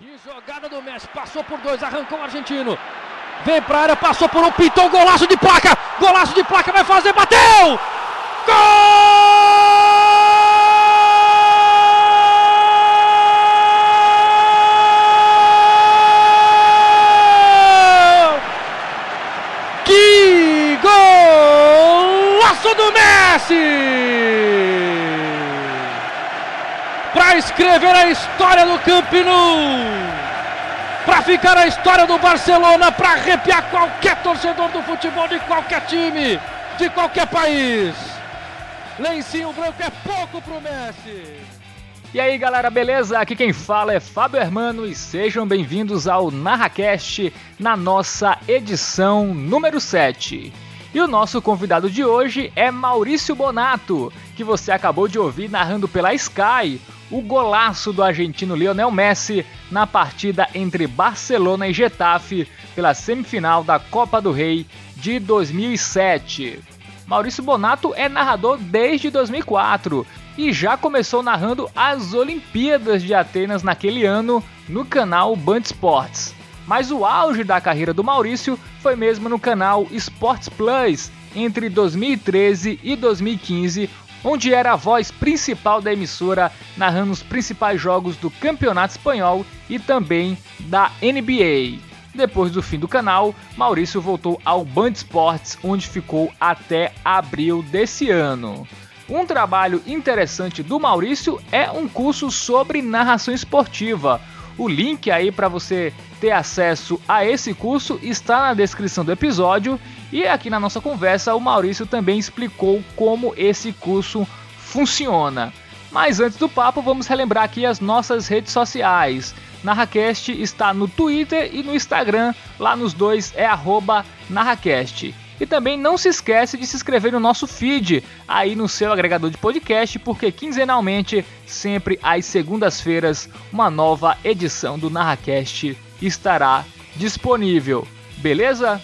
Que jogada do Messi, passou por dois, arrancou o argentino. Vem pra área, passou por um, pintou, golaço de placa! Golaço de placa, vai fazer, bateu! Gol! Que golaço do Messi! para escrever a história do Camp Nou, para ficar a história do Barcelona, para arrepiar qualquer torcedor do futebol de qualquer time, de qualquer país. Lencinho branco é pouco pro Messi. E aí galera, beleza? Aqui quem fala é Fábio Hermano e sejam bem-vindos ao NarraCast na nossa edição número 7. E o nosso convidado de hoje é Maurício Bonato, que você acabou de ouvir narrando pela Sky o golaço do argentino Lionel Messi na partida entre Barcelona e Getafe pela semifinal da Copa do Rei de 2007. Maurício Bonato é narrador desde 2004 e já começou narrando as Olimpíadas de Atenas naquele ano no canal Band Sports. Mas o auge da carreira do Maurício foi mesmo no canal Sports Plus entre 2013 e 2015, onde era a voz principal da emissora, narrando os principais jogos do Campeonato Espanhol e também da NBA. Depois do fim do canal, Maurício voltou ao Band Esportes, onde ficou até abril desse ano. Um trabalho interessante do Maurício é um curso sobre narração esportiva. O link aí para você ter acesso a esse curso está na descrição do episódio e aqui na nossa conversa o Maurício também explicou como esse curso funciona. Mas antes do papo, vamos relembrar aqui as nossas redes sociais. NarraCast está no Twitter e no Instagram, lá nos dois é NarraCast. E também não se esquece de se inscrever no nosso feed aí no seu agregador de podcast, porque quinzenalmente, sempre às segundas-feiras, uma nova edição do NarraCast estará disponível. Beleza?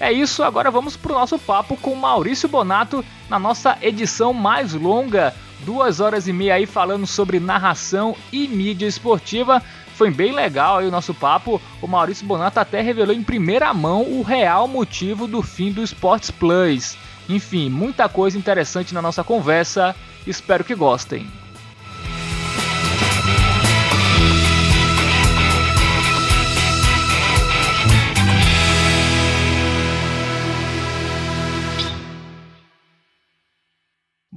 É isso, agora vamos para o nosso papo com Maurício Bonato na nossa edição mais longa, duas horas e meia aí falando sobre narração e mídia esportiva. Foi bem legal aí o nosso papo. O Maurício Bonato até revelou em primeira mão o real motivo do fim do Sports Plus. Enfim, muita coisa interessante na nossa conversa. Espero que gostem.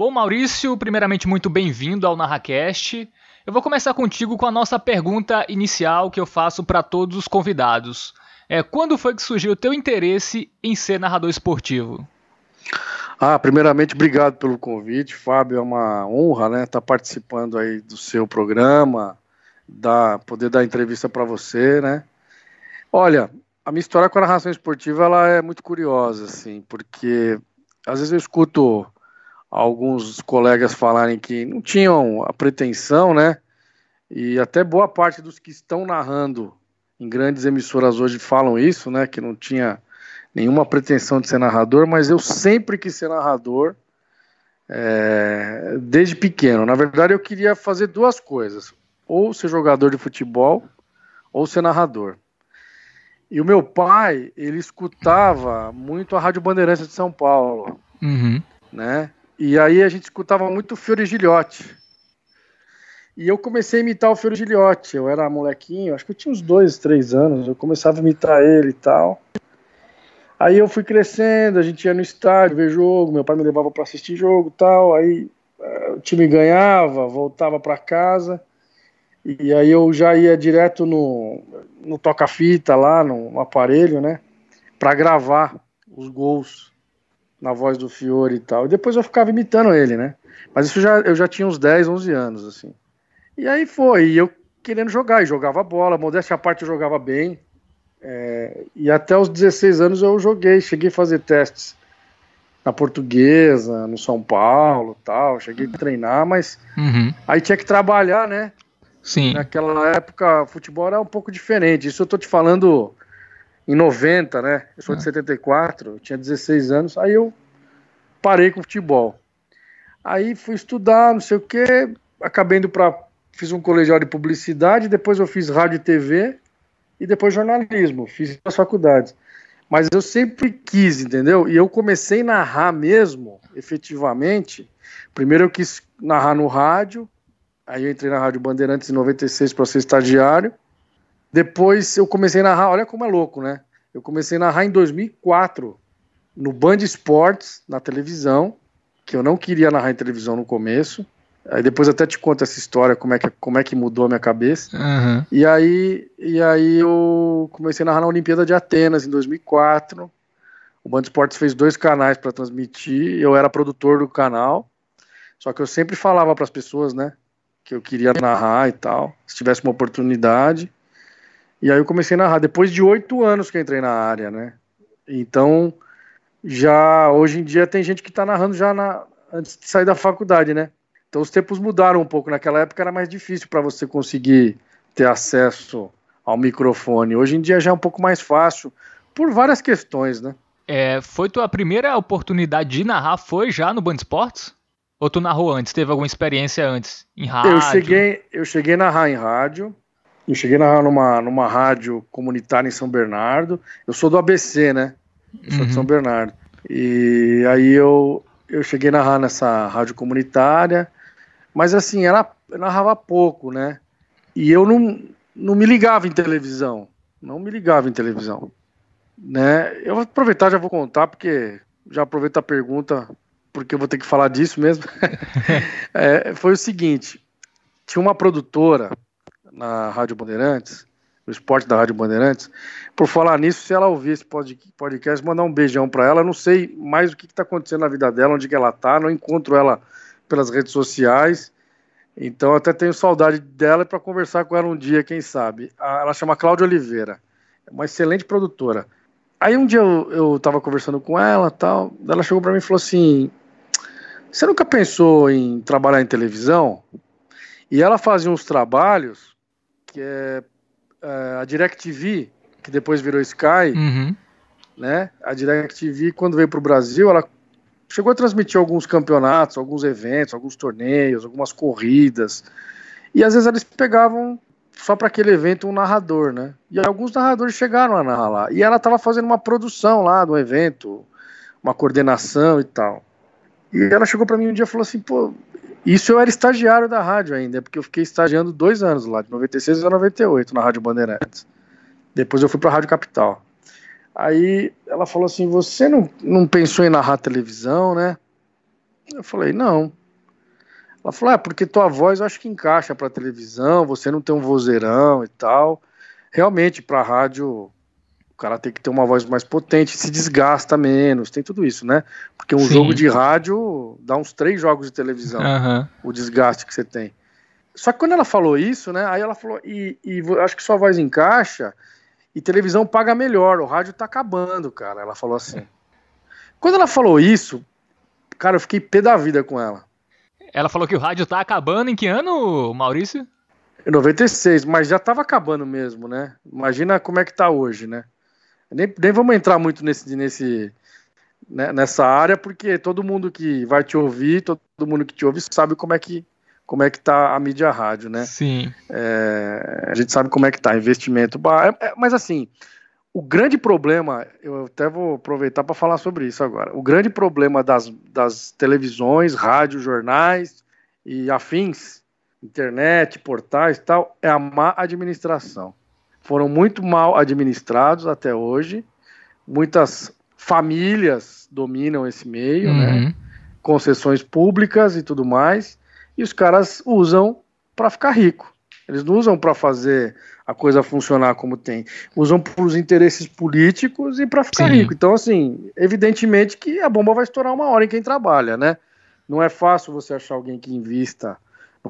Bom, Maurício, primeiramente muito bem-vindo ao NarraCast. Eu vou começar contigo com a nossa pergunta inicial que eu faço para todos os convidados. É, quando foi que surgiu o teu interesse em ser narrador esportivo? Ah, primeiramente, obrigado pelo convite, Fábio. É uma honra, né, estar tá participando aí do seu programa, dar, poder dar entrevista para você, né? Olha, a minha história com a narração esportiva ela é muito curiosa, assim, porque às vezes eu escuto alguns colegas falarem que não tinham a pretensão, né? E até boa parte dos que estão narrando em grandes emissoras hoje falam isso, né? Que não tinha nenhuma pretensão de ser narrador, mas eu sempre quis ser narrador é, desde pequeno. Na verdade, eu queria fazer duas coisas: ou ser jogador de futebol, ou ser narrador. E o meu pai, ele escutava muito a Rádio Bandeirantes de São Paulo, uhum. né? E aí a gente escutava muito Fiore Gilhote. E eu comecei a imitar o Fiore Gilhote. Eu era molequinho, acho que eu tinha uns dois, três anos. Eu começava a imitar ele e tal. Aí eu fui crescendo, a gente ia no estádio ver jogo, meu pai me levava para assistir jogo e tal. Aí uh, o time ganhava, voltava para casa. E aí eu já ia direto no, no toca-fita lá, no, no aparelho, né? Para gravar os gols na voz do Fiore e tal. E depois eu ficava imitando ele, né? Mas isso já, eu já tinha uns 10, 11 anos, assim. E aí foi, e eu querendo jogar, e jogava bola, modéstia à parte eu jogava bem. É, e até os 16 anos eu joguei, cheguei a fazer testes na portuguesa, no São Paulo tal, cheguei a treinar, mas uhum. aí tinha que trabalhar, né? Sim. Naquela época, futebol era um pouco diferente. Isso eu tô te falando em 90, né? Eu sou de 74, ah. eu tinha 16 anos, aí eu parei com o futebol. Aí fui estudar, não sei o quê, acabei indo para fiz um colegial de publicidade, depois eu fiz rádio e TV e depois jornalismo. Fiz as faculdades. Mas eu sempre quis, entendeu? E eu comecei a narrar mesmo, efetivamente. Primeiro eu quis narrar no rádio, aí eu entrei na Rádio Bandeirantes em 96 para ser estagiário. Depois eu comecei a narrar, olha como é louco, né? Eu comecei a narrar em 2004 no Band Esportes, na televisão, que eu não queria narrar em televisão no começo. Aí depois até te conto essa história, como é que, como é que mudou a minha cabeça. Uhum. E, aí, e aí eu comecei a narrar na Olimpíada de Atenas, em 2004. O Band Esportes fez dois canais para transmitir, eu era produtor do canal. Só que eu sempre falava para as pessoas, né, que eu queria narrar e tal, se tivesse uma oportunidade. E aí eu comecei a narrar, depois de oito anos que eu entrei na área, né. Então, já hoje em dia tem gente que está narrando já na, antes de sair da faculdade, né. Então os tempos mudaram um pouco. Naquela época era mais difícil para você conseguir ter acesso ao microfone. Hoje em dia já é um pouco mais fácil, por várias questões, né? É, foi tua primeira oportunidade de narrar, foi já no Band Esportes? Ou tu narrou antes? Teve alguma experiência antes? Em rádio? Eu cheguei, eu cheguei a narrar em rádio. Eu cheguei a narrar numa, numa rádio comunitária em São Bernardo. Eu sou do ABC, né? Eu sou uhum. de São Bernardo. E aí eu, eu cheguei a narrar nessa rádio comunitária. Mas assim, ela narrava pouco, né? E eu não, não me ligava em televisão. Não me ligava em televisão. Né? Eu vou aproveitar, já vou contar, porque já aproveito a pergunta, porque eu vou ter que falar disso mesmo. é, foi o seguinte: tinha uma produtora na Rádio Bandeirantes, no esporte da Rádio Bandeirantes. Por falar nisso, se ela ouvir esse podcast, mandar um beijão para ela. Eu não sei mais o que está acontecendo na vida dela, onde que ela está, não encontro ela pelas redes sociais. Então até tenho saudade dela para conversar com ela um dia, quem sabe. Ela chama Cláudia Oliveira, é uma excelente produtora. Aí um dia eu, eu tava conversando com ela, tal, ela chegou para mim e falou assim: "Você nunca pensou em trabalhar em televisão?" E ela fazia uns trabalhos que é, é a DirecTV, que depois virou Sky, uhum. né? A DirecTV quando veio para o Brasil, ela chegou a transmitir alguns campeonatos, alguns eventos, alguns torneios, algumas corridas. E às vezes eles pegavam só para aquele evento um narrador, né? E alguns narradores chegaram a narrar lá. E ela estava fazendo uma produção lá do evento, uma coordenação e tal. E ela chegou para mim um dia e falou assim: pô, isso eu era estagiário da rádio ainda, porque eu fiquei estagiando dois anos lá, de 96 a 98, na Rádio Bandeirantes. Depois eu fui para a Rádio Capital. Aí ela falou assim: Você não, não pensou em narrar televisão, né? Eu falei: Não. Ela falou: É, porque tua voz eu acho que encaixa para televisão, você não tem um vozeirão e tal. Realmente, para rádio, cara tem que ter uma voz mais potente, se desgasta menos, tem tudo isso, né? Porque um Sim. jogo de rádio dá uns três jogos de televisão, uhum. o desgaste que você tem. Só que quando ela falou isso, né? Aí ela falou: E, e acho que sua voz encaixa e televisão paga melhor, o rádio tá acabando, cara. Ela falou assim. Quando ela falou isso, cara, eu fiquei pé da vida com ela. Ela falou que o rádio tá acabando em que ano, Maurício? Em 96, mas já tava acabando mesmo, né? Imagina como é que tá hoje, né? Nem, nem vamos entrar muito nesse, nesse, né, nessa área, porque todo mundo que vai te ouvir, todo mundo que te ouve sabe como é que como é que está a mídia rádio, né? Sim. É, a gente sabe como é que está investimento. É, é, mas assim, o grande problema, eu até vou aproveitar para falar sobre isso agora. O grande problema das, das televisões, rádio, jornais e afins, internet, portais e tal, é a má administração. Foram muito mal administrados até hoje. Muitas famílias dominam esse meio, né? uhum. né? Concessões públicas e tudo mais e os caras usam para ficar rico. Eles não usam para fazer a coisa funcionar como tem, usam para os interesses políticos e para ficar Sim. rico. Então, assim, evidentemente que a bomba vai estourar uma hora em quem trabalha, né? Não é fácil você achar alguém que invista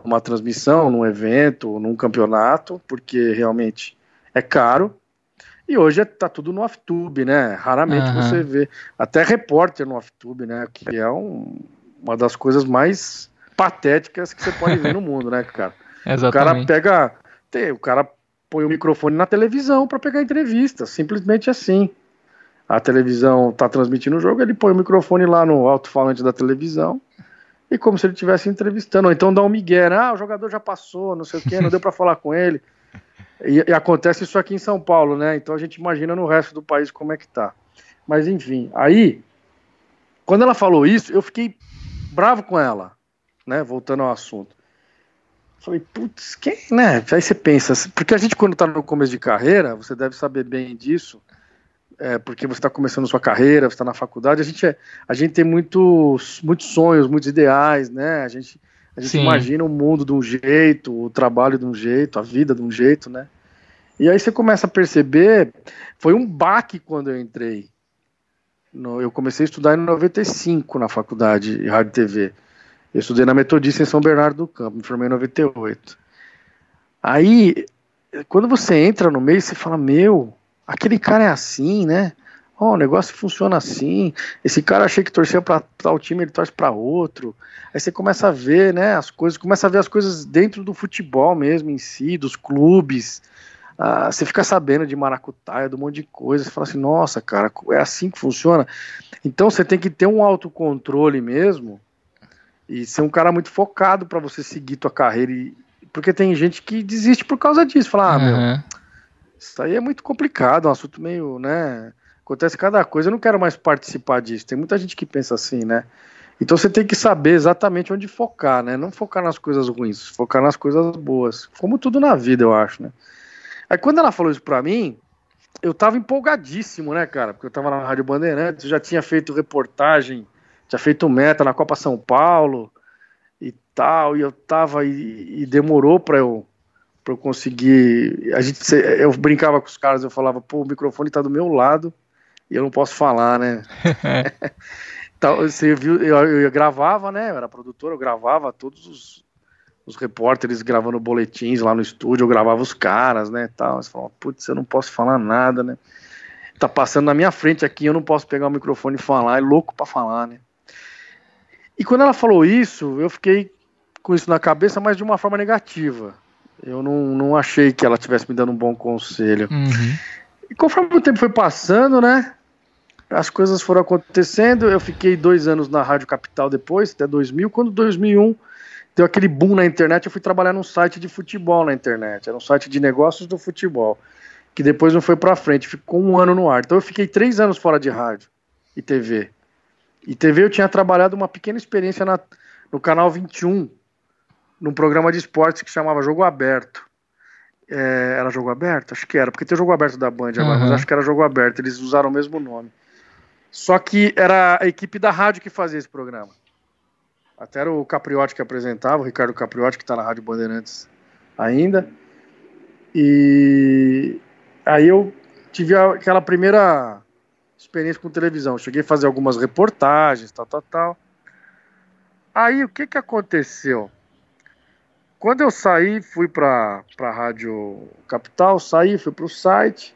numa transmissão, num evento, num campeonato, porque realmente é caro. E hoje está tudo no off-tube, né? Raramente uhum. você vê. Até repórter no off-tube, né? Que é um, uma das coisas mais patéticas que você pode ver no mundo, né, cara? Exatamente. O cara pega. Tem, o cara põe o microfone na televisão para pegar entrevista, simplesmente assim. A televisão tá transmitindo o jogo, ele põe o microfone lá no alto-falante da televisão e como se ele estivesse entrevistando, ou então dá um migué, né? ah, o jogador já passou, não sei o quê, não deu para falar com ele. E, e, acontece isso aqui em São Paulo, né? Então a gente imagina no resto do país como é que tá. Mas enfim, aí, quando ela falou isso, eu fiquei bravo com ela, né? Voltando ao assunto. Falei, putz, quem, né? Aí você pensa, porque a gente quando tá no começo de carreira, você deve saber bem disso, é, porque você está começando sua carreira, você está na faculdade, a gente, é, a gente tem muitos, muitos sonhos, muitos ideais, né? A gente, a gente imagina o mundo de um jeito, o trabalho de um jeito, a vida de um jeito, né? E aí você começa a perceber, foi um baque quando eu entrei. No, eu comecei a estudar em 95 na faculdade de Rádio e TV. Eu estudei na Metodista em São Bernardo do Campo, me formei em 98. Aí, quando você entra no meio, você fala, meu, aquele cara é assim, né? Oh, o negócio funciona assim. Esse cara achei que torcia para tal time, ele torce para outro. Aí você começa a ver, né, as coisas, começa a ver as coisas dentro do futebol mesmo em si, dos clubes. Ah, você fica sabendo de maracutaia, de um monte de coisa. Você fala assim, nossa, cara, é assim que funciona. Então você tem que ter um autocontrole mesmo e ser um cara muito focado para você seguir tua carreira. E, porque tem gente que desiste por causa disso. Fala, ah, uhum. meu isso aí é muito complicado, é um assunto meio, né? Acontece cada coisa, eu não quero mais participar disso. Tem muita gente que pensa assim, né? Então você tem que saber exatamente onde focar, né? Não focar nas coisas ruins, focar nas coisas boas. Como tudo na vida, eu acho, né? Aí quando ela falou isso pra mim, eu tava empolgadíssimo, né, cara? Porque eu tava na Rádio Bandeirantes, já tinha feito reportagem, tinha feito meta na Copa São Paulo e tal, e eu tava, e, e demorou pra eu para eu conseguir. A gente, eu brincava com os caras, eu falava, pô, o microfone está do meu lado eu não posso falar, né? então, você viu, eu, eu, gravava, né? Eu era produtor, eu gravava todos os, os repórteres gravando boletins lá no estúdio, eu gravava os caras, né? Tal. Você falava, putz, eu não posso falar nada, né? Tá passando na minha frente aqui, eu não posso pegar o microfone e falar, é louco para falar, né? E quando ela falou isso, eu fiquei com isso na cabeça, mas de uma forma negativa. Eu não, não achei que ela tivesse me dando um bom conselho. Uhum. E conforme o tempo foi passando, né? As coisas foram acontecendo. Eu fiquei dois anos na Rádio Capital depois, até 2000. Quando 2001 deu aquele boom na internet, eu fui trabalhar num site de futebol na internet. Era um site de negócios do futebol. Que depois não foi pra frente, ficou um ano no ar. Então eu fiquei três anos fora de rádio e TV. E TV eu tinha trabalhado uma pequena experiência na, no canal 21, num programa de esportes que chamava Jogo Aberto. É, era Jogo Aberto? Acho que era, porque tem o Jogo Aberto da Band agora, uhum. mas acho que era Jogo Aberto, eles usaram o mesmo nome. Só que era a equipe da rádio que fazia esse programa. Até era o Capriotti que apresentava, o Ricardo Capriotti, que está na Rádio Bandeirantes ainda. E aí eu tive aquela primeira experiência com televisão. Cheguei a fazer algumas reportagens, tal, tal, tal. Aí o que que aconteceu? Quando eu saí, fui para a Rádio Capital, saí, fui para o site.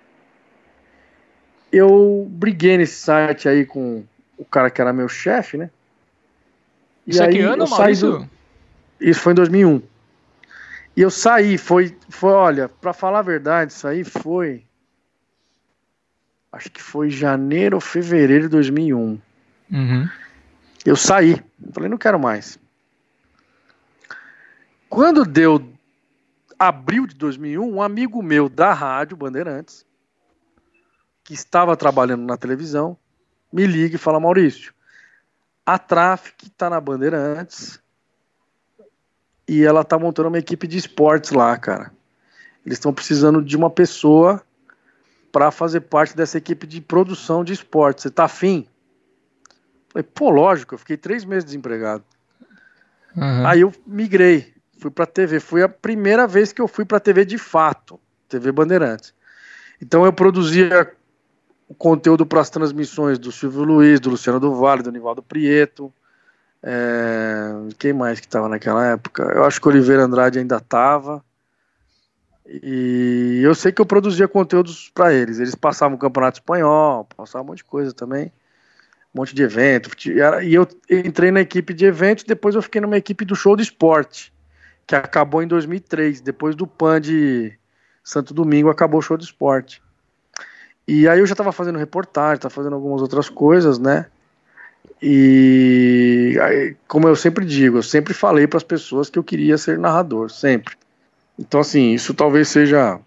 Eu briguei nesse site aí com o cara que era meu chefe, né? E Isso é que ano, Maurício? Do... Isso foi em 2001. E eu saí, foi, foi olha, para falar a verdade, isso aí foi. Acho que foi janeiro ou fevereiro de 2001. Uhum. Eu saí, falei, não quero mais. Quando deu abril de 2001, um amigo meu da rádio Bandeirantes, que estava trabalhando na televisão, me liga e fala: Maurício, a Traffic está na Bandeirantes e ela está montando uma equipe de esportes lá, cara. Eles estão precisando de uma pessoa para fazer parte dessa equipe de produção de esportes. Você tá afim? Falei, pô, lógico, eu fiquei três meses desempregado. Uhum. Aí eu migrei fui para TV. Foi a primeira vez que eu fui para TV de fato, TV Bandeirantes. Então eu produzia o conteúdo para as transmissões do Silvio Luiz, do Luciano do Vale, do Nivaldo Prieto. É... Quem mais que estava naquela época? Eu acho que o Oliveira Andrade ainda estava. E eu sei que eu produzia conteúdos para eles. Eles passavam o Campeonato Espanhol, passavam um monte de coisa também. Um monte de evento. E eu entrei na equipe de eventos, depois eu fiquei numa equipe do show de esporte que acabou em 2003, depois do PAN de Santo Domingo, acabou o show de esporte. E aí eu já estava fazendo reportagem, estava fazendo algumas outras coisas, né? E como eu sempre digo, eu sempre falei para as pessoas que eu queria ser narrador, sempre. Então, assim, isso talvez seja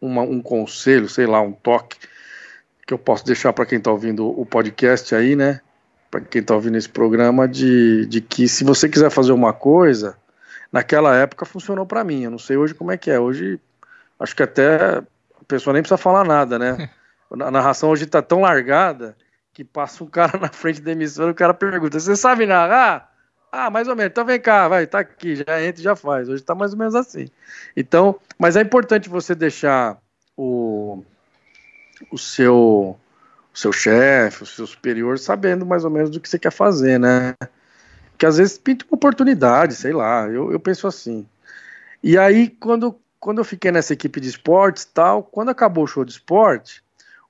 uma, um conselho, sei lá, um toque que eu posso deixar para quem está ouvindo o podcast aí, né? Para quem está ouvindo esse programa, de, de que se você quiser fazer uma coisa, naquela época funcionou para mim. Eu não sei hoje como é que é. Hoje, acho que até a pessoa nem precisa falar nada, né? A narração hoje está tão largada que passa um cara na frente da emissora, o cara pergunta: Você sabe narrar? Ah, mais ou menos. Então vem cá, vai, tá aqui, já entra e já faz. Hoje tá mais ou menos assim. Então, mas é importante você deixar o, o seu o seu chefe, o seu superior sabendo mais ou menos do que você quer fazer, né? Que às vezes pinta uma oportunidade, sei lá, eu, eu penso assim. E aí, quando, quando eu fiquei nessa equipe de esportes tal, quando acabou o show de esporte,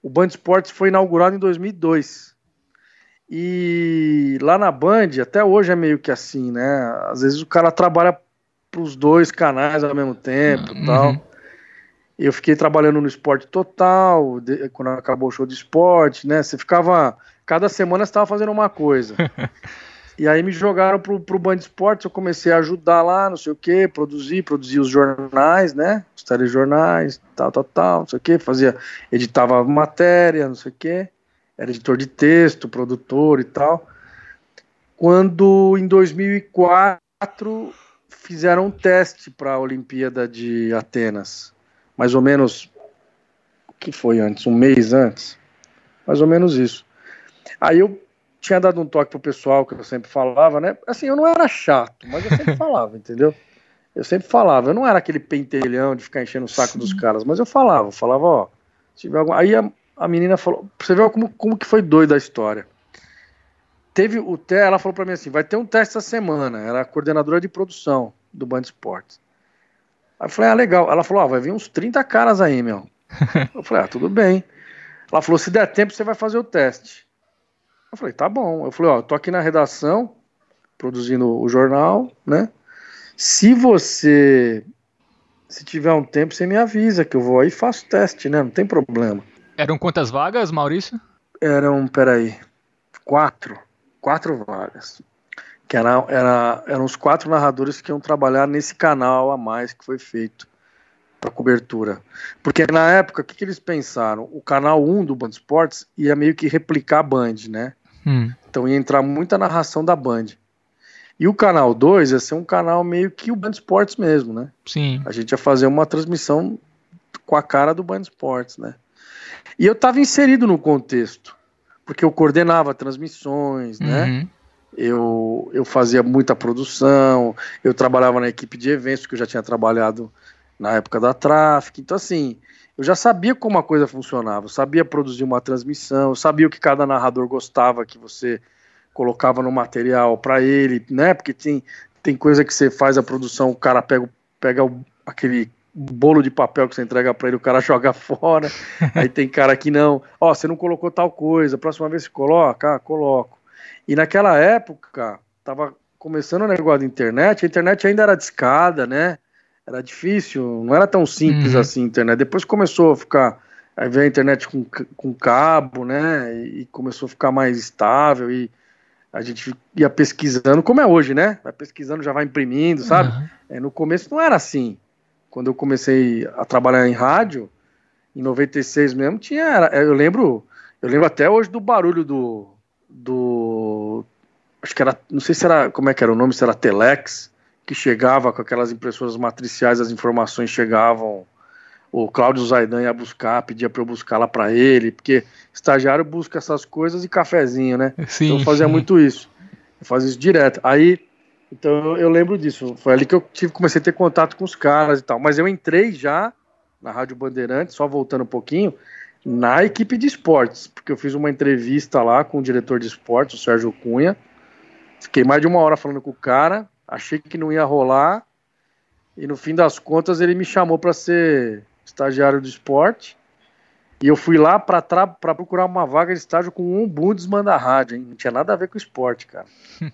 o Band Esportes foi inaugurado em 2002. E lá na Band, até hoje é meio que assim, né? Às vezes o cara trabalha para os dois canais ao mesmo tempo uhum. tal. Eu fiquei trabalhando no esporte total, de, quando acabou o show de esporte, né? Você ficava. Cada semana você estava fazendo uma coisa. e aí me jogaram pro, pro Band Esportes, eu comecei a ajudar lá, não sei o que, produzir, produzir os jornais, né? Os telejornais, tal, tal, tal, não sei o que, fazia, editava matéria, não sei o que era editor de texto, produtor e tal. Quando em 2004 fizeram um teste para a Olimpíada de Atenas, mais ou menos o que foi antes, um mês antes, mais ou menos isso. Aí eu tinha dado um toque pro pessoal que eu sempre falava, né? Assim, eu não era chato, mas eu sempre falava, entendeu? Eu sempre falava, eu não era aquele pentelhão de ficar enchendo o saco Sim. dos caras, mas eu falava, falava, ó, algum... aí a, a menina falou, você vê como, como que foi doido a história. Teve o teste, ela falou para mim assim, vai ter um teste essa semana, era a coordenadora de produção do Band Esportes. Aí eu falei, ah, legal. Ela falou, ah, vai vir uns 30 caras aí, meu. eu falei, ah, tudo bem. Ela falou, se der tempo, você vai fazer o teste. Eu falei, tá bom. Eu falei, ó, tô aqui na redação, produzindo o jornal, né? Se você se tiver um tempo, você me avisa que eu vou aí e faço teste, né? Não tem problema. Eram quantas vagas, Maurício? Eram, peraí, quatro. Quatro vagas. Que era, era, eram os quatro narradores que iam trabalhar nesse canal a mais que foi feito para cobertura. Porque na época, o que, que, eles pensaram? O canal 1 do Band Esportes ia meio que replicar a Band, né? Hum. Então ia entrar muita narração da Band. E o canal 2 ia ser um canal meio que o Band Esportes mesmo, né? Sim. A gente ia fazer uma transmissão com a cara do Band Esportes, né? E eu estava inserido no contexto, porque eu coordenava transmissões, né? uhum. né? Eu, eu fazia muita produção, eu trabalhava na equipe de eventos, que eu já tinha trabalhado na época da tráfico. Então, assim, eu já sabia como a coisa funcionava, eu sabia produzir uma transmissão, eu sabia o que cada narrador gostava que você colocava no material para ele, né? Porque tem, tem coisa que você faz a produção, o cara pega, pega o, aquele bolo de papel que você entrega para ele, o cara joga fora. Aí tem cara que não, ó, oh, você não colocou tal coisa, próxima vez você coloca, ah, coloco. E naquela época, tava começando o negócio da internet, a internet ainda era discada, né? Era difícil, não era tão simples uhum. assim a internet. Depois começou a ficar, aí veio a internet com, com cabo, né? E, começou a ficar mais estável e a gente ia pesquisando, como é hoje, né? Vai pesquisando, já vai imprimindo, sabe? Uhum. É, no começo não era assim quando eu comecei a trabalhar em rádio, em 96 mesmo, tinha. Eu lembro. Eu lembro até hoje do barulho do. do acho que era. Não sei se era. Como é que era o nome? Se era Telex, que chegava com aquelas impressoras matriciais, as informações chegavam. O Cláudio Zaidan ia buscar, pedia para eu buscar lá para ele, porque estagiário busca essas coisas e cafezinho, né? Sim, então eu fazia sim. muito isso. Eu fazia isso direto. Aí então eu lembro disso. Foi ali que eu tive, comecei a ter contato com os caras e tal. Mas eu entrei já na Rádio Bandeirantes, só voltando um pouquinho, na equipe de esportes, porque eu fiz uma entrevista lá com o diretor de esportes, o Sérgio Cunha. Fiquei mais de uma hora falando com o cara, achei que não ia rolar, e no fim das contas ele me chamou para ser estagiário de esporte. E eu fui lá para procurar uma vaga de estágio com um Bundesman da rádio, hein? Não tinha nada a ver com esporte, cara.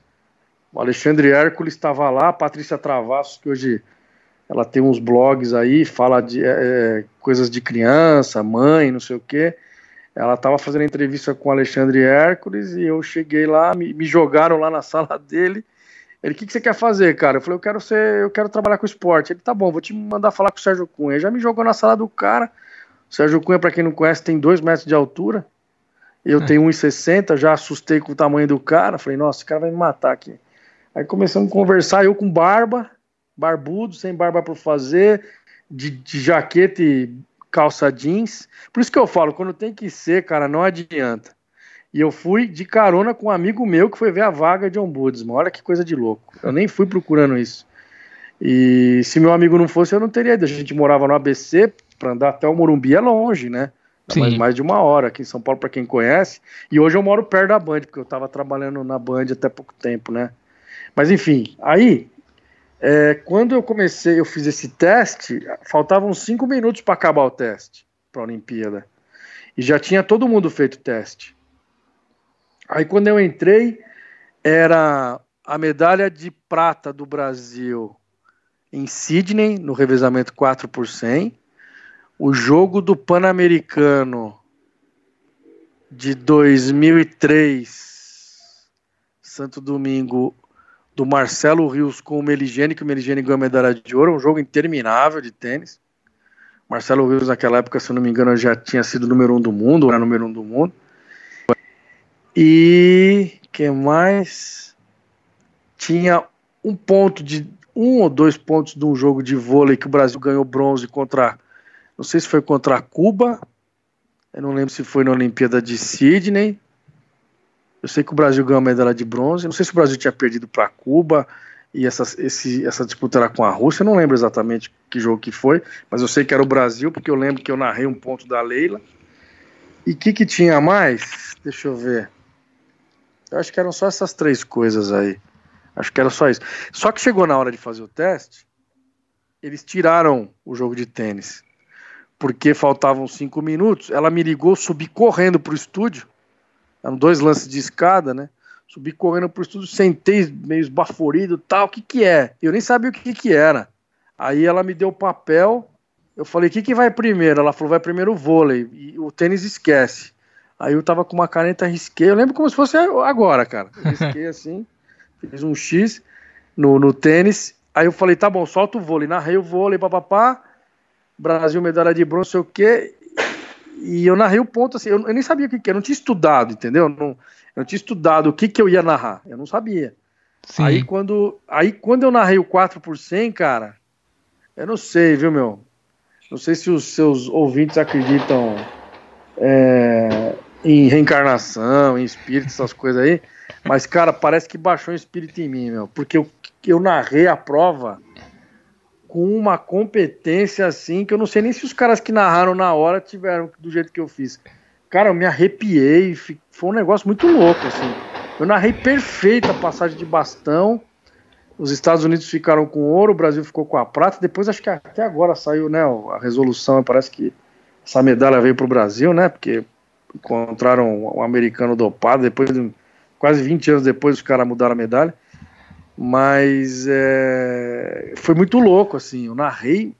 O Alexandre Hércules estava lá, a Patrícia Travassos, que hoje ela tem uns blogs aí, fala de é, é, coisas de criança, mãe, não sei o quê. ela estava fazendo entrevista com o Alexandre Hércules e eu cheguei lá, me, me jogaram lá na sala dele. Ele, o que, que você quer fazer, cara? Eu falei, eu quero ser, eu quero trabalhar com esporte. Ele, tá bom, vou te mandar falar com o Sérgio Cunha. Ele já me jogou na sala do cara. O Sérgio Cunha, para quem não conhece, tem dois metros de altura. Eu é. tenho 1,60, já assustei com o tamanho do cara. Falei, nossa, esse cara vai me matar aqui. Aí começamos a conversar, eu com barba, barbudo, sem barba por fazer, de, de jaqueta e calça jeans. Por isso que eu falo, quando tem que ser, cara, não adianta. E eu fui de carona com um amigo meu que foi ver a vaga de ombudsman. Olha que coisa de louco. Eu nem fui procurando isso. E se meu amigo não fosse, eu não teria ido. A gente morava no ABC, para andar até o Morumbi é longe, né? Mais, mais de uma hora aqui em São Paulo, para quem conhece. E hoje eu moro perto da Band, porque eu estava trabalhando na Band até pouco tempo, né? Mas enfim, aí é, quando eu comecei, eu fiz esse teste, faltavam cinco minutos para acabar o teste para a Olimpíada. E já tinha todo mundo feito o teste. Aí quando eu entrei, era a medalha de prata do Brasil em Sydney, no revezamento 4 por 100. O jogo do Pan-Americano de 2003, Santo Domingo, do Marcelo Rios com o Meligene, que o Meligene ganhou a medalha de ouro, um jogo interminável de tênis. Marcelo Rios, naquela época, se não me engano, já tinha sido número um do mundo, era número um do mundo. E que mais? Tinha um ponto de um ou dois pontos de um jogo de vôlei que o Brasil ganhou bronze contra, não sei se foi contra Cuba, eu não lembro se foi na Olimpíada de Sydney, eu sei que o Brasil ganhou a medalha de bronze. Não sei se o Brasil tinha perdido para Cuba e essa, esse, essa disputa era com a Rússia. Eu não lembro exatamente que jogo que foi, mas eu sei que era o Brasil, porque eu lembro que eu narrei um ponto da Leila. E o que, que tinha mais? Deixa eu ver. Eu acho que eram só essas três coisas aí. Acho que era só isso. Só que chegou na hora de fazer o teste, eles tiraram o jogo de tênis. Porque faltavam cinco minutos. Ela me ligou, subi correndo pro estúdio eram dois lances de escada, né? Subi correndo pro estúdio, sentei meio esbaforido tal. O que que é? Eu nem sabia o que que era. Aí ela me deu o papel. Eu falei, o que que vai primeiro? Ela falou, vai primeiro o vôlei. E o tênis esquece. Aí eu tava com uma caneta, risquei. Eu lembro como se fosse agora, cara. Risquei assim, fiz um X no, no tênis. Aí eu falei, tá bom, solta o vôlei. Narrei o vôlei, papapá. Brasil, medalha de bronze, sei o quê. E eu narrei o ponto assim, eu, eu nem sabia o que, que era, eu não tinha estudado, entendeu? Eu não, eu não tinha estudado o que, que eu ia narrar, eu não sabia. Sim. Aí quando, aí quando eu narrei o 4 por 100, cara, eu não sei, viu, meu? Não sei se os seus ouvintes acreditam é, em reencarnação, em espírito, essas coisas aí, mas, cara, parece que baixou um espírito em mim, meu, porque eu, eu narrei a prova com uma competência assim que eu não sei nem se os caras que narraram na hora tiveram do jeito que eu fiz. Cara, eu me arrepiei, foi um negócio muito louco assim. Eu narrei perfeita a passagem de bastão. Os Estados Unidos ficaram com ouro, o Brasil ficou com a prata. Depois acho que até agora saiu, né, a resolução, parece que essa medalha veio para o Brasil, né? Porque encontraram um americano dopado, depois de quase 20 anos depois os caras mudaram a medalha. Mas é, foi muito louco, assim. Eu narrei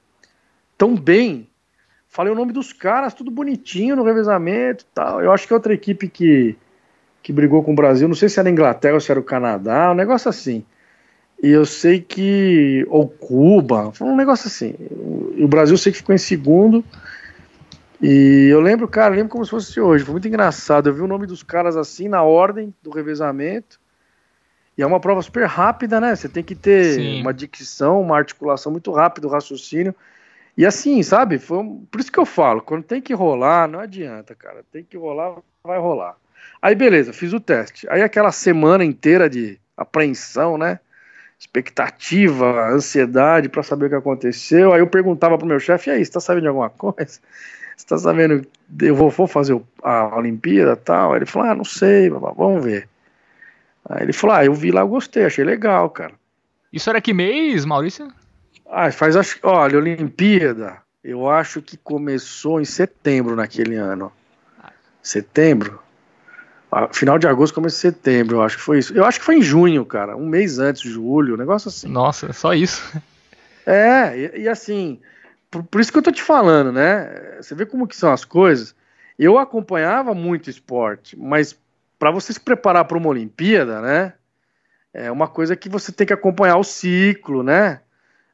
tão bem. Falei o nome dos caras, tudo bonitinho no revezamento tal. Eu acho que é outra equipe que, que brigou com o Brasil, não sei se era a Inglaterra ou se era o Canadá, um negócio assim. E eu sei que. Ou Cuba, foi um negócio assim. E o Brasil sei que ficou em segundo. E eu lembro, cara, lembro como se fosse hoje. Foi muito engraçado. Eu vi o nome dos caras assim na ordem do revezamento. E é uma prova super rápida, né? Você tem que ter Sim. uma dicção, uma articulação muito rápida, o raciocínio. E assim, sabe? Foi um... Por isso que eu falo, quando tem que rolar, não adianta, cara. Tem que rolar, vai rolar. Aí beleza, fiz o teste. Aí aquela semana inteira de apreensão, né? Expectativa, ansiedade para saber o que aconteceu. Aí eu perguntava pro meu chefe, e aí, você tá sabendo de alguma coisa? Você tá sabendo, eu vou, vou fazer a Olimpíada e tal? Aí ele falou, ah, não sei, vamos ver. Aí ele falou: Ah, eu vi lá, eu gostei, achei legal, cara. Isso era que mês, Maurício? Ah, faz acho olha, Olimpíada, eu acho que começou em setembro naquele ano. Setembro? Ah, final de agosto, começo de setembro, eu acho que foi isso. Eu acho que foi em junho, cara, um mês antes, julho, um negócio assim. Nossa, só isso. É, e, e assim, por, por, isso que eu tô te falando, né? Você vê como que são as coisas. eu acompanhava muito esporte, mas para você se preparar para uma Olimpíada, né? É uma coisa que você tem que acompanhar o ciclo, né?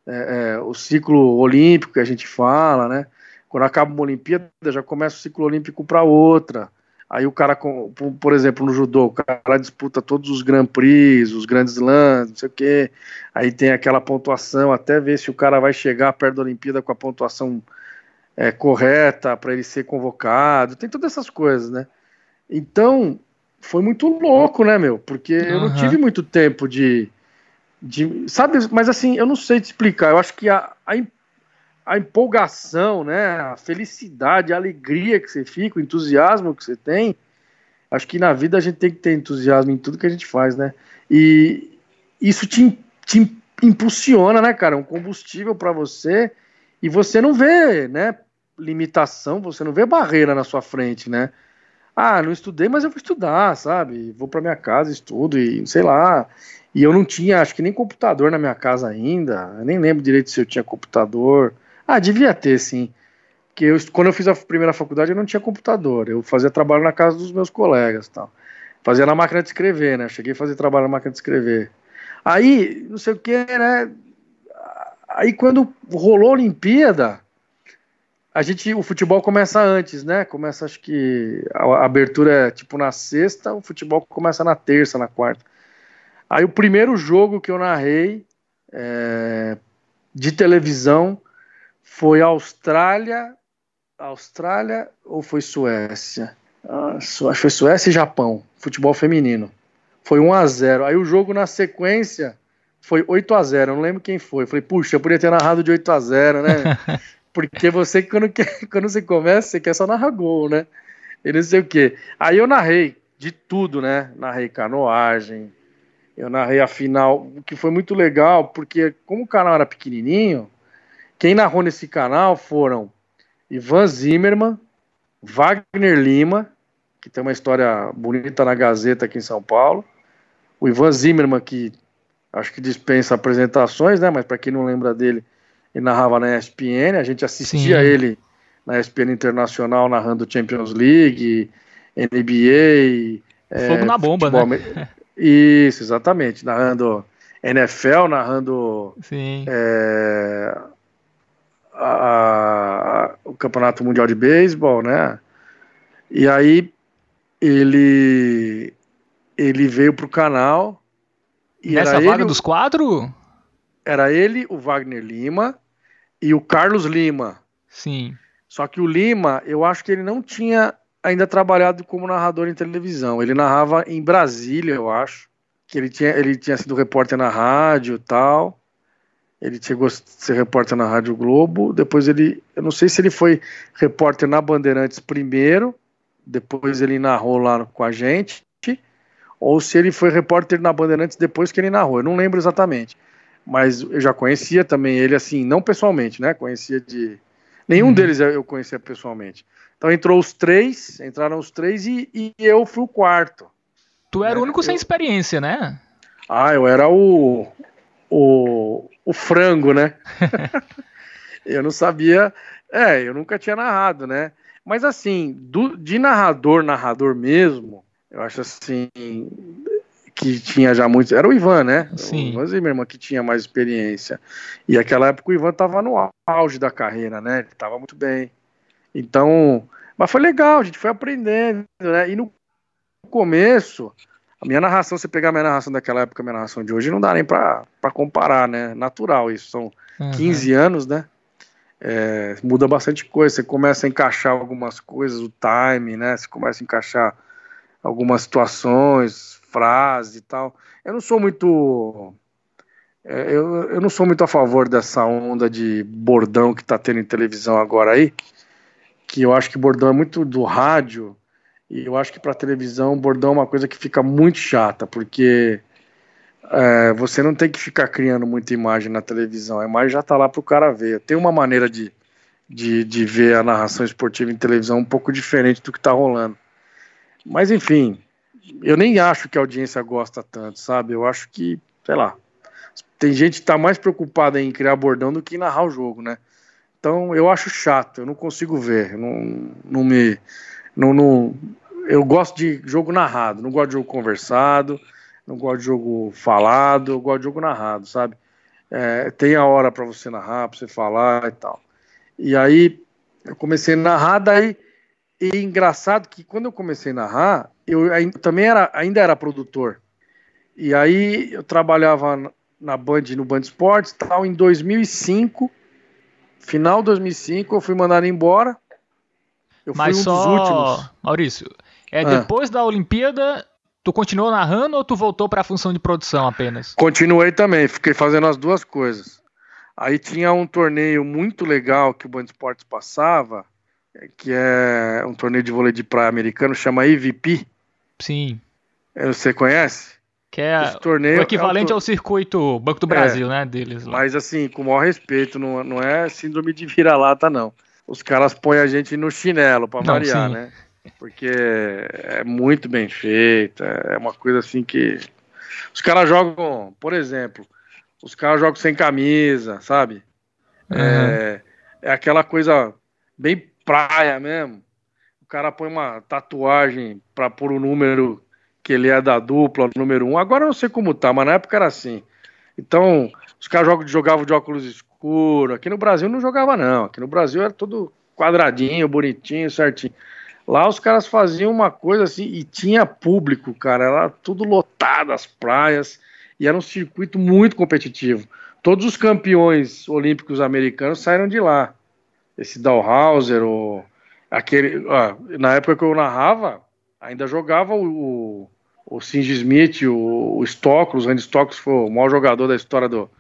É, é, o ciclo olímpico que a gente fala, né? Quando acaba uma Olimpíada, já começa o ciclo olímpico para outra. Aí o cara, por exemplo, no judô, o cara disputa todos os Grand Prix, os grandes lãs, não sei o quê. Aí tem aquela pontuação, até ver se o cara vai chegar perto da Olimpíada com a pontuação é, correta para ele ser convocado. Tem todas essas coisas, né? Então, foi muito louco, né, meu? Porque uhum. eu não tive muito tempo de, de. Sabe, mas assim, eu não sei te explicar. Eu acho que a, a a empolgação, né, a felicidade, a alegria que você fica, o entusiasmo que você tem. Acho que na vida a gente tem que ter entusiasmo em tudo que a gente faz, né? E isso te, te impulsiona, né, cara? Um combustível para você e você não vê, né, limitação, você não vê barreira na sua frente, né? Ah, não estudei, mas eu vou estudar, sabe? Vou para minha casa, estudo e sei lá. E eu não tinha, acho que nem computador na minha casa ainda. Eu nem lembro direito se eu tinha computador. Ah, devia ter, sim. Porque eu, quando eu fiz a primeira faculdade eu não tinha computador. Eu fazia trabalho na casa dos meus colegas tal. Fazia na máquina de escrever, né? cheguei a fazer trabalho na máquina de escrever. Aí, não sei o que, né? Aí quando rolou a Olimpíada, a gente, o futebol começa antes, né? Começa, acho que a, abertura é tipo na sexta, o futebol começa na terça, na quarta. Aí o primeiro jogo que eu narrei é, de televisão foi Austrália, Austrália ou foi Suécia? Ah, acho que foi Suécia e Japão, futebol feminino. Foi 1 a 0. Aí o jogo na sequência foi 8 a 0. Eu não lembro quem foi. Eu falei, puxa, eu podia ter narrado de 8 a 0, né? Porque você quando quer, quando você começa, você quer só narrar gol, né? E não sei o quê. Aí eu narrei de tudo, né? Narrei canoagem, eu narrei a final, o que foi muito legal, porque como o canal era pequenininho, quem narrou nesse canal foram Ivan Zimmerman, Wagner Lima, que tem uma história bonita na Gazeta aqui em São Paulo. O Ivan Zimmerman, que acho que dispensa apresentações, né? Mas para quem não lembra dele, ele narrava na ESPN. A gente assistia Sim. ele na ESPN Internacional narrando Champions League, NBA. Fogo é, na bomba, futebol... né? Isso, exatamente. Narrando NFL, narrando é, a, a, o Campeonato Mundial de Beisebol, né? E aí ele ele veio pro canal. E Nessa vaga ele, dos quatro? Era ele, o Wagner Lima e o Carlos Lima. Sim. Só que o Lima, eu acho que ele não tinha ainda trabalhado como narrador em televisão. Ele narrava em Brasília, eu acho. Que ele tinha, ele tinha sido repórter na rádio e tal. Ele chegou a ser repórter na Rádio Globo, depois ele, eu não sei se ele foi repórter na Bandeirantes primeiro, depois ele narrou lá com a gente, ou se ele foi repórter na Bandeirantes depois que ele narrou, eu não lembro exatamente. Mas eu já conhecia também ele assim, não pessoalmente, né? Conhecia de nenhum uhum. deles eu conhecia pessoalmente. Então entrou os três, entraram os três e, e eu fui o quarto. Tu era né? o único eu... sem experiência, né? Ah, eu era o, o, o frango, né? eu não sabia, é, eu nunca tinha narrado, né? Mas assim, do, de narrador, narrador mesmo, eu acho assim que tinha já muito. Era o Ivan, né? Sim. O Ivan Zimmermann que tinha mais experiência. E aquela época o Ivan tava no auge da carreira, né? Ele tava muito bem. Então, mas foi legal, a gente foi aprendendo, né? E no começo, a minha narração, você pegar a minha narração daquela época, a minha narração de hoje, não dá nem pra comparar, né? Natural isso. São uhum. 15 anos, né? É, muda bastante coisa. Você começa a encaixar algumas coisas, o time, né? Você começa a encaixar algumas situações, frases e tal. Eu não sou muito. É, eu, eu não sou muito a favor dessa onda de bordão que tá tendo em televisão agora aí. Que eu acho que bordão é muito do rádio e eu acho que para televisão, bordão é uma coisa que fica muito chata, porque é, você não tem que ficar criando muita imagem na televisão, a imagem já está lá para o cara ver. Tem uma maneira de, de, de ver a narração esportiva em televisão um pouco diferente do que está rolando. Mas enfim, eu nem acho que a audiência gosta tanto, sabe? Eu acho que, sei lá, tem gente que está mais preocupada em criar bordão do que em narrar o jogo, né? Então eu acho chato, eu não consigo ver, não, não me Não, eu gosto de jogo narrado, não gosto de jogo conversado, não gosto de jogo falado, eu gosto de jogo narrado, sabe? É, tem a hora para você narrar, para você falar e tal. E aí eu comecei a narrar, daí e engraçado que quando eu comecei a narrar, eu ainda, também era, ainda era produtor. E aí eu trabalhava na Band, no Band Esportes, tal, em 2005, final de 2005, eu fui mandado embora. Eu Mas fui um só, dos últimos. Maurício, é, ah. depois da Olimpíada, tu continuou narrando ou tu voltou para a função de produção apenas? Continuei também, fiquei fazendo as duas coisas. Aí tinha um torneio muito legal que o Band Esportes passava, que é um torneio de vôlei de praia americano, chama EVP. Sim. É, você conhece? Que é torneio o equivalente é ao circuito Banco do Brasil, é, né, deles. Lá. Mas assim, com o maior respeito, não, não é síndrome de vira-lata, não. Os caras põem a gente no chinelo para variar, sim. né? Porque é muito bem feito, é uma coisa assim que... Os caras jogam, por exemplo, os caras jogam sem camisa, sabe? Uhum. É, é aquela coisa bem praia mesmo. O cara põe uma tatuagem para pôr o número que ele é da dupla, número um. Agora eu não sei como tá, mas na época era assim. Então, os caras jogavam de óculos escuros. Aqui no Brasil não jogava, não. Aqui no Brasil era tudo quadradinho, bonitinho, certinho. Lá os caras faziam uma coisa assim, e tinha público, cara. Era tudo lotado, as praias. E era um circuito muito competitivo. Todos os campeões olímpicos americanos saíram de lá esse Dalhauser, o, aquele, ah, na época que eu narrava, ainda jogava o, o, Singe Smith, o, o Stokos, o Randy Stokos foi o maior jogador da história do,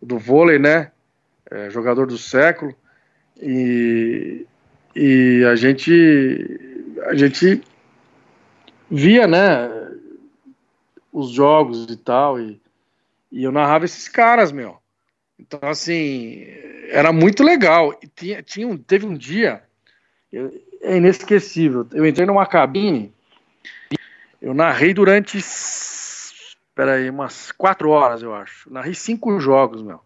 do vôlei, né? É, jogador do século. E, e a gente a gente via, né, os jogos e tal, e, e eu narrava esses caras, meu. Então, assim, era muito legal. E tinha, tinha um, teve um dia, eu, é inesquecível. Eu entrei numa cabine, eu narrei durante, aí, umas quatro horas, eu acho. Narrei cinco jogos, meu.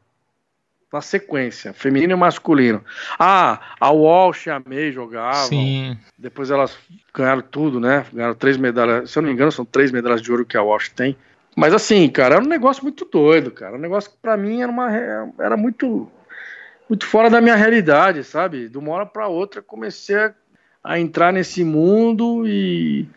Na sequência, feminino e masculino. Ah, a Walsh e a May jogavam. Sim. Depois elas ganharam tudo, né? Ganharam três medalhas. Se eu não me engano, são três medalhas de ouro que a Walsh tem. Mas assim, cara, era um negócio muito doido, cara. Um negócio que pra mim era, uma, era muito, muito fora da minha realidade, sabe? De uma hora pra outra comecei a, a entrar nesse mundo e,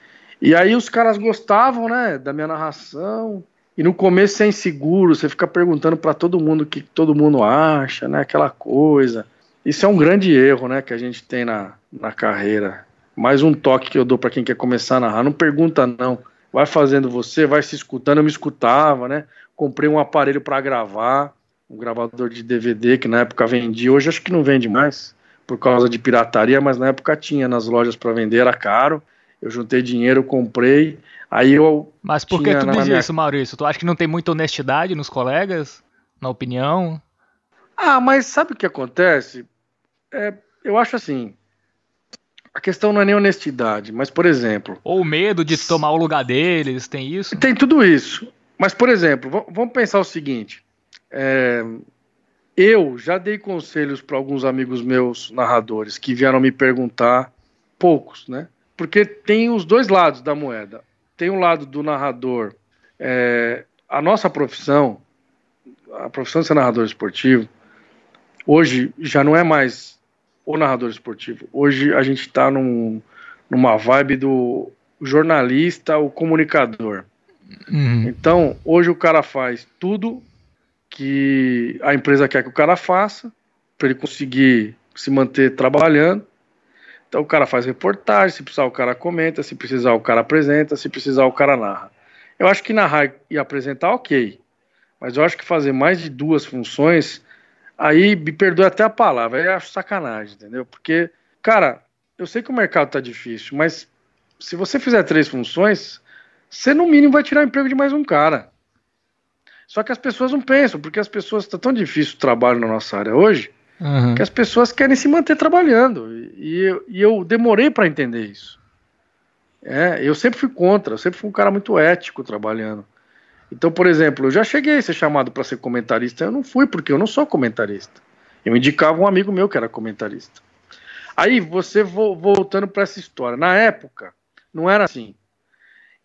e aí os caras gostavam, né, da minha narração. E no começo você é inseguro, você fica perguntando para todo mundo o que todo mundo acha, né? Aquela coisa. Isso é um grande erro, né, que a gente tem na, na carreira. Mais um toque que eu dou para quem quer começar a narrar. Não pergunta, não vai fazendo você, vai se escutando. Eu me escutava, né? Comprei um aparelho para gravar, um gravador de DVD que na época vendia. Hoje acho que não vende mais por causa de pirataria, mas na época tinha nas lojas para vender, era caro. Eu juntei dinheiro, comprei. Aí eu. Mas por que tu diz minha... isso, Maurício? Tu acha que não tem muita honestidade nos colegas? Na opinião? Ah, mas sabe o que acontece? É, eu acho assim a questão não é nem honestidade, mas, por exemplo. Ou medo de tomar o lugar deles, tem isso? Tem tudo isso. Mas, por exemplo, vamos pensar o seguinte: é, eu já dei conselhos para alguns amigos meus narradores que vieram me perguntar, poucos, né? Porque tem os dois lados da moeda. Tem um lado do narrador. É, a nossa profissão, a profissão de ser narrador esportivo, hoje já não é mais o narrador esportivo. Hoje a gente está num, numa vibe do jornalista, o comunicador. Uhum. Então, hoje o cara faz tudo que a empresa quer que o cara faça, para ele conseguir se manter trabalhando. Então, o cara faz reportagem, se precisar, o cara comenta, se precisar, o cara apresenta, se precisar, o cara narra. Eu acho que narrar e apresentar, ok. Mas eu acho que fazer mais de duas funções Aí me perdoe até a palavra, aí acho sacanagem, entendeu? Porque, cara, eu sei que o mercado tá difícil, mas se você fizer três funções, você no mínimo vai tirar emprego de mais um cara. Só que as pessoas não pensam, porque as pessoas está tão difícil o trabalho na nossa área hoje, uhum. que as pessoas querem se manter trabalhando. E, eu, e eu demorei para entender isso. É, eu sempre fui contra, eu sempre fui um cara muito ético trabalhando. Então, por exemplo, eu já cheguei a ser chamado para ser comentarista, eu não fui porque eu não sou comentarista. Eu indicava um amigo meu que era comentarista. Aí você voltando para essa história. Na época, não era assim.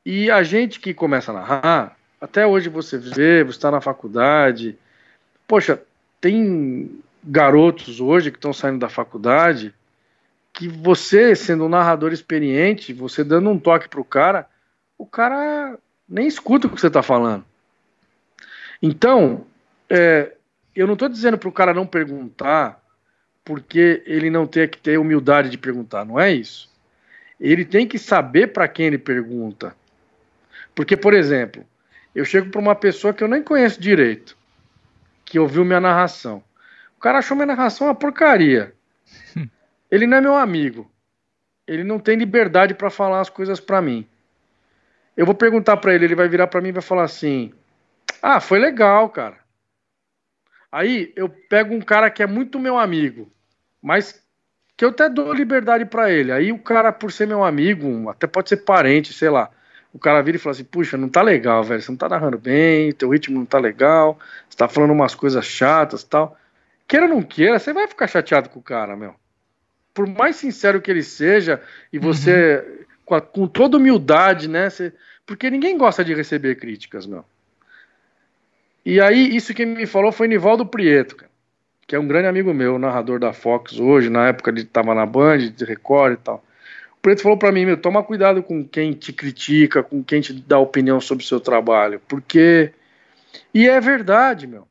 E a gente que começa a narrar, até hoje você vê, você está na faculdade. Poxa, tem garotos hoje que estão saindo da faculdade que você, sendo um narrador experiente, você dando um toque pro cara, o cara nem escuta o que você está falando. Então, é, eu não estou dizendo para o cara não perguntar porque ele não tem que ter humildade de perguntar, não é isso. Ele tem que saber para quem ele pergunta. Porque, por exemplo, eu chego para uma pessoa que eu nem conheço direito, que ouviu minha narração. O cara achou minha narração uma porcaria. Ele não é meu amigo. Ele não tem liberdade para falar as coisas para mim. Eu vou perguntar para ele, ele vai virar para mim e vai falar assim: "Ah, foi legal, cara". Aí eu pego um cara que é muito meu amigo, mas que eu até dou liberdade para ele. Aí o cara, por ser meu amigo, até pode ser parente, sei lá. O cara vira e fala assim: Puxa, não tá legal, velho. Você não tá narrando bem, teu ritmo não tá legal, você tá falando umas coisas chatas tal. Queira ou não queira, você vai ficar chateado com o cara, meu. Por mais sincero que ele seja, e você, uhum. com, a, com, toda humildade, né? Você, porque ninguém gosta de receber críticas, meu. E aí, isso que me falou foi Nivaldo Prieto, cara, que é um grande amigo meu, narrador da Fox hoje, na época ele estava na Band, de Record e tal. O Preto falou para mim, meu, toma cuidado com quem te critica, com quem te dá opinião sobre o seu trabalho, porque... E é verdade, meu.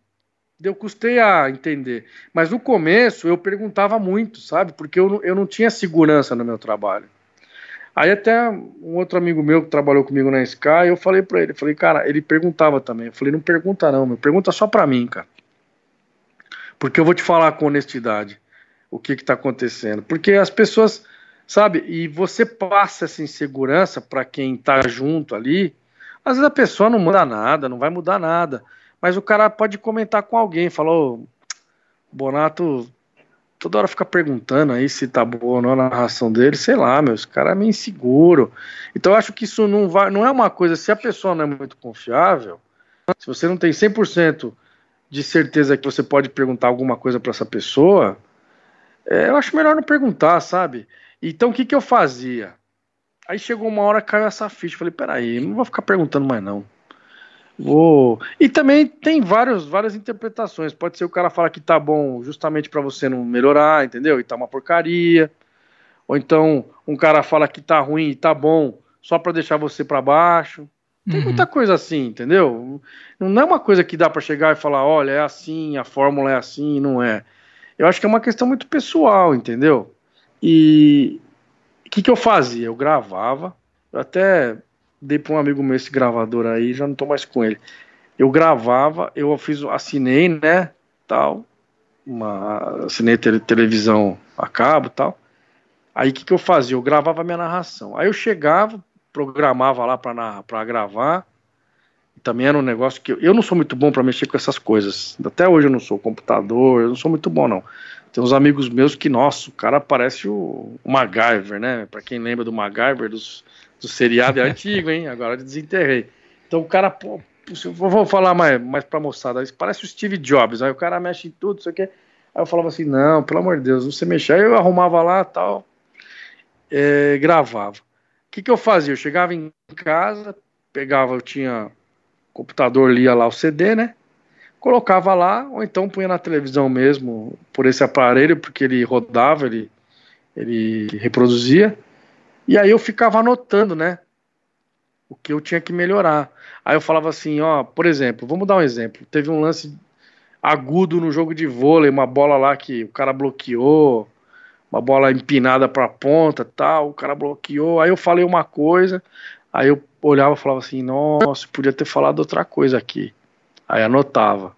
Eu custei a entender. Mas no começo eu perguntava muito, sabe? Porque eu, eu não tinha segurança no meu trabalho. Aí até um outro amigo meu que trabalhou comigo na Sky, eu falei para ele, falei, cara, ele perguntava também. Eu falei, não pergunta não, meu, pergunta só para mim, cara. Porque eu vou te falar com honestidade o que que tá acontecendo. Porque as pessoas, sabe, e você passa essa insegurança para quem tá junto ali, às vezes a pessoa não muda nada, não vai mudar nada. Mas o cara pode comentar com alguém, falou, Bonato toda hora fica perguntando aí se tá boa ou não a narração dele, sei lá, meu, esse cara é meio inseguro. Então eu acho que isso não vai, não é uma coisa, se a pessoa não é muito confiável, se você não tem 100% de certeza que você pode perguntar alguma coisa para essa pessoa, é, eu acho melhor não perguntar, sabe? Então o que que eu fazia? Aí chegou uma hora que caiu essa ficha, falei, peraí, não vou ficar perguntando mais não. Vou. E também tem vários, várias interpretações. Pode ser o cara falar que tá bom justamente para você não melhorar, entendeu? E tá uma porcaria. Ou então um cara fala que tá ruim e tá bom só para deixar você para baixo. Tem uhum. muita coisa assim, entendeu? Não é uma coisa que dá para chegar e falar, olha, é assim, a fórmula é assim, não é. Eu acho que é uma questão muito pessoal, entendeu? E o que, que eu fazia? Eu gravava, eu até dei para um amigo meu esse gravador aí, já não tô mais com ele. Eu gravava, eu fiz, assinei, né, tal, uma, assinei tele, televisão a cabo, tal. Aí o que, que eu fazia? Eu gravava minha narração. Aí eu chegava, programava lá para gravar. Também era um negócio que eu, eu não sou muito bom para mexer com essas coisas. Até hoje eu não sou computador, eu não sou muito bom não. Tem uns amigos meus que, nossa, o cara parece o, o MacGyver, né? Para quem lembra do MacGyver dos do seriado é antigo, hein? Agora eu desenterrei. Então o cara, pô, vou falar mais, mais pra moçada, parece o Steve Jobs, aí o cara mexe em tudo, isso aqui. Aí eu falava assim, não, pelo amor de Deus, não você mexer. Aí eu arrumava lá tal, é, gravava. O que, que eu fazia? Eu chegava em casa, pegava, eu tinha computador, lia lá o CD, né? Colocava lá, ou então punha na televisão mesmo, por esse aparelho, porque ele rodava, ele, ele reproduzia. E aí eu ficava anotando, né? O que eu tinha que melhorar. Aí eu falava assim, ó, por exemplo, vamos dar um exemplo. Teve um lance agudo no jogo de vôlei, uma bola lá que o cara bloqueou, uma bola empinada para a ponta, tal, o cara bloqueou. Aí eu falei uma coisa, aí eu olhava e falava assim, nossa, podia ter falado outra coisa aqui. Aí anotava.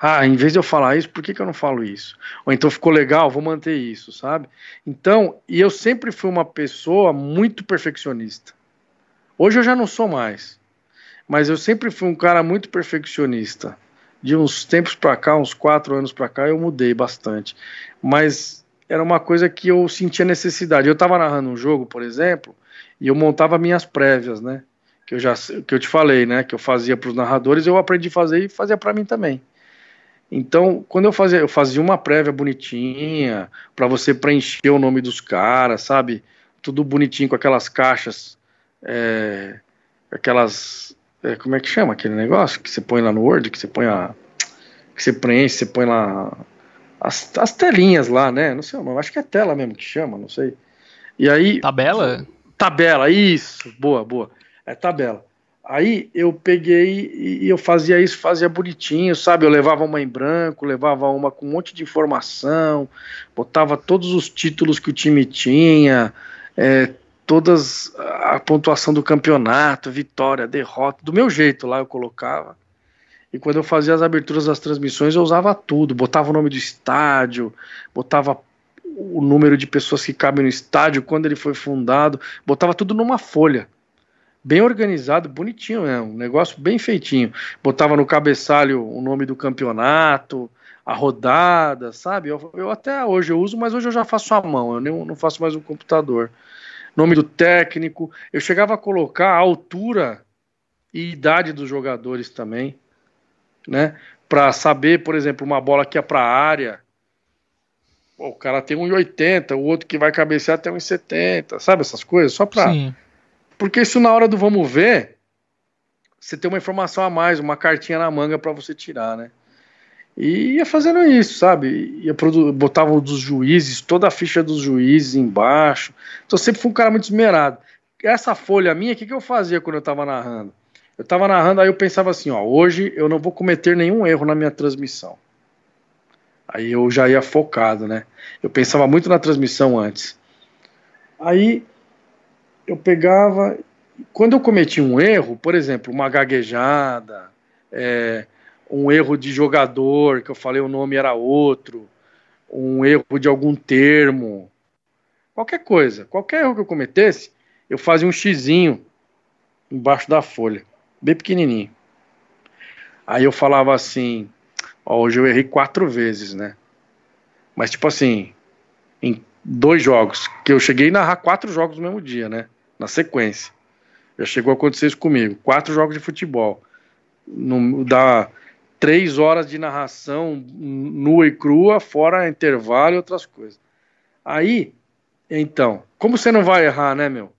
Ah, em vez de eu falar isso, por que, que eu não falo isso? Ou então ficou legal, vou manter isso, sabe? Então, e eu sempre fui uma pessoa muito perfeccionista. Hoje eu já não sou mais. Mas eu sempre fui um cara muito perfeccionista. De uns tempos para cá, uns quatro anos para cá, eu mudei bastante. Mas era uma coisa que eu sentia necessidade. Eu estava narrando um jogo, por exemplo, e eu montava minhas prévias, né? Que eu já que eu te falei, né? Que eu fazia para os narradores, eu aprendi a fazer e fazia para mim também. Então, quando eu fazia, eu fazia uma prévia bonitinha para você preencher o nome dos caras, sabe? Tudo bonitinho com aquelas caixas, é, aquelas, é, como é que chama aquele negócio que você põe lá no Word, que você põe a, que você preenche, você põe lá as, as telinhas lá, né? Não sei, acho que é tela mesmo que chama, não sei. E aí. Tabela? Tabela, isso, boa, boa. É tabela. Aí eu peguei e eu fazia isso, fazia bonitinho, sabe? Eu levava uma em branco, levava uma com um monte de informação, botava todos os títulos que o time tinha, é, todas a pontuação do campeonato, vitória, derrota, do meu jeito lá eu colocava. E quando eu fazia as aberturas das transmissões, eu usava tudo, botava o nome do estádio, botava o número de pessoas que cabem no estádio, quando ele foi fundado, botava tudo numa folha bem organizado, bonitinho, né? um negócio bem feitinho. Botava no cabeçalho o nome do campeonato, a rodada, sabe? Eu, eu até hoje eu uso, mas hoje eu já faço à mão, eu nem, não faço mais no computador. Nome do técnico, eu chegava a colocar a altura e idade dos jogadores também, né? Para saber, por exemplo, uma bola que é para a área, o cara tem 1,80, o outro que vai cabecear tem 1,70, sabe essas coisas? Só para porque isso na hora do vamos ver, você tem uma informação a mais, uma cartinha na manga para você tirar, né? E ia fazendo isso, sabe? Ia botava o dos juízes, toda a ficha dos juízes embaixo. Então sempre fui um cara muito esmerado. Essa folha minha, o que, que eu fazia quando eu tava narrando? Eu tava narrando, aí eu pensava assim, ó, hoje eu não vou cometer nenhum erro na minha transmissão. Aí eu já ia focado, né? Eu pensava muito na transmissão antes. Aí eu pegava. Quando eu cometi um erro, por exemplo, uma gaguejada, é, um erro de jogador, que eu falei o nome era outro, um erro de algum termo, qualquer coisa, qualquer erro que eu cometesse, eu fazia um xizinho embaixo da folha, bem pequenininho. Aí eu falava assim, ó, hoje eu errei quatro vezes, né? Mas tipo assim, em dois jogos, que eu cheguei a narrar quatro jogos no mesmo dia, né? Na sequência. Já chegou a acontecer isso comigo. Quatro jogos de futebol. No, dá três horas de narração nua e crua, fora intervalo e outras coisas. Aí, então, como você não vai errar, né, meu?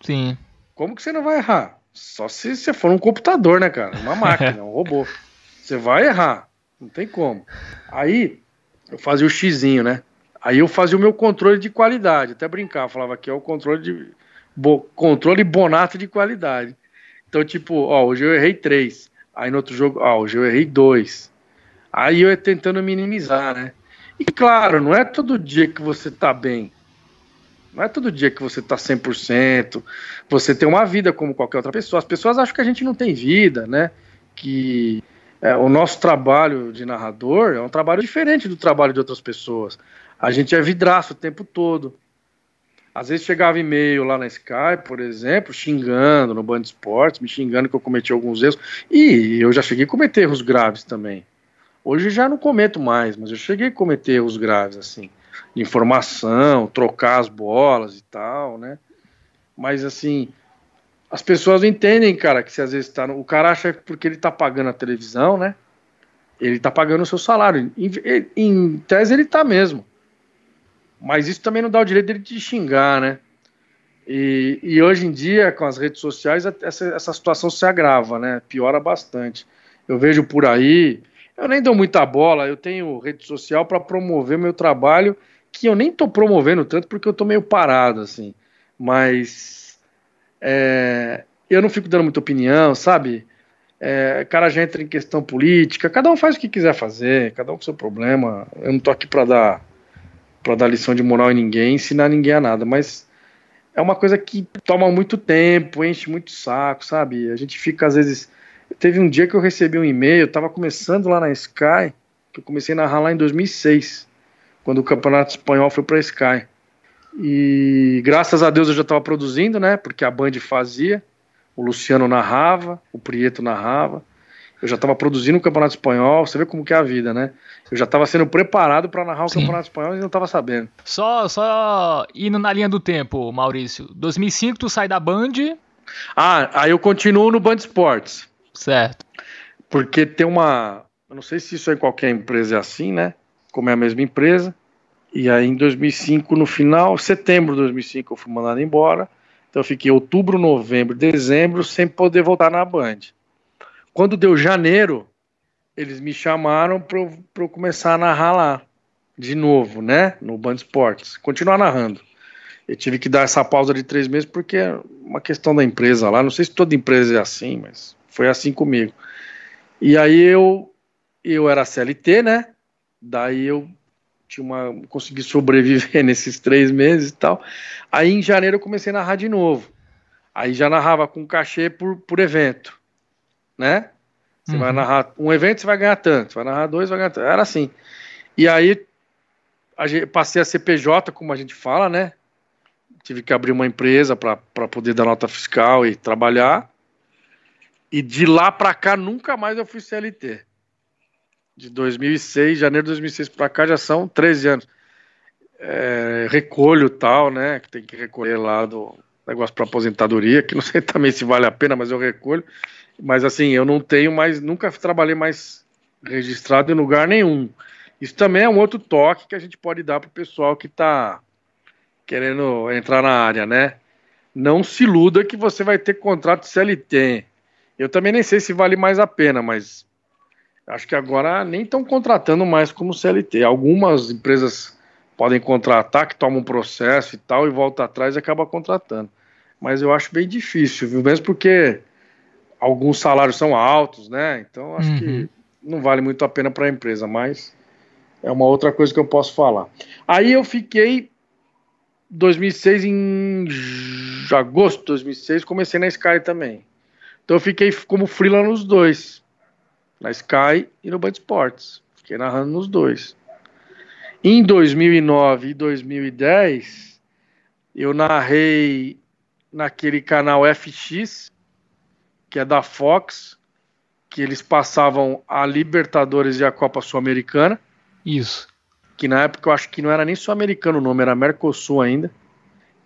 Sim. Como que você não vai errar? Só se você for um computador, né, cara? Uma máquina, um robô. Você vai errar. Não tem como. Aí, eu fazia o xizinho, né? Aí eu fazia o meu controle de qualidade. Até brincar, falava que é o controle de bo, controle bonato de qualidade. Então, tipo, ó, hoje eu errei três. Aí no outro jogo, ó, hoje eu errei dois. Aí eu tentando minimizar, né? E claro, não é todo dia que você tá bem. Não é todo dia que você tá 100%. Você tem uma vida como qualquer outra pessoa. As pessoas acham que a gente não tem vida, né? Que é, o nosso trabalho de narrador é um trabalho diferente do trabalho de outras pessoas. A gente é vidraço o tempo todo. Às vezes chegava e-mail lá na Skype, por exemplo, xingando no Band Esportes, me xingando que eu cometi alguns erros. E eu já cheguei a cometer erros graves também. Hoje já não cometo mais, mas eu cheguei a cometer erros graves, assim, de informação, trocar as bolas e tal, né? Mas assim, as pessoas entendem, cara, que se às vezes tá. No... O cara acha que porque ele tá pagando a televisão, né? Ele tá pagando o seu salário. Em, em tese ele tá mesmo. Mas isso também não dá o direito dele de xingar, né? E, e hoje em dia, com as redes sociais, essa, essa situação se agrava, né? Piora bastante. Eu vejo por aí, eu nem dou muita bola, eu tenho rede social para promover meu trabalho, que eu nem estou promovendo tanto porque eu estou meio parado, assim. Mas é, eu não fico dando muita opinião, sabe? É, cara já entra em questão política, cada um faz o que quiser fazer, cada um com seu problema. Eu não tô aqui para dar para dar lição de moral em ninguém, ensinar ninguém a nada, mas é uma coisa que toma muito tempo, enche muito saco, sabe? A gente fica às vezes. Teve um dia que eu recebi um e-mail, eu tava começando lá na Sky, que eu comecei a narrar lá em 2006, quando o Campeonato Espanhol foi para Sky. E graças a Deus eu já estava produzindo, né? Porque a Band fazia, o Luciano narrava, o Prieto narrava eu já estava produzindo o Campeonato Espanhol, você vê como que é a vida, né? Eu já estava sendo preparado para narrar o Sim. Campeonato Espanhol e não estava sabendo. Só, só indo na linha do tempo, Maurício. 2005 tu sai da Band. Ah, aí eu continuo no Band Esportes. Certo. Porque tem uma Eu não sei se isso é em qualquer empresa é assim, né? Como é a mesma empresa. E aí em 2005, no final, setembro de 2005, eu fui mandado embora. Então eu fiquei outubro, novembro, dezembro sem poder voltar na Band. Quando deu janeiro, eles me chamaram para eu, começar a narrar lá, de novo, né? No Band Esportes. Continuar narrando. Eu tive que dar essa pausa de três meses porque é uma questão da empresa lá. Não sei se toda empresa é assim, mas foi assim comigo. E aí eu, eu era CLT, né? Daí eu tinha uma, consegui sobreviver nesses três meses e tal. Aí em janeiro eu comecei a narrar de novo. Aí já narrava com cachê por, por evento, né? Você uhum. vai narrar um evento, você vai ganhar tanto. Você vai narrar dois, vai ganhar tanto. Era assim. E aí a gente, passei a CPJ, como a gente fala, né? Tive que abrir uma empresa para poder dar nota fiscal e trabalhar. E de lá para cá nunca mais eu fui CLT de 2006, janeiro de 2006 para cá já são 13 anos. É, recolho tal, né? Que tem que recolher lá do negócio para aposentadoria, que não sei também se vale a pena, mas eu recolho. Mas assim, eu não tenho mais, nunca trabalhei mais registrado em lugar nenhum. Isso também é um outro toque que a gente pode dar para o pessoal que está querendo entrar na área, né? Não se iluda que você vai ter contrato CLT. Eu também nem sei se vale mais a pena, mas Acho que agora nem estão contratando mais como CLT. Algumas empresas podem contratar, que tomam um processo e tal, e volta atrás e acaba contratando. Mas eu acho bem difícil, viu? Mesmo porque alguns salários são altos, né? Então acho uhum. que não vale muito a pena para a empresa, mas é uma outra coisa que eu posso falar. Aí eu fiquei 2006 em agosto de 2006 comecei na Sky também. Então eu fiquei como freela nos dois na Sky e no Band Esportes. Fiquei narrando nos dois. Em 2009 e 2010, eu narrei naquele canal FX, que é da Fox, que eles passavam a Libertadores e a Copa Sul-Americana. Isso. Que na época eu acho que não era nem sul-americano o nome, era Mercosul ainda.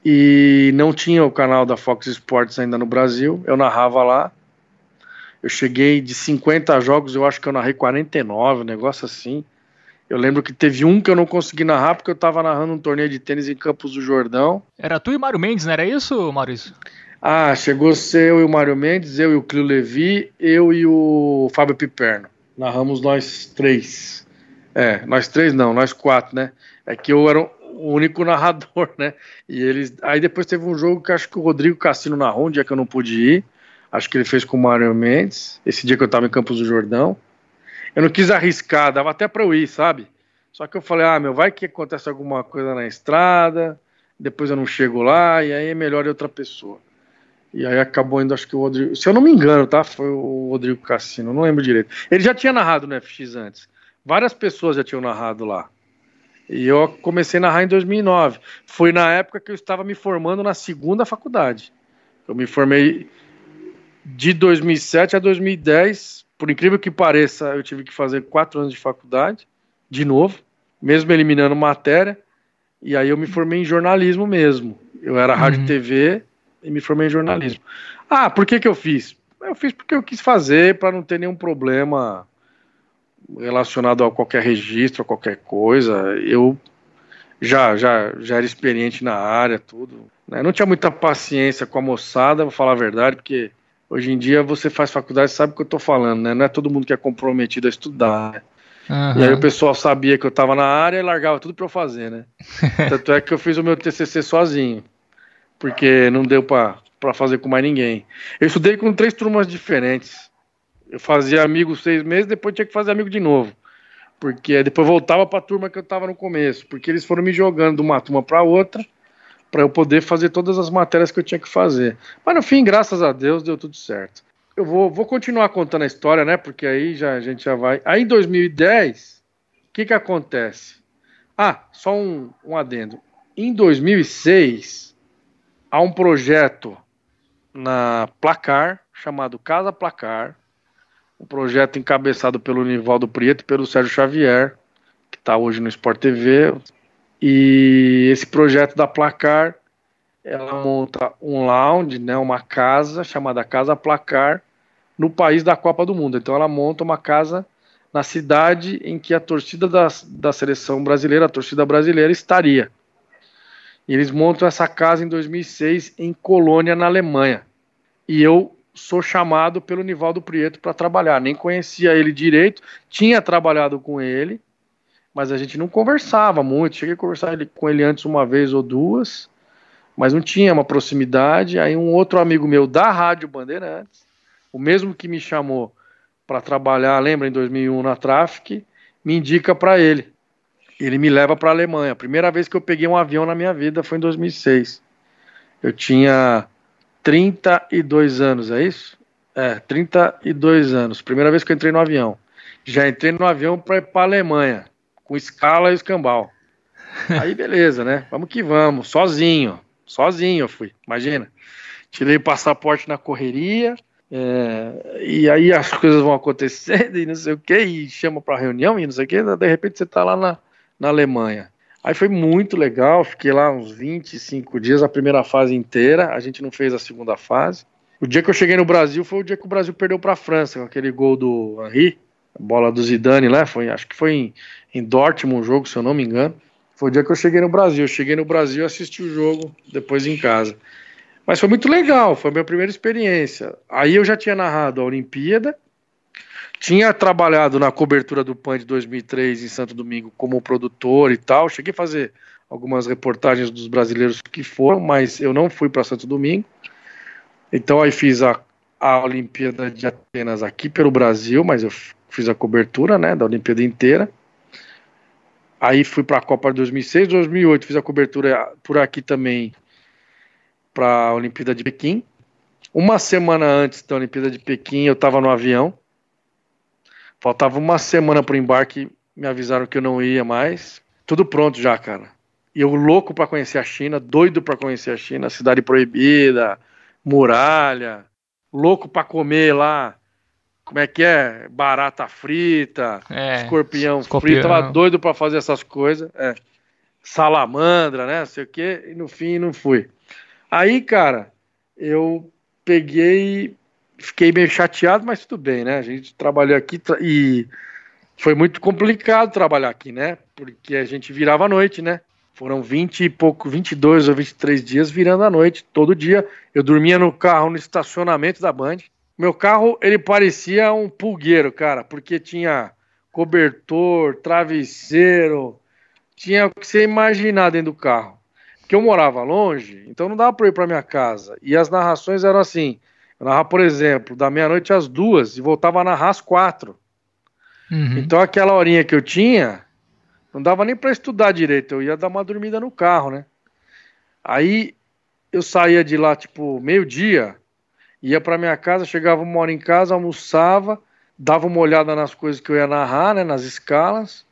E não tinha o canal da Fox Sports ainda no Brasil. Eu narrava lá. Eu cheguei de 50 jogos, eu acho que eu narrei 49, um negócio assim. Eu lembro que teve um que eu não consegui narrar porque eu tava narrando um torneio de tênis em Campos do Jordão. Era tu e Mário Mendes, não era isso, Maurício? Ah, chegou eu e o Mário Mendes, eu e o Clio Levi, eu e o Fábio Piperno. Narramos nós três. É, nós três não, nós quatro, né? É que eu era o único narrador, né? E eles. Aí depois teve um jogo que acho que o Rodrigo Cassino narrou, um dia que eu não pude ir. Acho que ele fez com o Mário Mendes, esse dia que eu tava em Campos do Jordão. Eu não quis arriscar, dava até pra eu ir, sabe? Só que eu falei, ah, meu, vai que acontece alguma coisa na estrada, depois eu não chego lá, e aí é melhor outra pessoa. E aí acabou indo, acho que o Rodrigo. Se eu não me engano, tá? Foi o Rodrigo Cassino, não lembro direito. Ele já tinha narrado no FX antes. Várias pessoas já tinham narrado lá. E eu comecei a narrar em 2009. Foi na época que eu estava me formando na segunda faculdade. Eu me formei de 2007 a 2010, por incrível que pareça, eu tive que fazer quatro anos de faculdade, de novo, mesmo eliminando matéria, e aí eu me formei em jornalismo mesmo. Eu era rádio uhum. TV e me formei em jornalismo. Ah, por que que eu fiz? Eu fiz porque eu quis fazer para não ter nenhum problema relacionado a qualquer registro, a qualquer coisa. Eu já já já era experiente na área, tudo. Né? Não tinha muita paciência com a moçada, vou falar a verdade, porque Hoje em dia você faz faculdade sabe o que eu estou falando, né? Não é todo mundo que é comprometido a estudar. Né? Uhum. E aí o pessoal sabia que eu estava na área e largava tudo para eu fazer, né? Tanto é que eu fiz o meu TCC sozinho, porque não deu para fazer com mais ninguém. Eu estudei com três turmas diferentes. Eu fazia amigo seis meses, depois tinha que fazer amigo de novo. Porque depois voltava para a turma que eu estava no começo, porque eles foram me jogando de uma turma para outra para eu poder fazer todas as matérias que eu tinha que fazer. Mas no fim, graças a Deus, deu tudo certo. Eu vou, vou continuar contando a história, né? Porque aí já, a gente já vai. Aí em 2010, o que, que acontece? Ah, só um, um adendo. Em 2006, há um projeto na Placar, chamado Casa Placar, um projeto encabeçado pelo Nivaldo Prieto e pelo Sérgio Xavier, que está hoje no Sport TV. E esse projeto da Placar, ela monta um lounge, né, uma casa chamada Casa Placar, no país da Copa do Mundo. Então ela monta uma casa na cidade em que a torcida da, da seleção brasileira, a torcida brasileira, estaria. E eles montam essa casa em 2006 em Colônia, na Alemanha. E eu sou chamado pelo Nivaldo Prieto para trabalhar. Nem conhecia ele direito, tinha trabalhado com ele, mas a gente não conversava muito. Cheguei a conversar com ele antes uma vez ou duas, mas não tinha uma proximidade. Aí um outro amigo meu da Rádio Bandeirantes, o mesmo que me chamou para trabalhar, lembra, em 2001 na Traffic, me indica para ele. Ele me leva para a Alemanha. A primeira vez que eu peguei um avião na minha vida foi em 2006. Eu tinha 32 anos, é isso? É, 32 anos. Primeira vez que eu entrei no avião. Já entrei no avião para ir para a Alemanha, com escala e escambau. Aí beleza, né? Vamos que vamos, sozinho. Sozinho eu fui, imagina. Tirei o passaporte na correria, é, e aí as coisas vão acontecendo e não sei o que, e chama para reunião e não sei o que, de repente você está lá na, na Alemanha. Aí foi muito legal, fiquei lá uns 25 dias, a primeira fase inteira, a gente não fez a segunda fase. O dia que eu cheguei no Brasil foi o dia que o Brasil perdeu para a França, com aquele gol do Henri, a bola do Zidane lá, foi, acho que foi em, em Dortmund o jogo, se eu não me engano. Foi o dia que eu cheguei no Brasil. Eu cheguei no Brasil assisti o jogo depois em casa. Mas foi muito legal, foi a minha primeira experiência. Aí eu já tinha narrado a Olimpíada, tinha trabalhado na cobertura do PAN de 2003 em Santo Domingo como produtor e tal. Cheguei a fazer algumas reportagens dos brasileiros que foram, mas eu não fui para Santo Domingo. Então aí fiz a, a Olimpíada de Atenas aqui pelo Brasil, mas eu fiz a cobertura né, da Olimpíada inteira. Aí fui para a Copa de 2006, 2008 fiz a cobertura por aqui também para a Olimpíada de Pequim. Uma semana antes da Olimpíada de Pequim, eu estava no avião. Faltava uma semana para o embarque, me avisaram que eu não ia mais. Tudo pronto já, cara. E eu louco para conhecer a China, doido para conhecer a China, cidade proibida, muralha, louco para comer lá. Como é que é? Barata frita, é, escorpião, escorpião frito, tava doido para fazer essas coisas. É. Salamandra, né? Não sei o quê, e no fim não fui. Aí, cara, eu peguei, fiquei meio chateado, mas tudo bem, né? A gente trabalhou aqui tra e foi muito complicado trabalhar aqui, né? Porque a gente virava à noite, né? Foram 20 e pouco, 22 ou 23 dias virando à noite, todo dia. Eu dormia no carro no estacionamento da Band. Meu carro, ele parecia um pulgueiro, cara, porque tinha cobertor, travesseiro, tinha o que você imaginar dentro do carro que eu morava longe, então não dava para ir para minha casa. E as narrações eram assim: eu narrava, por exemplo, da meia-noite às duas e voltava a narrar às quatro. Uhum. Então aquela horinha que eu tinha, não dava nem para estudar direito, eu ia dar uma dormida no carro, né? Aí eu saía de lá tipo meio-dia, ia para minha casa, chegava uma hora em casa, almoçava, dava uma olhada nas coisas que eu ia narrar, né, nas escalas,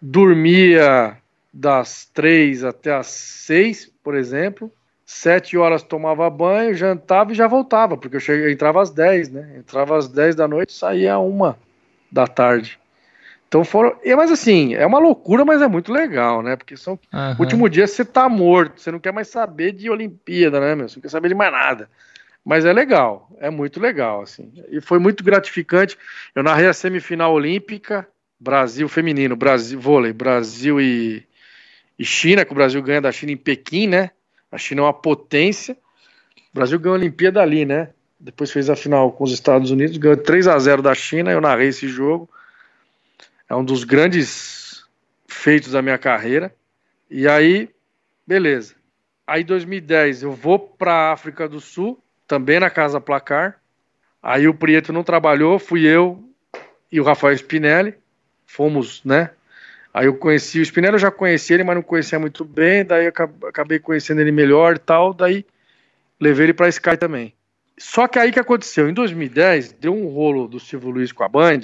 dormia das três até as seis, por exemplo. Sete horas tomava banho, jantava e já voltava, porque eu, cheguei, eu entrava às dez, né? Entrava às dez da noite saía uma da tarde. Então foram. É, mas assim, é uma loucura, mas é muito legal, né? Porque são. Uhum. último dia você tá morto, você não quer mais saber de Olimpíada, né, meu? Você não quer saber de mais nada. Mas é legal, é muito legal, assim. E foi muito gratificante. Eu narrei a semifinal olímpica, Brasil feminino, Brasil vôlei, Brasil e e China, que o Brasil ganha da China em Pequim, né? A China é uma potência. O Brasil ganhou a Olimpíada ali, né? Depois fez a final com os Estados Unidos, ganhou 3 a 0 da China. Eu narrei esse jogo. É um dos grandes feitos da minha carreira. E aí, beleza. Aí, 2010, eu vou para a África do Sul, também na Casa Placar. Aí o Prieto não trabalhou, fui eu e o Rafael Spinelli. Fomos, né, Aí eu conheci o Spinelli, eu já conhecia ele, mas não conhecia muito bem. Daí eu acabei conhecendo ele melhor e tal. Daí levei ele para Sky também. Só que aí que aconteceu? Em 2010, deu um rolo do Silvio Luiz com a Band.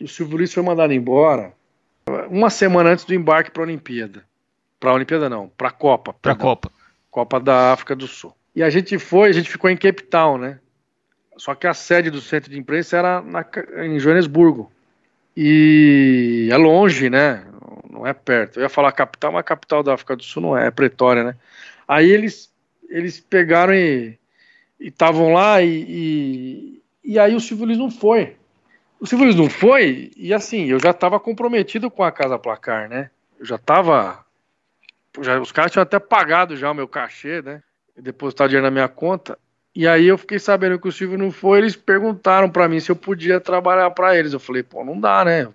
E o Silvio Luiz foi mandado embora uma semana antes do embarque para a Olimpíada. Para a Olimpíada não, para a Copa. Para a Copa. Copa da África do Sul. E a gente foi, a gente ficou em Cape Town, né? Só que a sede do centro de imprensa era na, em Joanesburgo. E é longe, né? Não é perto. Eu ia falar capital, mas capital da África do Sul não é, é Pretória, né? Aí eles, eles pegaram e estavam lá e, e, e, aí o Silvio Luiz não foi. O Silvio Luiz não foi, e assim, eu já estava comprometido com a Casa Placar, né? Eu já estava. Já, os caras tinham até pagado já o meu cachê, né? Depositado dinheiro na minha conta. E aí eu fiquei sabendo que o Silvio não foi, eles perguntaram para mim se eu podia trabalhar para eles. Eu falei, pô, não dá, né?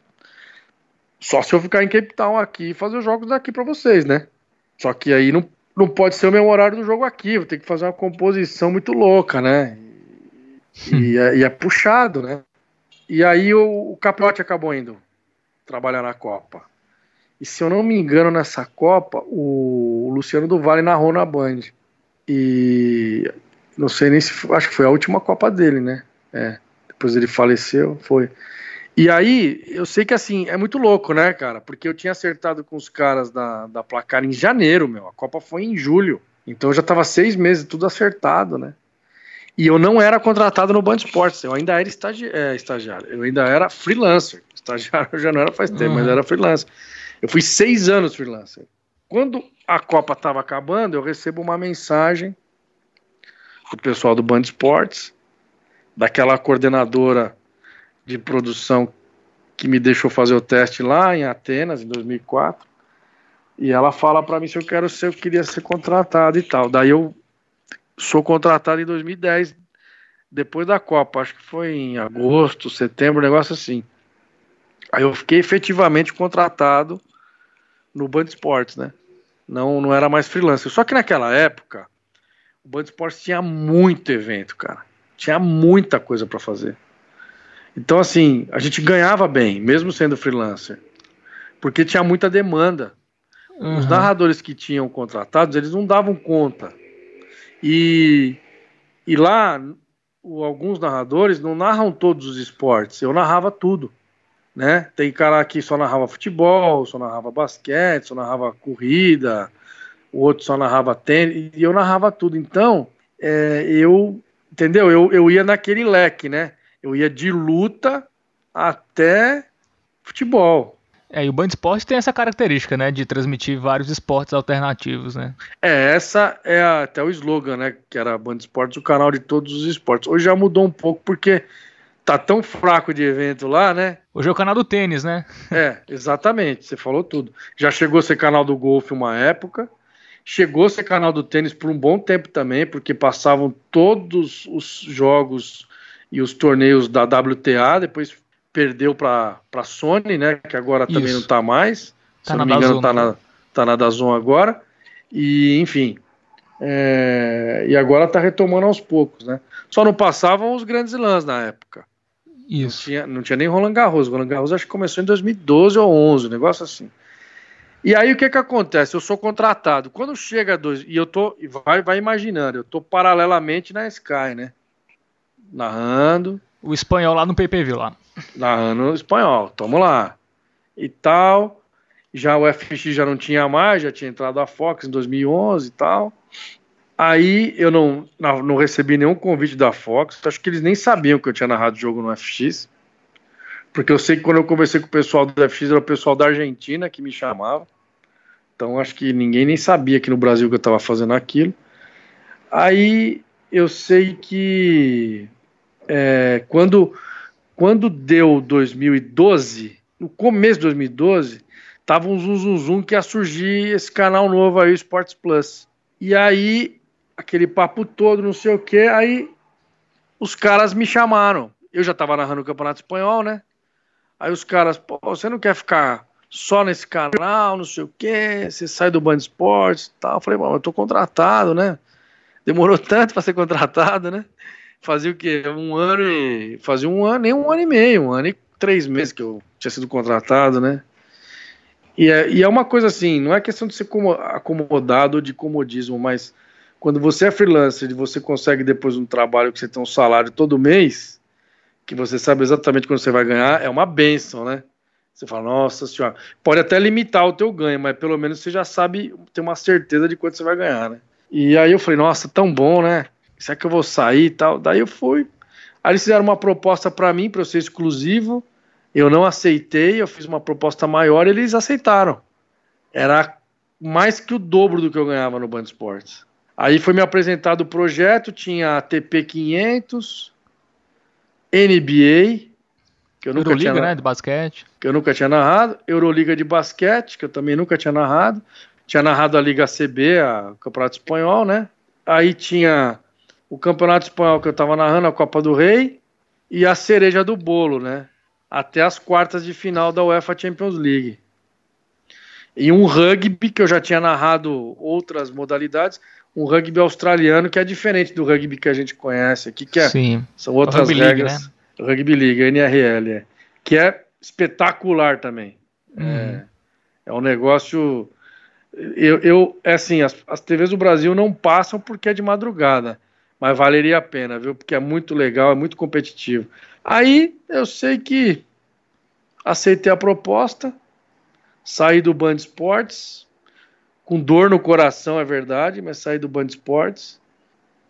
Só se eu ficar em Cape Town aqui e fazer os jogos daqui para vocês, né? Só que aí não, não pode ser o meu horário do jogo aqui, vou ter que fazer uma composição muito louca, né? E, é, e é, puxado, né? E aí o, o Capote acabou indo trabalhar na Copa. E se eu não me engano, nessa Copa, o, o Luciano do Vale narrou na Band. E não sei nem se. Acho que foi a última Copa dele, né? É. Depois ele faleceu, foi. E aí, eu sei que assim, é muito louco, né, cara? Porque eu tinha acertado com os caras da, da placar em janeiro, meu. A Copa foi em julho. Então eu já tava seis meses, tudo acertado, né? E eu não era contratado no Band Esportes, eu ainda era estagi é, estagiário, eu ainda era freelancer. Estagiário eu já não era faz tempo, uhum. mas era freelancer. Eu fui seis anos freelancer. Quando a Copa estava acabando, eu recebo uma mensagem do pessoal do Band Esportes, daquela coordenadora de produção que me deixou fazer o teste lá em Atenas, em 2004. E ela fala para mim se eu quero ser, eu queria ser contratado e tal. Daí eu sou contratado em 2010, depois da Copa, acho que foi em agosto, setembro, um negócio assim. Aí eu fiquei efetivamente contratado no Band Esportes, né? Não, não era mais freelancer. Só que naquela época, o Band Esportes tinha muito evento, cara. Tinha muita coisa para fazer. Então, assim, a gente ganhava bem, mesmo sendo freelancer, porque tinha muita demanda. Uhum. Os narradores que tinham contratados, eles não davam conta. E, e lá, o, alguns narradores não narram todos os esportes, eu narrava tudo. Né? Tem cara que só narrava futebol, só narrava basquete, só narrava corrida, o outro só narrava tênis, e eu narrava tudo. Então, é, eu, entendeu? Eu, eu ia naquele leque, né? Eu ia de luta até futebol. É, e o Band Esporte tem essa característica, né, de transmitir vários esportes alternativos, né? É, essa é a, até o slogan, né, que era Band Esportes, o canal de todos os esportes. Hoje já mudou um pouco porque tá tão fraco de evento lá, né? Hoje é o canal do tênis, né? É, exatamente, você falou tudo. Já chegou a ser canal do golfe uma época, chegou a ser canal do tênis por um bom tempo também, porque passavam todos os jogos e os torneios da WTA, depois perdeu para a Sony, né? Que agora também Isso. não está mais. Tá Se não me engano, está na, tá na Dazon agora. E, enfim. É, e agora está retomando aos poucos, né? Só não passavam os grandes lãs na época. Isso. Não tinha, não tinha nem Roland Garros. Roland Garros acho que começou em 2012 ou 11, um negócio assim. E aí o que que acontece? Eu sou contratado. Quando chega dois e eu tô vai vai imaginando, eu tô paralelamente na Sky, né? Narrando, o espanhol lá no PPV lá. Narrando o espanhol, tamo lá. E tal. Já o FX já não tinha mais, já tinha entrado a Fox em 2011 e tal. Aí eu não, não recebi nenhum convite da Fox. Acho que eles nem sabiam que eu tinha narrado jogo no FX. Porque eu sei que quando eu conversei com o pessoal do FX era o pessoal da Argentina que me chamava. Então acho que ninguém nem sabia aqui no Brasil que eu estava fazendo aquilo. Aí eu sei que é, quando, quando deu 2012, no começo de 2012, tava um zum, zum, zum que ia surgir esse canal novo aí, o Sports Plus. E aí, aquele papo todo, não sei o que, aí os caras me chamaram. Eu já tava narrando o Campeonato Espanhol, né? Aí os caras, pô, você não quer ficar só nesse canal, não sei o que, você sai do Band Esportes e tal. Eu falei, bom, eu tô contratado, né? Demorou tanto para ser contratado, né? fazia o quê? Um ano e. Fazia um ano, nem um ano e meio, um ano e três meses que eu tinha sido contratado, né? E é, e é uma coisa assim, não é questão de ser acomodado ou de comodismo, mas quando você é freelancer e você consegue depois um trabalho que você tem um salário todo mês, que você sabe exatamente quando você vai ganhar, é uma benção, né? Você fala, nossa senhora, pode até limitar o teu ganho, mas pelo menos você já sabe, tem uma certeza de quanto você vai ganhar, né? E aí eu falei, nossa, tão bom, né? será que eu vou sair e tal? Daí eu fui. Aí eles fizeram uma proposta para mim, para eu ser exclusivo. Eu não aceitei, eu fiz uma proposta maior e eles aceitaram. Era mais que o dobro do que eu ganhava no Band Esportes. Aí foi me apresentado o projeto, tinha ATP 500, NBA, Que eu nunca Euroliga, tinha, né? De basquete. Que eu nunca tinha narrado. Euroliga de basquete, que eu também nunca tinha narrado. Tinha narrado a Liga CB, a, o Campeonato Espanhol, né? Aí tinha o Campeonato Espanhol que eu tava narrando, a Copa do Rei. E a cereja do bolo, né? Até as quartas de final da UEFA Champions League. E um rugby, que eu já tinha narrado outras modalidades, um rugby australiano que é diferente do rugby que a gente conhece aqui, que é, Sim. são outras rugby regras. League, né? Rugby League, NRL, é, que é espetacular também. Uhum. É, é um negócio. Eu, eu é assim, as, as TVs do Brasil não passam porque é de madrugada, mas valeria a pena, viu? Porque é muito legal, é muito competitivo. Aí eu sei que aceitei a proposta, saí do Band Esportes, com dor no coração, é verdade, mas saí do Band Esportes.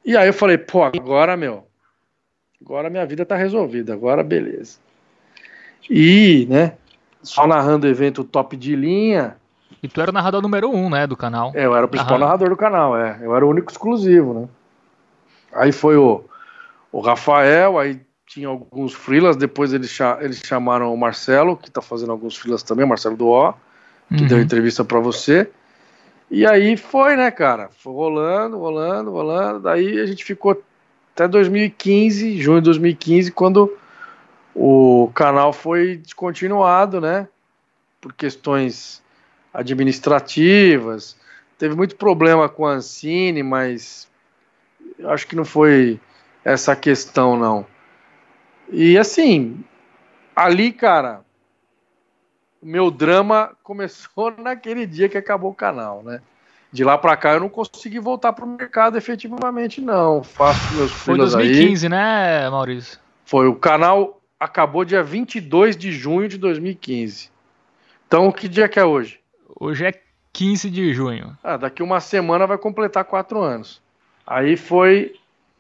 E aí eu falei, pô, agora, meu, agora minha vida tá resolvida, agora beleza. E, né, só narrando evento top de linha. E tu era o narrador número um, né, do canal. É, eu era o principal narrador do canal, é. Eu era o único exclusivo, né. Aí foi o, o Rafael, aí tinha alguns freelas, depois eles, eles chamaram o Marcelo, que tá fazendo alguns freelas também, o Marcelo do O, que uhum. deu entrevista para você. E aí foi, né, cara? Foi rolando, rolando, rolando. Daí a gente ficou até 2015, junho de 2015, quando o canal foi descontinuado, né? Por questões administrativas. Teve muito problema com a Ancine, mas acho que não foi essa questão, não. E assim, ali, cara, o meu drama começou naquele dia que acabou o canal, né? De lá para cá eu não consegui voltar pro mercado efetivamente, não. Faço meus Foi 2015, aí. né, Maurício? Foi. O canal acabou dia 22 de junho de 2015. Então, que dia que é hoje? Hoje é 15 de junho. Ah, daqui uma semana vai completar quatro anos. Aí foi.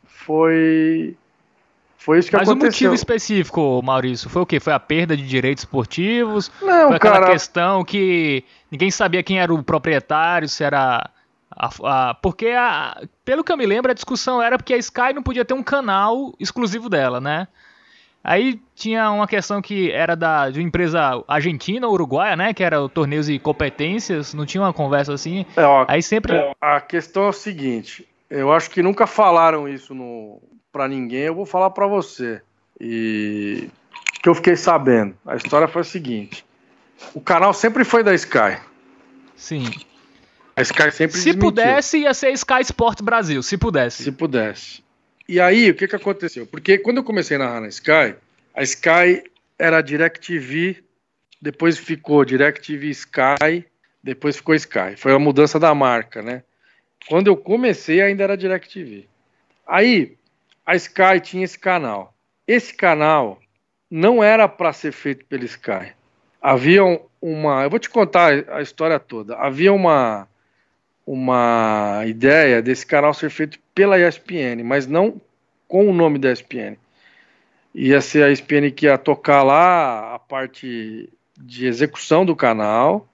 Foi. Foi isso que Mas aconteceu. Mas o motivo específico, Maurício, foi o quê? Foi a perda de direitos esportivos? Não, foi aquela cara... questão que ninguém sabia quem era o proprietário, se era... A, a, porque, a, pelo que eu me lembro, a discussão era porque a Sky não podia ter um canal exclusivo dela, né? Aí tinha uma questão que era da, de uma empresa argentina ou uruguaia, né? Que era o Torneios e Competências, não tinha uma conversa assim. É, ó, Aí sempre... A questão é o seguinte, eu acho que nunca falaram isso no, para ninguém, eu vou falar para você. E que eu fiquei sabendo. A história foi a seguinte: o canal sempre foi da Sky. Sim. A Sky sempre Se desmentiu. pudesse, ia ser Sky Sport Brasil, se pudesse. Se pudesse. E aí, o que, que aconteceu? Porque quando eu comecei a narrar na Sky, a Sky era DirecTV, depois ficou DirecTV Sky, depois ficou Sky. Foi a mudança da marca, né? Quando eu comecei, ainda era DirecTV. Aí, a Sky tinha esse canal. Esse canal não era para ser feito pela Sky. Havia uma, eu vou te contar a história toda. Havia uma uma ideia desse canal ser feito pela ESPN, mas não com o nome da ESPN. Ia ser a ESPN que ia tocar lá a parte de execução do canal,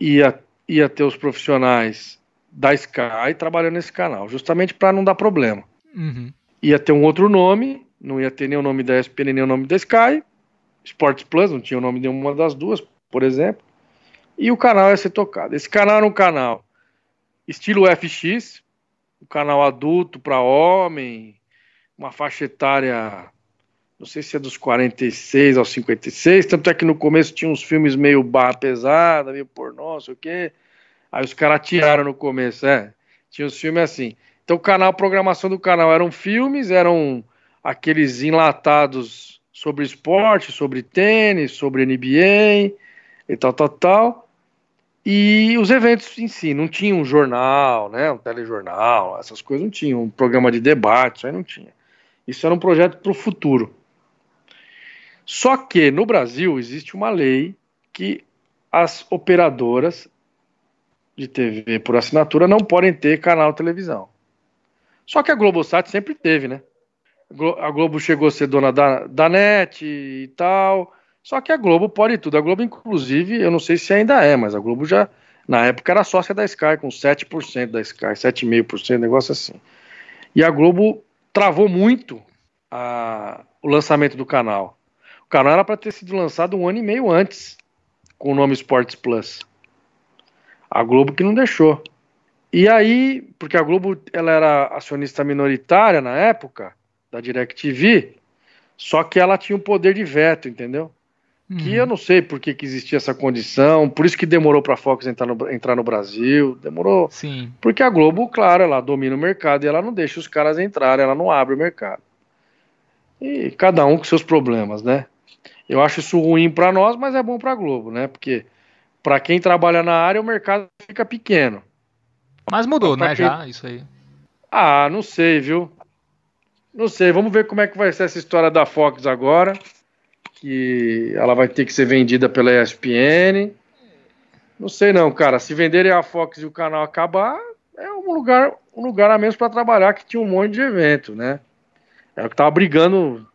ia, ia ter os profissionais da Sky trabalhando nesse canal, justamente para não dar problema. Uhum. Ia ter um outro nome, não ia ter nem o nome da ESPN nem o nome da Sky. Sports Plus não tinha o nome de nenhuma das duas, por exemplo. E o canal ia ser tocado. Esse canal era um canal estilo FX, um canal adulto para homem, uma faixa etária, não sei se é dos 46 aos 56, tanto é que no começo tinha uns filmes meio barra pesada, meio pornô, não sei o quê. Aí os caras tiraram no começo, é. Tinha uns filmes assim. Então o canal, a programação do canal eram filmes, eram aqueles enlatados sobre esporte, sobre tênis, sobre NBA e tal, tal, tal. E os eventos em si, não tinha um jornal, né, um telejornal, essas coisas não tinham, um programa de debate, isso aí não tinha. Isso era um projeto para o futuro. Só que no Brasil existe uma lei que as operadoras de TV por assinatura não podem ter canal de televisão. Só que a Globosat sempre teve, né? A Globo chegou a ser dona da, da NET e tal. Só que a Globo pode tudo. A Globo, inclusive, eu não sei se ainda é, mas a Globo já, na época, era sócia da Sky, com 7% da Sky, 7,5%, negócio assim. E a Globo travou muito a, o lançamento do canal. O canal era para ter sido lançado um ano e meio antes, com o nome Sports Plus. A Globo que não deixou. E aí, porque a Globo ela era acionista minoritária na época, da DirecTV, só que ela tinha o um poder de veto, entendeu? Uhum. Que eu não sei por que, que existia essa condição, por isso que demorou para a Fox entrar no, entrar no Brasil, demorou. Sim. Porque a Globo, claro, ela domina o mercado e ela não deixa os caras entrarem, ela não abre o mercado. E cada um com seus problemas, né? Eu acho isso ruim para nós, mas é bom para a Globo, né? Porque para quem trabalha na área, o mercado fica pequeno. Mas mudou, né, quem... já, isso aí. Ah, não sei, viu? Não sei, vamos ver como é que vai ser essa história da Fox agora que ela vai ter que ser vendida pela ESPN. Não sei não, cara. Se venderem a Fox e o canal acabar, é um lugar, um lugar a menos para trabalhar que tinha um monte de evento, né? É o que tava brigando.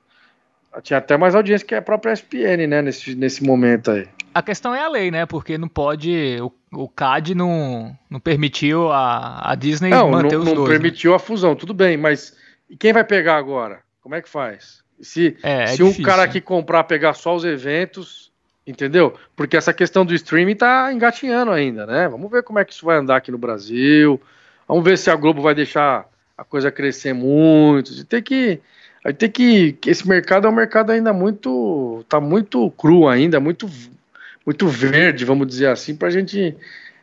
Tinha até mais audiência que a própria ESPN, né? Nesse, nesse momento aí. A questão é a lei, né? Porque não pode. O, o CAD não, não permitiu a, a Disney não, manter não, os não dois. Não né? permitiu né? a fusão, tudo bem, mas e quem vai pegar agora? Como é que faz? Se, é, é se difícil, um cara né? que comprar pegar só os eventos, entendeu? Porque essa questão do streaming tá engatinhando ainda, né? Vamos ver como é que isso vai andar aqui no Brasil. Vamos ver se a Globo vai deixar a coisa crescer muito. Tem que Aí tem que. Esse mercado é um mercado ainda muito. tá muito cru ainda, muito, muito verde, vamos dizer assim, pra gente.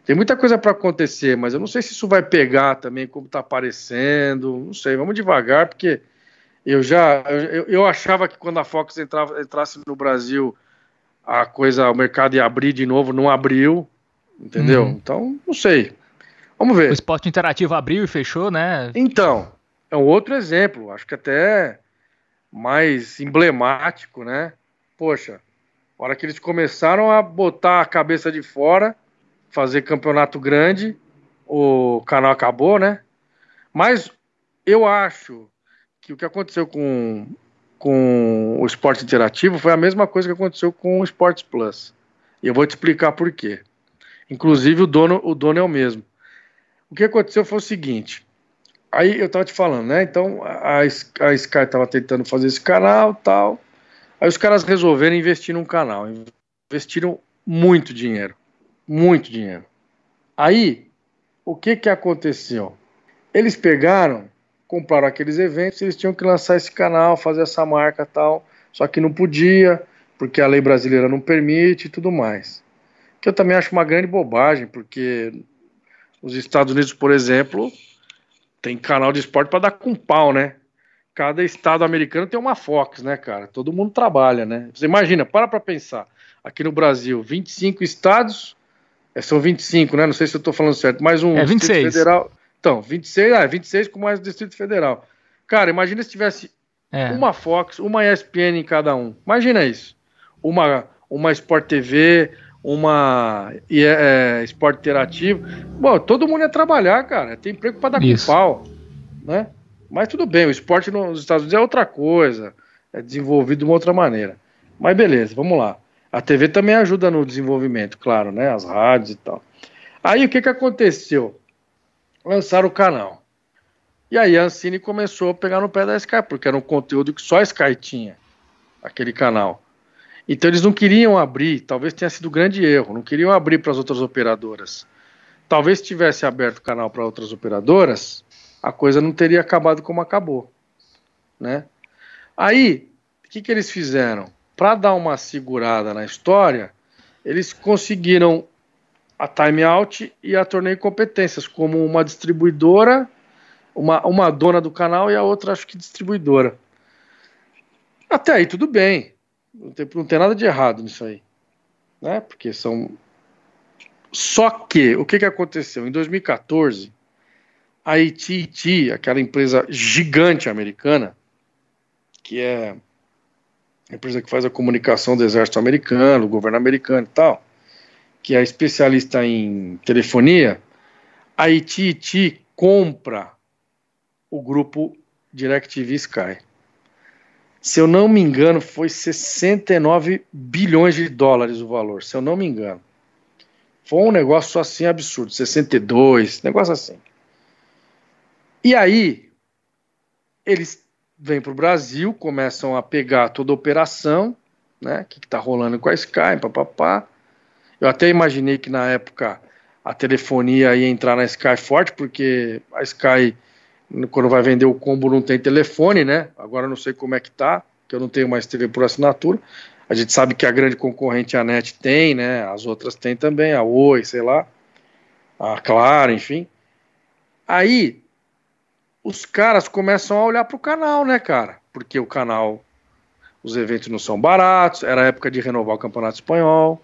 Tem muita coisa para acontecer, mas eu não sei se isso vai pegar também, como tá aparecendo. Não sei, vamos devagar, porque eu já eu, eu achava que quando a Fox entrava, entrasse no Brasil, a coisa, o mercado ia abrir de novo, não abriu, entendeu? Uhum. Então, não sei. Vamos ver. O esporte interativo abriu e fechou, né? Então, é um outro exemplo, acho que até mais emblemático, né? Poxa, a hora que eles começaram a botar a cabeça de fora, fazer campeonato grande, o canal acabou, né? Mas eu acho que o que aconteceu com, com o esporte interativo foi a mesma coisa que aconteceu com o Sports Plus. E eu vou te explicar por quê. Inclusive o dono, o dono é o mesmo. O que aconteceu foi o seguinte. Aí eu estava te falando, né? Então a, a Sky estava tentando fazer esse canal tal. Aí os caras resolveram investir num canal. Investiram muito dinheiro. Muito dinheiro. Aí, o que que aconteceu? Eles pegaram compraram aqueles eventos, eles tinham que lançar esse canal, fazer essa marca tal, só que não podia, porque a lei brasileira não permite e tudo mais. Que eu também acho uma grande bobagem, porque os Estados Unidos, por exemplo, tem canal de esporte para dar com pau, né? Cada estado americano tem uma Fox, né, cara? Todo mundo trabalha, né? Você imagina, para para pensar. Aqui no Brasil, 25 estados, é, são 25, né? Não sei se eu estou falando certo, mais um é 26. federal. Então, 26, ah, 26 com mais o Distrito Federal. Cara, imagina se tivesse é. uma Fox, uma ESPN em cada um. Imagina isso. Uma, uma Sport TV, uma é, Sport Interativo. Bom, todo mundo ia trabalhar, cara. Tem emprego para dar isso. com pau. Né? Mas tudo bem, o esporte nos Estados Unidos é outra coisa. É desenvolvido de uma outra maneira. Mas beleza, vamos lá. A TV também ajuda no desenvolvimento, claro, né? As rádios e tal. Aí o que, que aconteceu? Lançaram o canal. E aí a Ancine começou a pegar no pé da Sky, porque era um conteúdo que só a Sky tinha, aquele canal. Então eles não queriam abrir, talvez tenha sido um grande erro, não queriam abrir para as outras operadoras. Talvez se tivesse aberto o canal para outras operadoras, a coisa não teria acabado como acabou, né? Aí, o que, que eles fizeram? Para dar uma segurada na história, eles conseguiram a timeout e a torneio competências, como uma distribuidora, uma, uma dona do canal e a outra acho que distribuidora. Até aí tudo bem. Não tem, não tem nada de errado nisso aí. Né? Porque são. Só que, o que, que aconteceu? Em 2014, a AT&T, aquela empresa gigante americana, que é a empresa que faz a comunicação do exército americano, do governo americano e tal, que é especialista em telefonia, a AT&T compra o grupo DirecTV Sky. Se eu não me engano, foi 69 bilhões de dólares o valor, se eu não me engano. Foi um negócio assim absurdo, 62, negócio assim. E aí, eles vêm para o Brasil, começam a pegar toda a operação, né? O que está rolando com a Sky, papapá. Eu até imaginei que na época a telefonia ia entrar na Sky forte, porque a Sky, quando vai vender o combo, não tem telefone, né? Agora eu não sei como é que tá, que eu não tenho mais TV por assinatura. A gente sabe que a grande concorrente, a NET, tem, né? As outras tem também, a Oi, sei lá, a Claro, enfim. Aí, os caras começam a olhar pro canal, né, cara? Porque o canal, os eventos não são baratos, era época de renovar o Campeonato Espanhol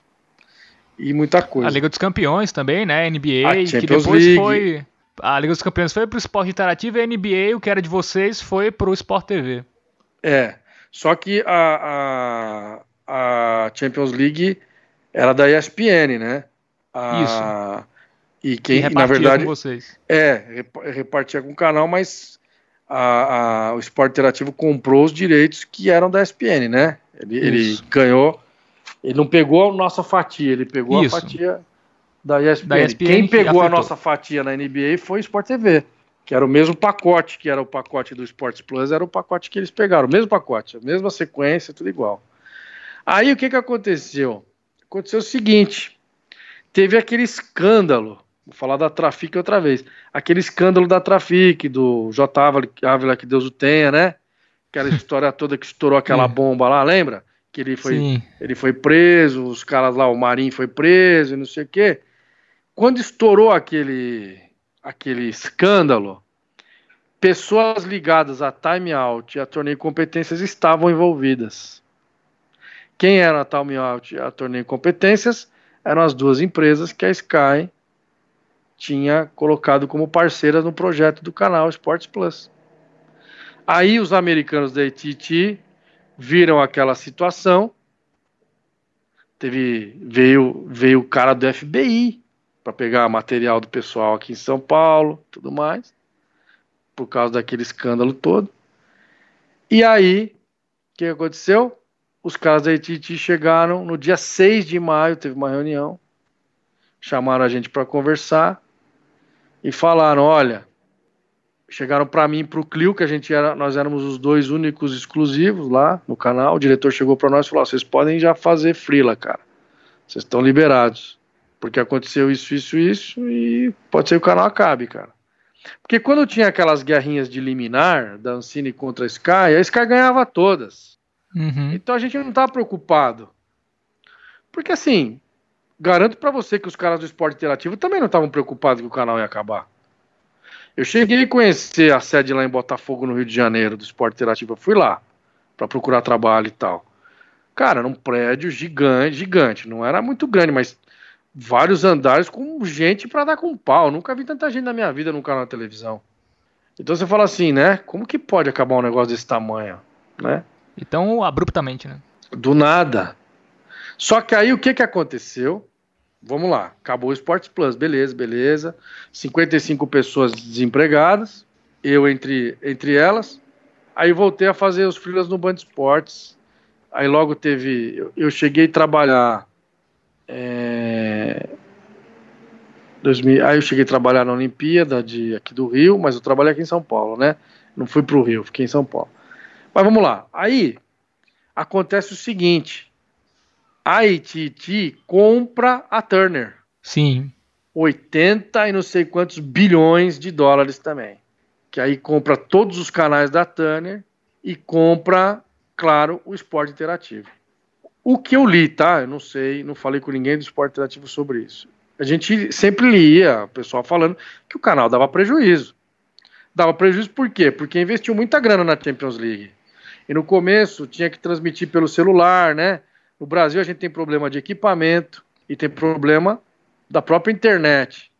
e muita coisa. A Liga dos Campeões também, né? NBA, que depois League. foi. A Liga dos Campeões foi pro Esporte Interativo e a NBA, o que era de vocês, foi pro Sport TV. É. Só que a, a Champions League era da ESPN, né? A, Isso. E quem, e na verdade, com vocês. é, repartia com o canal, mas a, a, o Esporte Interativo comprou os direitos que eram da ESPN, né? Ele, ele, ganhou, ele não pegou a nossa fatia, ele pegou Isso. a fatia da ESPN. da ESPN. Quem pegou a nossa fatia na NBA foi o Sport TV, que era o mesmo pacote, que era o pacote do Sports Plus, era o pacote que eles pegaram, o mesmo pacote, a mesma sequência, tudo igual. Aí o que, que aconteceu? Aconteceu o seguinte: teve aquele escândalo. Vou falar da Trafic outra vez. Aquele escândalo da Trafic, do J. Ávila, que Deus o tenha, né? Aquela história toda que estourou aquela bomba lá, lembra? Que ele foi, ele foi preso, os caras lá, o Marinho foi preso e não sei o quê. Quando estourou aquele, aquele escândalo, pessoas ligadas a Time Out e a Torneio Competências estavam envolvidas. Quem era a Time Out e a Torneio Competências eram as duas empresas que a Sky tinha colocado como parceiras no projeto do canal Sports Plus. Aí os americanos da AT&T viram aquela situação, teve veio veio o cara do FBI para pegar material do pessoal aqui em São Paulo, tudo mais, por causa daquele escândalo todo. E aí, o que aconteceu? Os caras da AT&T chegaram no dia 6 de maio, teve uma reunião, chamaram a gente para conversar e falaram, olha, chegaram para mim, para o Clio, que a gente era, nós éramos os dois únicos exclusivos lá no canal. O diretor chegou para nós e falou: vocês podem já fazer frila, cara. Vocês estão liberados. Porque aconteceu isso, isso, isso, e pode ser que o canal acabe, cara. Porque quando tinha aquelas guerrinhas de liminar da Ancine contra a Sky, a Sky ganhava todas. Uhum. Então a gente não tá preocupado. Porque assim, garanto para você que os caras do esporte interativo também não estavam preocupados que o canal ia acabar. Eu cheguei a conhecer a sede lá em Botafogo, no Rio de Janeiro, do esporte interativo. Eu fui lá para procurar trabalho e tal. Cara, era um prédio gigante, gigante. Não era muito grande, mas vários andares com gente para dar com pau. Nunca vi tanta gente na minha vida num canal de televisão. Então você fala assim, né? Como que pode acabar um negócio desse tamanho, né? Então, abruptamente, né? Do nada. Só que aí o que, que aconteceu? Vamos lá, acabou o Sports Plus, beleza, beleza. 55 pessoas desempregadas, eu entre, entre elas. Aí voltei a fazer os freelas no Band Esportes. Aí logo teve. Eu, eu cheguei a trabalhar. É, 2000, aí eu cheguei a trabalhar na Olimpíada de, aqui do Rio, mas eu trabalhei aqui em São Paulo, né? Não fui para o Rio, fiquei em São Paulo. Mas vamos lá. Aí acontece o seguinte: a AT&T compra a Turner. Sim. 80 e não sei quantos bilhões de dólares também. Que aí compra todos os canais da Turner e compra, claro, o esporte interativo. O que eu li, tá? Eu não sei, não falei com ninguém do esporte interativo sobre isso. A gente sempre lia o pessoal falando que o canal dava prejuízo. Dava prejuízo por quê? Porque investiu muita grana na Champions League. E no começo tinha que transmitir pelo celular, né? No Brasil a gente tem problema de equipamento e tem problema da própria internet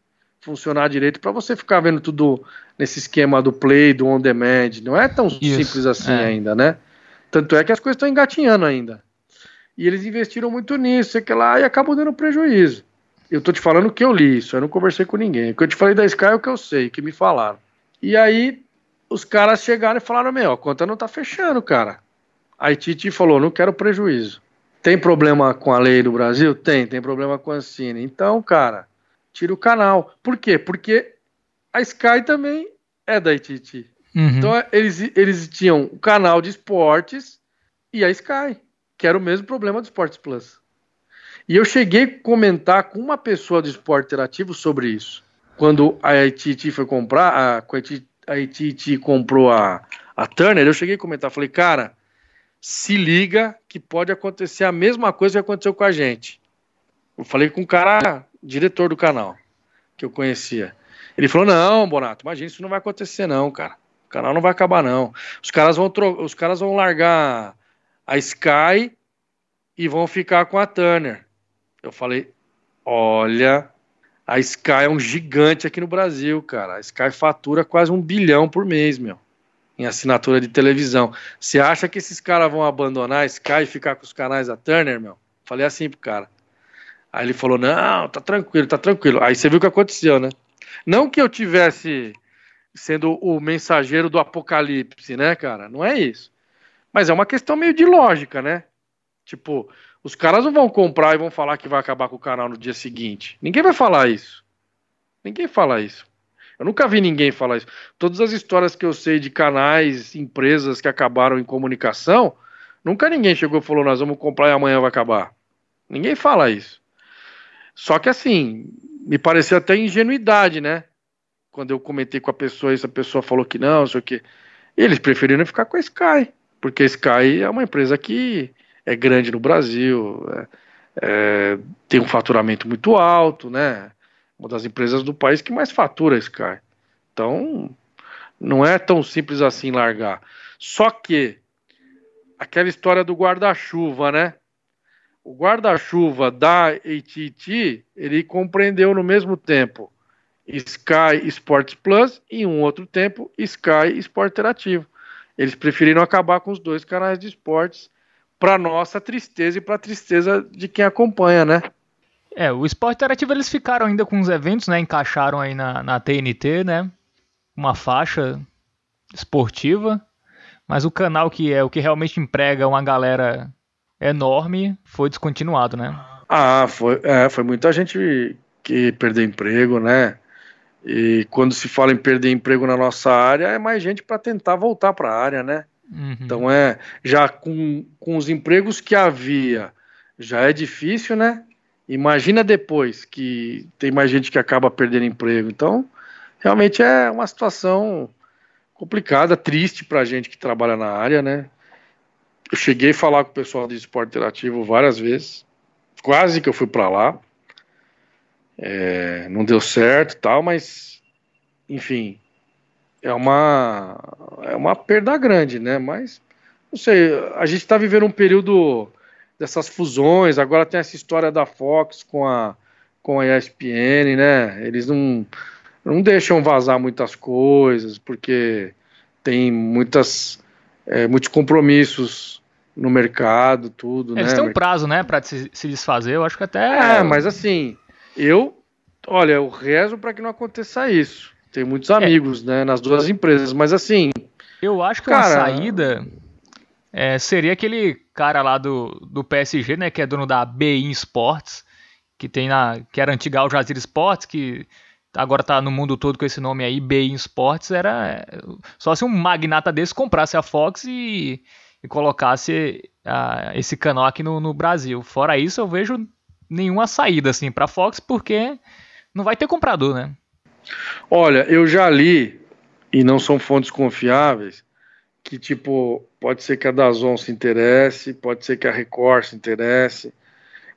funcionar direito para você ficar vendo tudo nesse esquema do play, do on demand. Não é tão Isso, simples assim é. ainda, né? Tanto é que as coisas estão engatinhando ainda. E eles investiram muito nisso, sei que lá, e acabam dando prejuízo. Eu tô te falando que eu li, isso eu não conversei com ninguém. O que eu te falei da Sky é o que eu sei, que me falaram. E aí os caras chegaram e falaram: Meu, a conta não tá fechando, cara. A Titi falou: Não quero prejuízo. Tem problema com a lei do Brasil? Tem, tem problema com a Cine. Então, cara, tira o canal. Por quê? Porque a Sky também é da ITT. Uhum. Então eles, eles tinham o canal de esportes e a Sky, que era o mesmo problema do Sports Plus. E eu cheguei a comentar com uma pessoa do esporte interativo sobre isso. Quando a AT&T foi comprar, a, a AT&T comprou a, a Turner, eu cheguei a comentar, falei, cara, se liga que pode acontecer a mesma coisa que aconteceu com a gente. Eu falei com um cara, diretor do canal, que eu conhecia. Ele falou: Não, Bonato, imagina, isso não vai acontecer, não, cara. O canal não vai acabar, não. Os caras vão, os caras vão largar a Sky e vão ficar com a Turner. Eu falei: Olha, a Sky é um gigante aqui no Brasil, cara. A Sky fatura quase um bilhão por mês, meu, em assinatura de televisão. Você acha que esses caras vão abandonar Sky e ficar com os canais da Turner, meu? Falei assim pro cara. Aí ele falou: Não, tá tranquilo, tá tranquilo. Aí você viu o que aconteceu, né? Não que eu tivesse sendo o mensageiro do apocalipse, né, cara? Não é isso. Mas é uma questão meio de lógica, né? Tipo, os caras não vão comprar e vão falar que vai acabar com o canal no dia seguinte. Ninguém vai falar isso. Ninguém fala isso. Eu nunca vi ninguém falar isso. Todas as histórias que eu sei de canais, empresas que acabaram em comunicação, nunca ninguém chegou e falou: nós vamos comprar e amanhã vai acabar. Ninguém fala isso. Só que assim, me pareceu até ingenuidade, né? Quando eu comentei com a pessoa, essa pessoa falou que não, não sei o quê. Eles preferiram ficar com a Sky, porque a Sky é uma empresa que é grande no Brasil, é, é, tem um faturamento muito alto, né? Uma das empresas do país que mais fatura Sky. Então, não é tão simples assim largar. Só que aquela história do guarda-chuva, né? o guarda-chuva da AT&T, ele compreendeu no mesmo tempo Sky Sports Plus e um outro tempo Sky Sport Interativo. Eles preferiram acabar com os dois canais de esportes para nossa tristeza e para tristeza de quem acompanha, né? É, o Esporte Interativo eles ficaram ainda com os eventos, né? Encaixaram aí na, na TNT, né? Uma faixa esportiva. Mas o canal que é o que realmente emprega uma galera enorme foi descontinuado, né? Ah, foi, é, foi muita gente que perdeu emprego, né? E quando se fala em perder emprego na nossa área, é mais gente para tentar voltar para a área, né? Uhum. Então é já com, com os empregos que havia, já é difícil, né? Imagina depois que tem mais gente que acaba perdendo emprego. Então, realmente é uma situação complicada, triste para a gente que trabalha na área, né? Eu cheguei a falar com o pessoal de esporte interativo várias vezes. Quase que eu fui para lá. É, não deu certo tal, mas enfim, é uma é uma perda grande, né? Mas não sei, a gente está vivendo um período dessas fusões. Agora tem essa história da Fox com a com a ESPN, né? Eles não não deixam vazar muitas coisas porque tem muitas é, muitos compromissos no mercado, tudo. Eles né? têm um prazo, né, para se, se, desfazer. Eu acho que até. É, mas assim, eu, olha, eu rezo para que não aconteça isso. Tem muitos é. amigos, é. né, nas duas empresas, mas assim. Eu acho que cara, uma saída é, seria aquele cara lá do, do PSG, né, que é dono da BI Sports, que tem na, que era antiga Al Jazeera Sports, que agora tá no mundo todo com esse nome aí, BI Sports, era só se um magnata desse comprasse a Fox e e colocasse uh, esse canal aqui no, no, Brasil. Fora isso, eu vejo nenhuma saída assim para Fox porque não vai ter comprador, né? Olha, eu já li e não são fontes confiáveis que tipo pode ser que a Dazon se interesse, pode ser que a Record se interesse,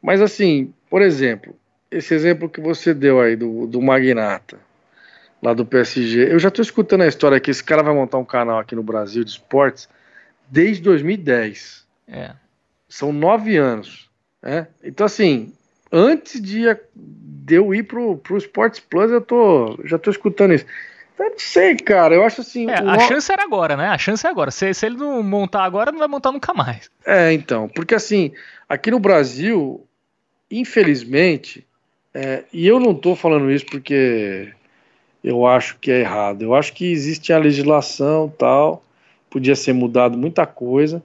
mas assim, por exemplo, esse exemplo que você deu aí do, do Magnata lá do PSG, eu já estou escutando a história que esse cara vai montar um canal aqui no Brasil de esportes desde 2010. É. São nove anos. Né? Então, assim, antes de, de eu ir pro, pro Sports Plus, eu tô, já tô escutando isso. Eu não sei, cara. Eu acho assim. É, a chance era agora, né? A chance é agora. Se, se ele não montar agora, não vai montar nunca mais. É, então. Porque assim, aqui no Brasil, infelizmente, é, e eu não tô falando isso porque eu acho que é errado. Eu acho que existe a legislação tal podia ser mudado muita coisa.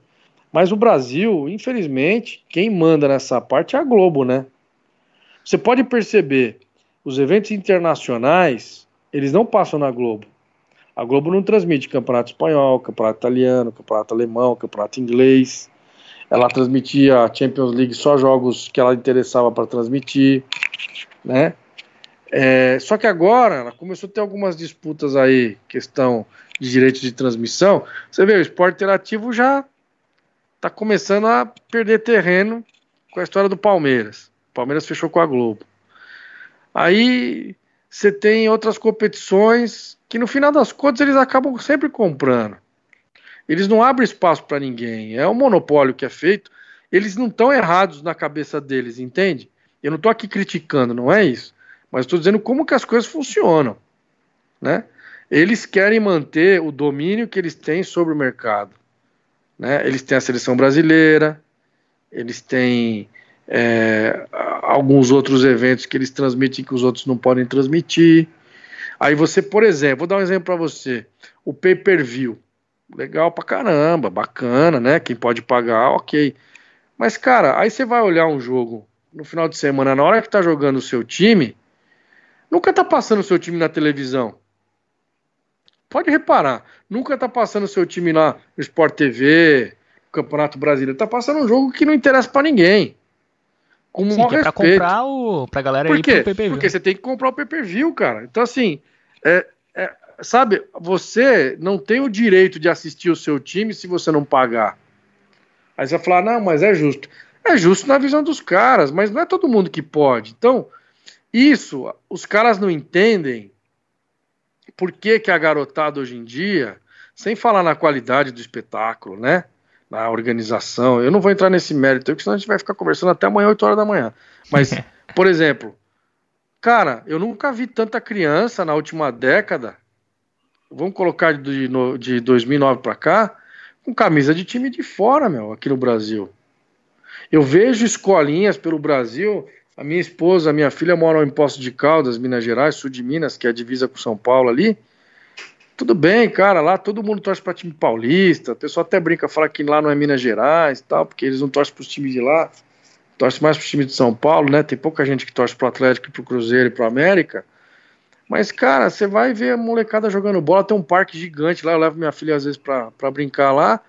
Mas o Brasil, infelizmente, quem manda nessa parte é a Globo, né? Você pode perceber, os eventos internacionais, eles não passam na Globo. A Globo não transmite campeonato espanhol, campeonato italiano, campeonato alemão, campeonato inglês. Ela transmitia a Champions League só jogos que ela interessava para transmitir, né? É, só que agora ela começou a ter algumas disputas aí, questão de direitos de transmissão. Você vê, o esporte interativo já está começando a perder terreno com a história do Palmeiras. O Palmeiras fechou com a Globo. Aí você tem outras competições que no final das contas eles acabam sempre comprando. Eles não abrem espaço para ninguém. É um monopólio que é feito. Eles não estão errados na cabeça deles, entende? Eu não estou aqui criticando, não é isso. Mas estou dizendo como que as coisas funcionam, né? Eles querem manter o domínio que eles têm sobre o mercado, né? Eles têm a seleção brasileira, eles têm é, alguns outros eventos que eles transmitem que os outros não podem transmitir. Aí você, por exemplo, vou dar um exemplo para você: o pay-per-view. Legal pra caramba, bacana, né? Quem pode pagar, ok. Mas, cara, aí você vai olhar um jogo no final de semana, na hora que tá jogando o seu time, nunca tá passando o seu time na televisão. Pode reparar, nunca tá passando o seu time lá no Sport TV, no Campeonato Brasileiro. Tá passando um jogo que não interessa para ninguém. Com Sim, que é pra comprar o. pra galera Por quê? pro Porque você tem que comprar o pay-per-view, cara. Então, assim, é, é, sabe, você não tem o direito de assistir o seu time se você não pagar. Aí você vai falar, não, mas é justo. É justo na visão dos caras, mas não é todo mundo que pode. Então, isso, os caras não entendem por que, que a garotada hoje em dia, sem falar na qualidade do espetáculo, né? Na organização. Eu não vou entrar nesse mérito, porque senão a gente vai ficar conversando até amanhã, 8 horas da manhã. Mas, por exemplo, cara, eu nunca vi tanta criança na última década, vamos colocar de, de 2009 para cá, com camisa de time de fora, meu, aqui no Brasil. Eu vejo escolinhas pelo Brasil. A minha esposa, a minha filha moram em Poço de Caldas, Minas Gerais, sul de Minas, que é a divisa com São Paulo ali. Tudo bem, cara, lá todo mundo torce para time paulista, o pessoal até brinca, fala que lá não é Minas Gerais e tal, porque eles não torcem para os times de lá, torce mais para os times de São Paulo, né? Tem pouca gente que torce para o Atlético, para o Cruzeiro e para América. Mas, cara, você vai ver a molecada jogando bola, tem um parque gigante lá, eu levo minha filha às vezes para brincar lá.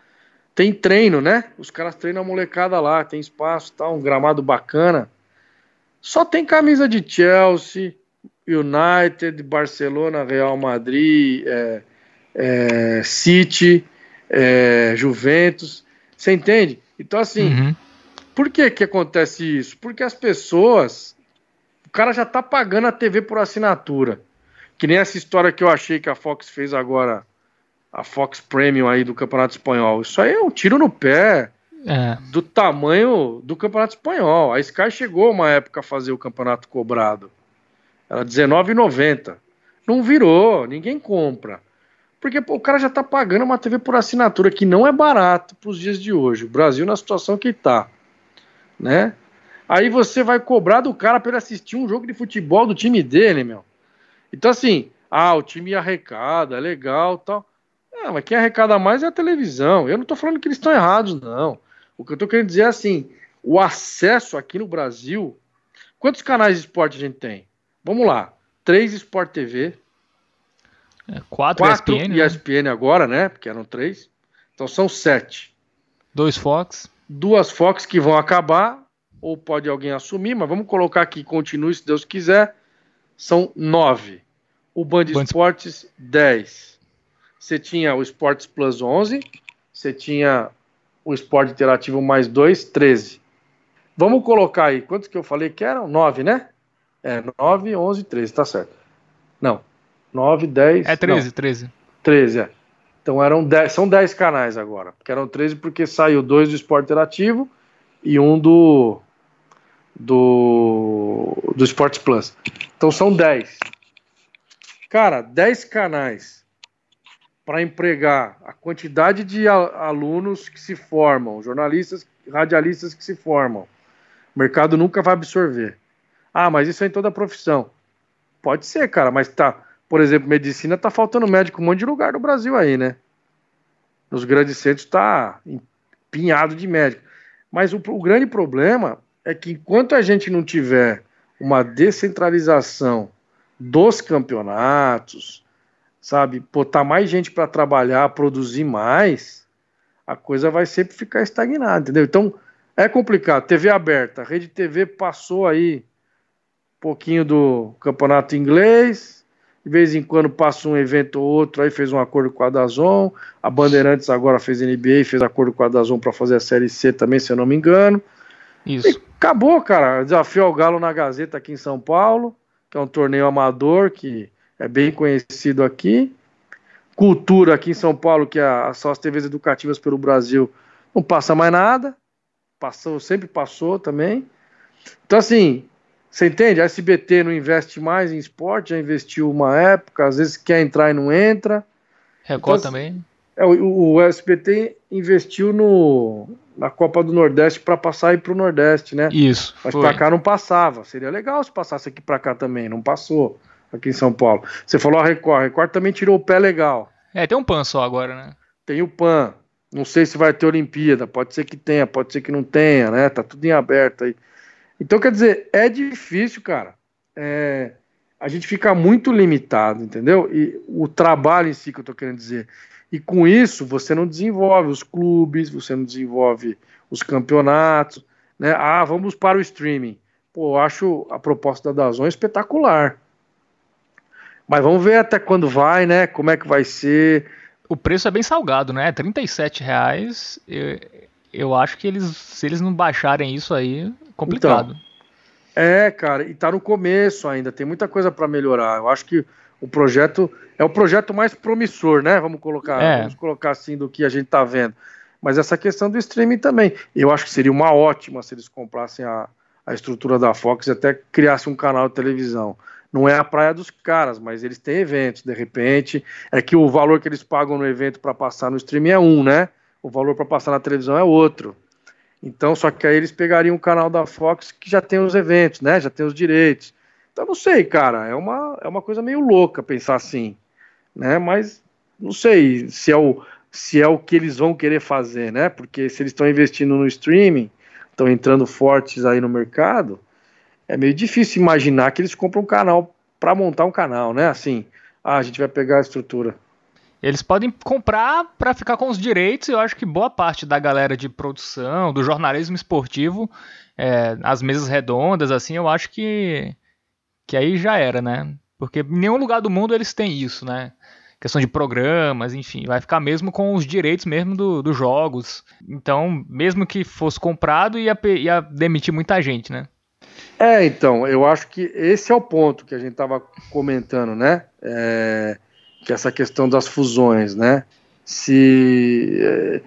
Tem treino, né? Os caras treinam a molecada lá, tem espaço, tá, um gramado bacana. Só tem camisa de Chelsea, United, Barcelona, Real Madrid, é, é, City, é, Juventus. Você entende? Então, assim, uhum. por que que acontece isso? Porque as pessoas. O cara já tá pagando a TV por assinatura. Que nem essa história que eu achei que a Fox fez agora, a Fox Premium aí do Campeonato Espanhol. Isso aí é um tiro no pé é. do tamanho do Campeonato Espanhol. A Sky chegou uma época a fazer o campeonato cobrado. Era R$19,90. Não virou, ninguém compra. Porque pô, o cara já está pagando uma TV por assinatura, que não é barato para os dias de hoje. O Brasil na situação que está. Né? Aí você vai cobrar do cara para ele assistir um jogo de futebol do time dele, meu. Então, assim, ah, o time arrecada, legal tal. Ah, mas quem arrecada mais é a televisão. Eu não estou falando que eles estão errados, não. O que eu estou querendo dizer é assim: o acesso aqui no Brasil. Quantos canais de esporte a gente tem? Vamos lá. Três Sport TV. É, quatro, quatro ESPN, ESPN né? agora, né? Porque eram três. Então são sete. Dois Fox. Duas Fox que vão acabar, ou pode alguém assumir, mas vamos colocar aqui, continue se Deus quiser. São nove. O Band, Band Esportes, dez. Você tinha o Esportes Plus 11. Você tinha o Esporte Interativo mais dois, 13. Vamos colocar aí, quantos que eu falei que eram? Nove, né? É, 9, 11, 13, tá certo. Não. 9, 10. É 13, não. 13. 13, é. Então eram 10, são 10 canais agora. Porque eram 13 porque saiu dois do Esporte Interativo e um do do do Esportes Plus. Então são 10. Cara, 10 canais para empregar a quantidade de alunos que se formam, jornalistas, radialistas que se formam. O mercado nunca vai absorver. Ah, mas isso é em toda a profissão. Pode ser, cara, mas tá. Por exemplo, medicina tá faltando médico um monte de lugar no Brasil aí, né? Nos grandes centros tá empinhado de médico. Mas o, o grande problema é que enquanto a gente não tiver uma descentralização dos campeonatos, sabe, botar mais gente para trabalhar, produzir mais, a coisa vai sempre ficar estagnada, entendeu? Então, é complicado. TV aberta, Rede TV passou aí pouquinho do campeonato inglês, de vez em quando passa um evento ou outro, aí fez um acordo com a Dazon, a Bandeirantes agora fez NBA, fez acordo com a Dazon para fazer a Série C também, se eu não me engano. Isso. E acabou, cara. Desafio ao Galo na Gazeta aqui em São Paulo, que é um torneio amador que é bem conhecido aqui. Cultura aqui em São Paulo, que é só as TVs educativas pelo Brasil, não passa mais nada. Passou, sempre passou também. Então, assim, você entende? A SBT não investe mais em esporte, já investiu uma época, às vezes quer entrar e não entra. Record então, também. É, o, o SBT investiu no, na Copa do Nordeste para passar aí para o Nordeste, né? Isso. Mas para cá não passava. Seria legal se passasse aqui para cá também. Não passou aqui em São Paulo. Você falou a Record. A Record também tirou o pé legal. É, tem um PAN só agora, né? Tem o PAN. Não sei se vai ter Olimpíada. Pode ser que tenha, pode ser que não tenha, né? Tá tudo em aberto aí. Então, quer dizer, é difícil, cara. É, a gente fica muito limitado, entendeu? E o trabalho em si que eu tô querendo dizer. E com isso, você não desenvolve os clubes, você não desenvolve os campeonatos, né? Ah, vamos para o streaming. Pô, eu acho a proposta da Dazon espetacular. Mas vamos ver até quando vai, né? Como é que vai ser. O preço é bem salgado, né? 37 reais. Eu, eu acho que eles, se eles não baixarem isso aí, complicado. Então, é, cara, e tá no começo ainda, tem muita coisa para melhorar. Eu acho que o projeto é o projeto mais promissor, né? Vamos colocar, é. vamos colocar assim do que a gente tá vendo. Mas essa questão do streaming também, eu acho que seria uma ótima se eles comprassem a, a estrutura da Fox e até criassem um canal de televisão não é a praia dos caras, mas eles têm eventos, de repente. É que o valor que eles pagam no evento para passar no streaming é um, né? O valor para passar na televisão é outro. Então, só que aí eles pegariam o canal da Fox que já tem os eventos, né? Já tem os direitos. Então, não sei, cara. É uma, é uma coisa meio louca pensar assim, né? Mas não sei se é o, se é o que eles vão querer fazer, né? Porque se eles estão investindo no streaming, estão entrando fortes aí no mercado, é meio difícil imaginar que eles compram um canal para montar um canal, né? Assim, ah, a gente vai pegar a estrutura. Eles podem comprar para ficar com os direitos. Eu acho que boa parte da galera de produção, do jornalismo esportivo, é, as mesas redondas, assim, eu acho que que aí já era, né? Porque em nenhum lugar do mundo eles têm isso, né? Questão de programas, enfim, vai ficar mesmo com os direitos mesmo dos do jogos. Então, mesmo que fosse comprado, ia, ia demitir muita gente, né? É, então, eu acho que esse é o ponto que a gente estava comentando, né? É, que essa questão das fusões, né? Se. É,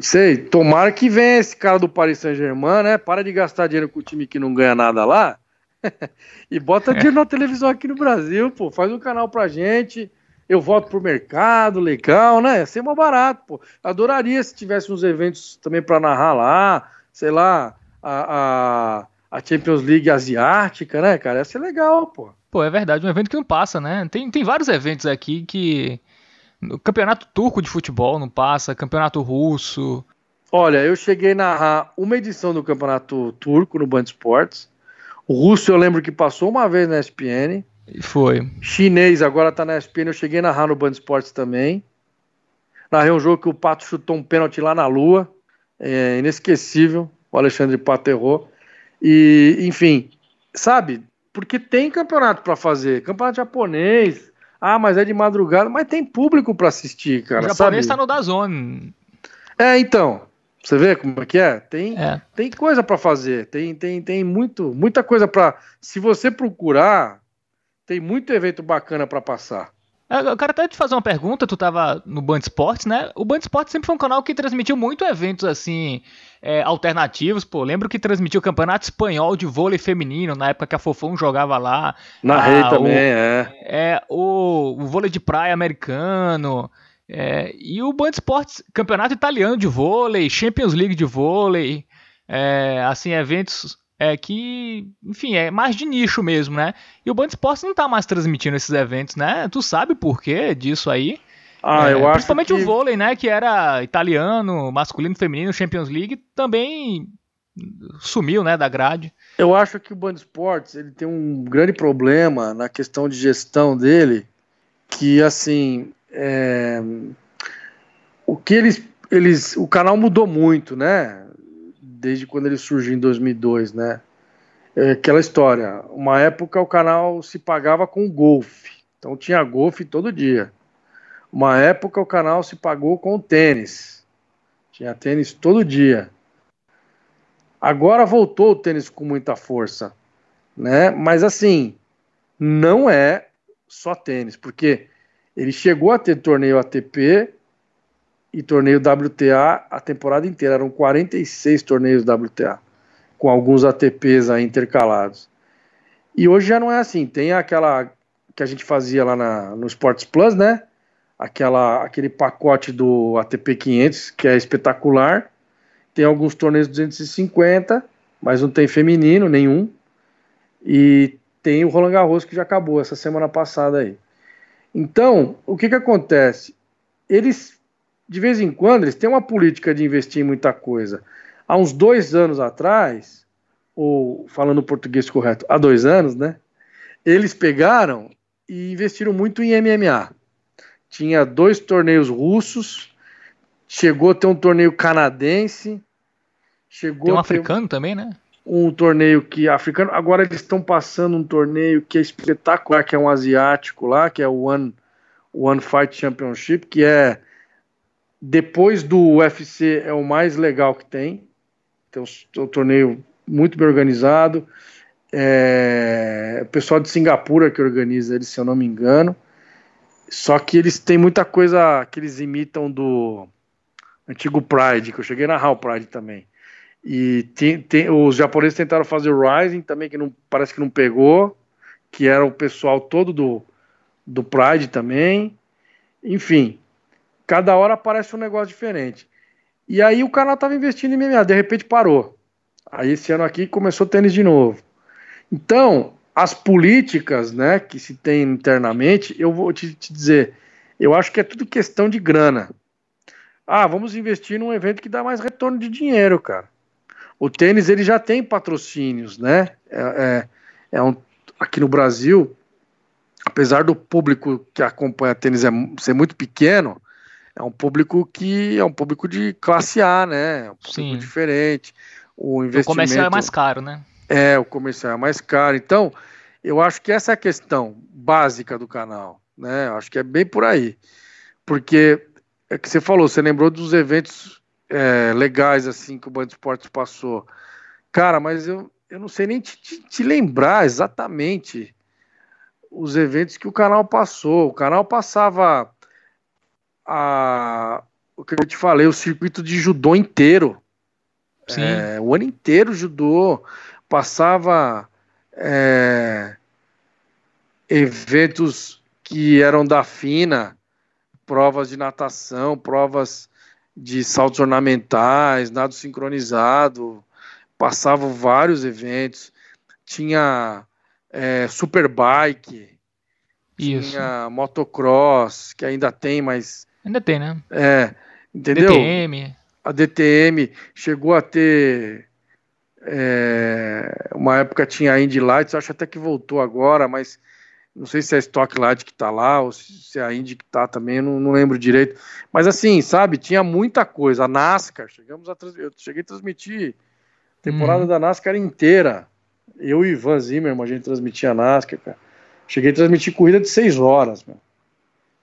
sei, tomara que venha esse cara do Paris Saint-Germain, né? Para de gastar dinheiro com o time que não ganha nada lá. e bota dinheiro na televisão aqui no Brasil, pô. Faz um canal pra gente. Eu volto pro mercado, legal, né? Ia ser mais barato, pô. Adoraria se tivesse uns eventos também para narrar lá, sei lá, a, a a Champions League asiática, né, cara? Ia ser legal, pô. Pô, é verdade, um evento que não passa, né? Tem, tem vários eventos aqui que. O campeonato turco de futebol não passa, campeonato russo. Olha, eu cheguei a narrar uma edição do campeonato turco no Band Esportes. O russo eu lembro que passou uma vez na ESPN. Foi. Chinês agora tá na ESPN, eu cheguei a narrar no Band Esportes também. Narrei um jogo que o Pato chutou um pênalti lá na lua. É inesquecível. O Alexandre Pato errou. E, enfim, sabe? Porque tem campeonato para fazer, campeonato japonês. Ah, mas é de madrugada, mas tem público para assistir, cara. O japonês está no Dazone. É, então. Você vê como é que é? Tem, é. tem coisa para fazer, tem, tem, tem muito, muita coisa para. Se você procurar, tem muito evento bacana para passar. É, eu quero até te fazer uma pergunta, tu tava no Band Esportes, né? O Band Esportes sempre foi um canal que transmitiu muito eventos assim, é, alternativos, pô. Lembro que transmitiu o Campeonato Espanhol de Vôlei Feminino, na época que a Fofão jogava lá. Narrei ah, também, o, é. É, o, o vôlei de praia americano. É, e o Band Esportes, Campeonato Italiano de Vôlei, Champions League de Vôlei, é, assim, eventos é que, enfim, é mais de nicho mesmo, né? E o Band Esportes não tá mais transmitindo esses eventos, né? Tu sabe por quê disso aí? Ah, é, eu acho Principalmente que... o vôlei, né? Que era italiano, masculino, feminino, Champions League, também sumiu, né, da grade. Eu acho que o Band Esportes ele tem um grande problema na questão de gestão dele, que assim é, o que eles, eles o canal mudou muito, né? Desde quando ele surgiu em 2002, né? É aquela história. Uma época o canal se pagava com golfe, então tinha golfe todo dia. Uma época o canal se pagou com tênis, tinha tênis todo dia. Agora voltou o tênis com muita força, né? Mas assim, não é só tênis, porque ele chegou a ter torneio ATP e torneio WTA a temporada inteira. Eram 46 torneios WTA, com alguns ATPs aí intercalados. E hoje já não é assim. Tem aquela que a gente fazia lá na, no Sports Plus, né? Aquela, aquele pacote do ATP 500, que é espetacular. Tem alguns torneios 250, mas não tem feminino nenhum. E tem o Roland Garros que já acabou essa semana passada aí. Então, o que que acontece? Eles, de vez em quando, eles têm uma política de investir em muita coisa. Há uns dois anos atrás, ou falando português correto, há dois anos, né? Eles pegaram e investiram muito em MMA. Tinha dois torneios russos, chegou a ter um torneio canadense, chegou Tem um africano também, né? um torneio que é africano. Agora eles estão passando um torneio que é espetacular, que é um asiático lá, que é o One, One Fight Championship, que é depois do UFC é o mais legal que tem. Então, é um torneio muito bem organizado. É, o pessoal de Singapura que organiza ele, se eu não me engano. Só que eles têm muita coisa que eles imitam do antigo Pride, que eu cheguei na Hall Pride também. E tem, tem, os japoneses tentaram fazer o Rising também, que não, parece que não pegou, que era o pessoal todo do, do Pride também. Enfim, cada hora aparece um negócio diferente. E aí o canal estava investindo em MMA, de repente parou. Aí esse ano aqui começou tênis de novo. Então, as políticas né, que se tem internamente, eu vou te, te dizer, eu acho que é tudo questão de grana. Ah, vamos investir num evento que dá mais retorno de dinheiro, cara o tênis ele já tem patrocínios, né? É, é, é um, aqui no Brasil, apesar do público que acompanha tênis é, ser muito pequeno, é um público que é um público de classe A, né? É um público Sim. diferente. O investimento. O comercial é mais caro, né? É, o comercial é mais caro. Então, eu acho que essa é a questão básica do canal, né? Eu acho que é bem por aí. Porque é que você falou, você lembrou dos eventos é, legais assim que o Band Esportes passou. Cara, mas eu, eu não sei nem te, te, te, lembrar exatamente os eventos que o canal passou. O canal passava a, o que eu te falei, o circuito de judô inteiro. É, o ano inteiro judô. Passava é, eventos que eram da FINA, provas de natação, provas de saltos ornamentais, nado sincronizado, passavam vários eventos, tinha é, superbike, Isso. tinha motocross, que ainda tem, mas... Ainda tem, né? É, entendeu? DTM. A DTM chegou a ter... É, uma época tinha a Indy Lights, acho até que voltou agora, mas não sei se é a Stock Light que tá lá ou se é a Indy que tá também, não, não lembro direito. Mas assim, sabe, tinha muita coisa. A NASCAR, chegamos a eu cheguei a transmitir a temporada hum. da NASCAR inteira. Eu e Ivan Zimmerman, a gente transmitia a NASCAR, cara. Cheguei a transmitir corrida de 6 horas, meu.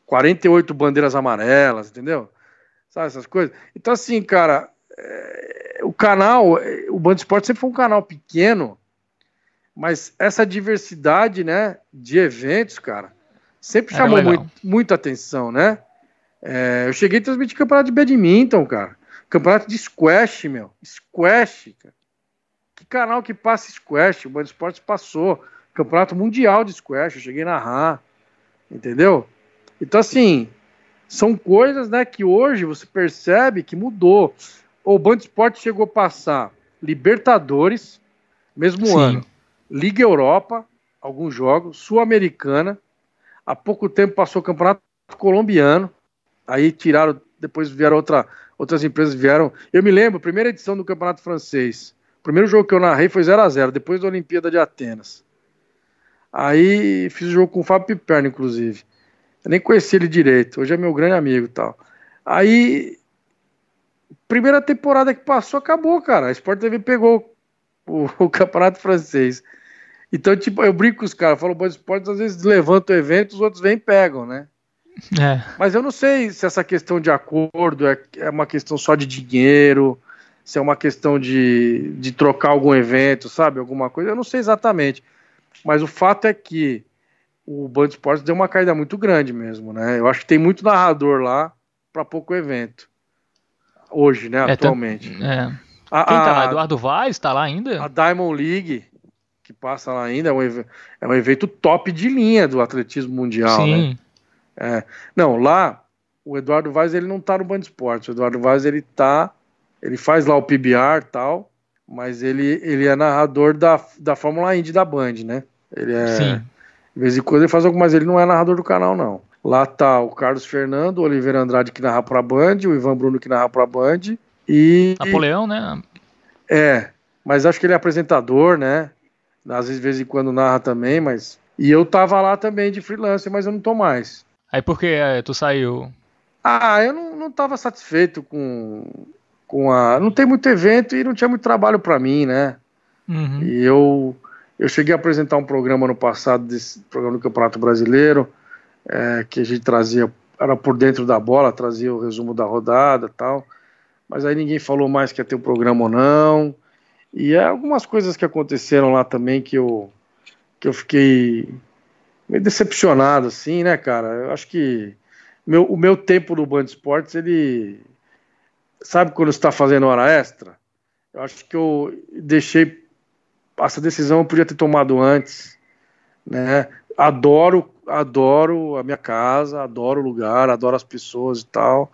48 bandeiras amarelas, entendeu? Sabe essas coisas? Então, assim, cara, é, o canal, o Band Esporte sempre foi um canal pequeno mas essa diversidade, né, de eventos, cara, sempre chamou muito, muita atenção, né? É, eu cheguei a transmitir campeonato de badminton, cara. Campeonato de squash, meu. Squash, cara. Que canal que passa squash? O Band Esportes passou. Campeonato mundial de squash. Eu cheguei na RA. Entendeu? Então, assim, são coisas, né, que hoje você percebe que mudou. O Band Esportes chegou a passar Libertadores, mesmo Sim. ano. Liga Europa, alguns jogos, Sul-Americana. Há pouco tempo passou o Campeonato Colombiano. Aí tiraram, depois vieram outra, outras empresas vieram. Eu me lembro, primeira edição do Campeonato Francês. O primeiro jogo que eu narrei foi 0 a 0 depois da Olimpíada de Atenas. Aí fiz o jogo com o Fábio Piperno, inclusive. Eu nem conheci ele direito. Hoje é meu grande amigo e tal. Aí, primeira temporada que passou, acabou, cara. A Sport TV pegou o, o campeonato francês. Então, tipo, eu brinco com os caras, falo, o esportes às vezes levanta o evento, os outros vêm e pegam, né? É. Mas eu não sei se essa questão de acordo é, é uma questão só de dinheiro, se é uma questão de, de trocar algum evento, sabe? Alguma coisa, eu não sei exatamente. Mas o fato é que o Band Esportes deu uma caída muito grande mesmo, né? Eu acho que tem muito narrador lá para pouco evento. Hoje, né? É, atualmente. É. A, Quem tá lá? Eduardo Vaz tá lá ainda? A Diamond League, que passa lá ainda, é um, é um evento top de linha do atletismo mundial, Sim. né? É. Não, lá o Eduardo Vaz ele não tá no Band Esportes. O Eduardo Vaz ele tá, ele faz lá o PBR e tal, mas ele, ele é narrador da, da Fórmula Indy da Band, né? Ele é. Sim. De vez em quando ele faz algumas, ele não é narrador do canal, não. Lá tá o Carlos Fernando, o Oliveira Andrade que narra pra Band, o Ivan Bruno que narra pra Band e. Napoleão, né? É, mas acho que ele é apresentador, né? Às vezes, de vez em quando narra também, mas. E eu tava lá também de freelancer, mas eu não tô mais. Aí por que é, tu saiu? Ah, eu não, não tava satisfeito com, com a. Não tem muito evento e não tinha muito trabalho para mim, né? Uhum. E eu, eu cheguei a apresentar um programa no passado, desse programa do Campeonato Brasileiro, é, que a gente trazia, era por dentro da bola, trazia o resumo da rodada tal. Mas aí ninguém falou mais que ia ter um programa ou não. E é algumas coisas que aconteceram lá também que eu, que eu fiquei meio decepcionado, assim, né, cara? Eu acho que meu, o meu tempo no Band Esportes, ele. Sabe quando está fazendo hora extra? Eu acho que eu deixei. Essa decisão eu podia ter tomado antes, né? Adoro, adoro a minha casa, adoro o lugar, adoro as pessoas e tal.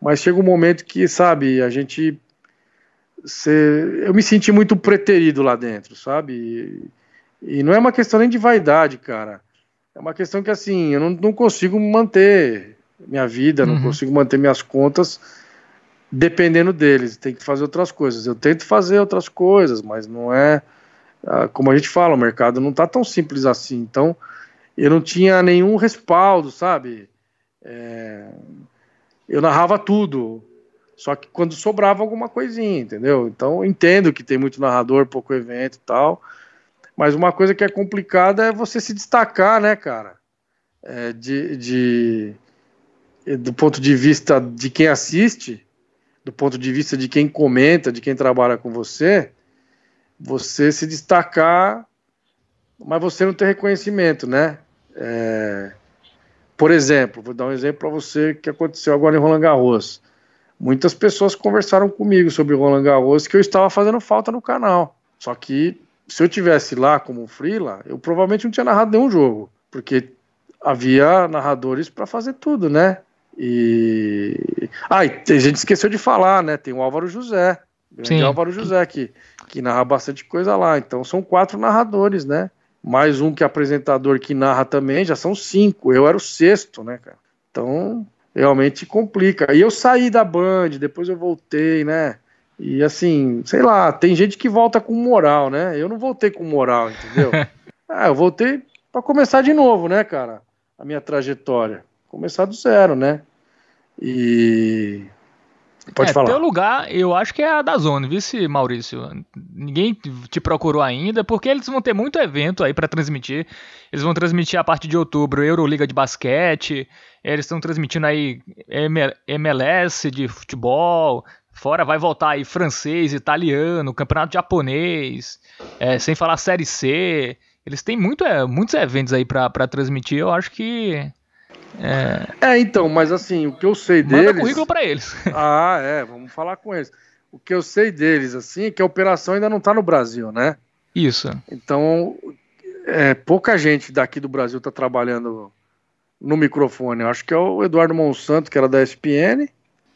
Mas chega um momento que, sabe, a gente. Cê, eu me senti muito preterido lá dentro, sabe? E, e não é uma questão nem de vaidade, cara é uma questão que assim, eu não, não consigo manter minha vida, uhum. não consigo manter minhas contas dependendo deles, tem que fazer outras coisas. Eu tento fazer outras coisas, mas não é como a gente fala, o mercado não está tão simples assim. Então, eu não tinha nenhum respaldo, sabe? É, eu narrava tudo, só que quando sobrava alguma coisinha, entendeu? Então, entendo que tem muito narrador, pouco evento e tal. Mas uma coisa que é complicada é você se destacar, né, cara? É, de, de, do ponto de vista de quem assiste, do ponto de vista de quem comenta, de quem trabalha com você, você se destacar, mas você não ter reconhecimento, né? É, por exemplo, vou dar um exemplo para você que aconteceu agora em Roland Garros. Muitas pessoas conversaram comigo sobre Roland Garros que eu estava fazendo falta no canal. Só que se eu tivesse lá como freela, eu provavelmente não tinha narrado nenhum jogo, porque havia narradores para fazer tudo, né? E ah, e a gente esqueceu de falar, né? Tem o Álvaro José, o Álvaro José que que narra bastante coisa lá. Então são quatro narradores, né? Mais um que é apresentador que narra também, já são cinco. Eu era o sexto, né, cara? Então realmente complica. E eu saí da Band, depois eu voltei, né? E assim, sei lá, tem gente que volta com moral, né? Eu não voltei com moral, entendeu? ah, eu voltei para começar de novo, né, cara? A minha trajetória. Começar do zero, né? E. Pode é, falar. Teu lugar, eu acho que é a da Zone, vice Maurício. Ninguém te procurou ainda, porque eles vão ter muito evento aí para transmitir. Eles vão transmitir a partir de outubro Euroliga de basquete. Eles estão transmitindo aí MLS de futebol, Fora vai voltar aí francês, italiano, campeonato japonês, é, sem falar Série C. Eles têm muito, é, muitos eventos aí para transmitir, eu acho que. É... é, então, mas assim, o que eu sei Manda deles. currículo para eles. Ah, é, vamos falar com eles. O que eu sei deles, assim, é que a operação ainda não está no Brasil, né? Isso. Então, é, pouca gente daqui do Brasil está trabalhando no microfone. Eu acho que é o Eduardo Monsanto, que era da ESPN,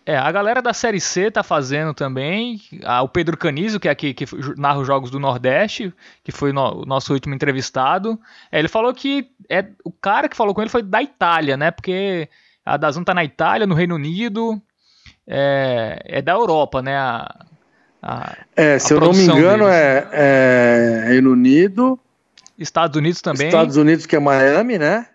é, a galera da Série C tá fazendo também. Ah, o Pedro Canizo, que é aqui que narra os jogos do Nordeste, que foi no, o nosso último entrevistado. É, ele falou que é o cara que falou com ele foi da Itália, né? Porque a Dazon tá na Itália, no Reino Unido, é, é da Europa, né? A, a, é, se eu não me engano, é, é, Reino Unido. Estados Unidos também. Estados Unidos, que é Miami, né?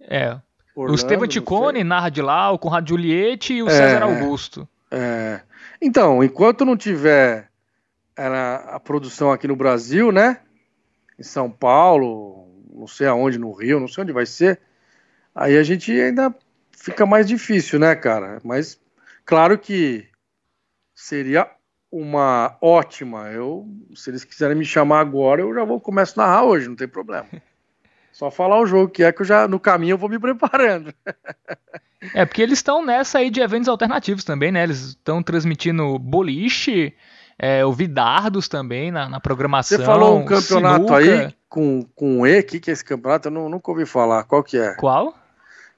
É. Orlando, o Estevam Ticone narra de lá, o Conrado Juliette e o é, César Augusto. É. Então, enquanto não tiver a produção aqui no Brasil, né? Em São Paulo, não sei aonde, no Rio, não sei onde vai ser. Aí a gente ainda fica mais difícil, né, cara? Mas claro que seria uma ótima. Eu, se eles quiserem me chamar agora, eu já vou começar a narrar hoje, não tem problema. Só falar o jogo que é que eu já no caminho eu vou me preparando. É porque eles estão nessa aí de eventos alternativos também, né? Eles estão transmitindo boliche, é, eu vi dardos também na, na programação. Você falou um campeonato sinuca. aí com, com E, o que, que é esse campeonato? Eu não, nunca ouvi falar. Qual que é? Qual?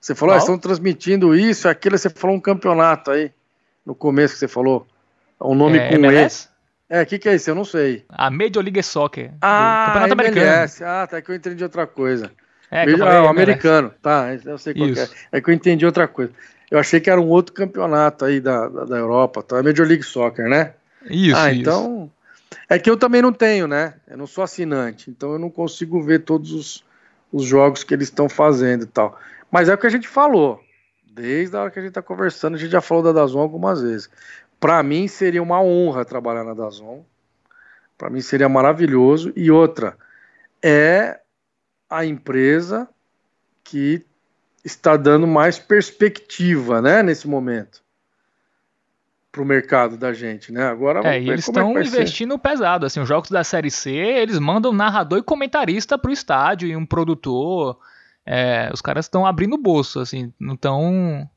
Você falou, ah, estão transmitindo isso, aquilo, você falou um campeonato aí, no começo que você falou. Um nome é, com MLS? E. É, o que, que é isso? Eu não sei. A Major League Soccer. Ah, campeonato MLS. americano. Ah, tá que eu entendi outra coisa. É, Major, ah, o americano. Tá, eu sei qual é. É que eu entendi outra coisa. Eu achei que era um outro campeonato aí da, da, da Europa, tá? Major League Soccer, né? Isso. Ah, isso. então. É que eu também não tenho, né? Eu não sou assinante, então eu não consigo ver todos os, os jogos que eles estão fazendo e tal. Mas é o que a gente falou. Desde a hora que a gente está conversando, a gente já falou da Dazon algumas vezes. Para mim seria uma honra trabalhar na Dazon. Para mim seria maravilhoso. E outra, é a empresa que está dando mais perspectiva, né, nesse momento para o mercado da gente, né? Agora é, e eles estão é investindo pesado, assim, os jogos da série C, eles mandam narrador e comentarista para o estádio e um produtor. É, os caras estão abrindo o bolso, assim, não estão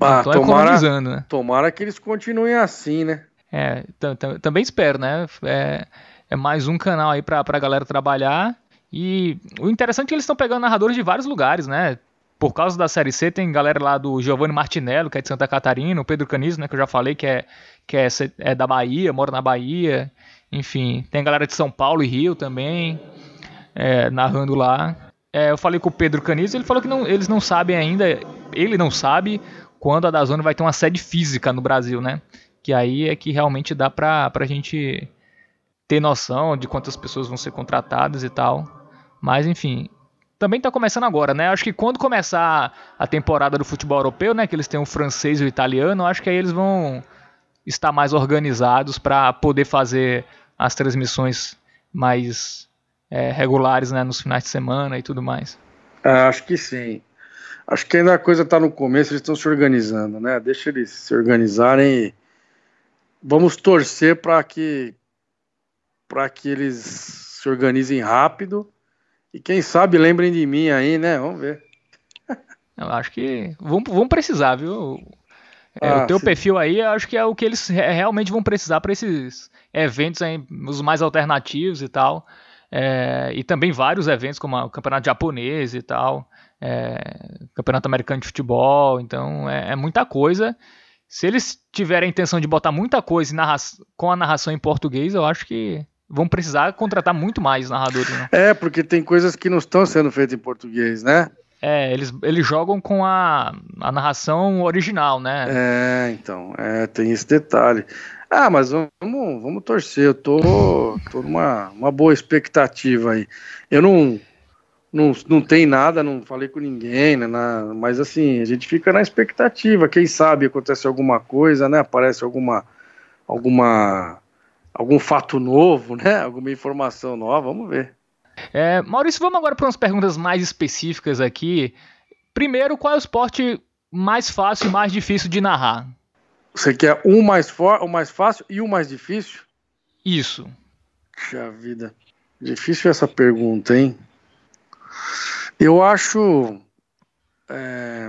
ah, economizando, né? Tomara que eles continuem assim, né? É, também espero, né? É, é mais um canal aí para a galera trabalhar. E o interessante é que eles estão pegando narradores de vários lugares, né? por causa da Série C, tem galera lá do Giovanni Martinello, que é de Santa Catarina, o Pedro Canizo, né, que eu já falei, que é, que é, é da Bahia, mora na Bahia. Enfim, tem galera de São Paulo e Rio também, é, narrando lá. É, eu falei com o Pedro Canizo, ele falou que não, eles não sabem ainda, ele não sabe quando a Dazone vai ter uma sede física no Brasil, né? Que aí é que realmente dá pra, pra gente ter noção de quantas pessoas vão ser contratadas e tal. Mas enfim, também está começando agora, né? Acho que quando começar a temporada do futebol europeu, né, que eles têm o francês e o italiano, acho que aí eles vão estar mais organizados para poder fazer as transmissões mais é, regulares, né, nos finais de semana e tudo mais. É, acho que sim. Acho que ainda a coisa está no começo, eles estão se organizando, né? Deixa eles se organizarem e vamos torcer para que para que eles se organizem rápido e quem sabe lembrem de mim aí, né? Vamos ver. Eu acho que vão, precisar, viu? É, ah, o teu sim. perfil aí, acho que é o que eles realmente vão precisar para esses eventos aí, os mais alternativos e tal. É, e também vários eventos, como o Campeonato Japonês e tal, é, Campeonato Americano de Futebol, então é, é, muita coisa. Se eles tiverem a intenção de botar muita coisa com a narração em português, eu acho que vão precisar contratar muito mais narradores. Né? É, porque tem coisas que não estão sendo feitas em português, né? É, eles, eles jogam com a, a narração original, né? É, então, é, tem esse detalhe. Ah, mas vamos, vamos torcer, eu tô, tô numa uma boa expectativa aí. Eu não, não, não tem nada, não falei com ninguém, né, na, mas assim, a gente fica na expectativa, quem sabe acontece alguma coisa, né, aparece alguma, alguma algum fato novo, né? Alguma informação nova, vamos ver. É, Maurício, vamos agora para umas perguntas mais específicas aqui. Primeiro, qual é o esporte mais fácil e mais difícil de narrar? Você quer um mais for, o mais fácil e o mais difícil? Isso. Puxa vida. Difícil essa pergunta, hein? Eu acho. É,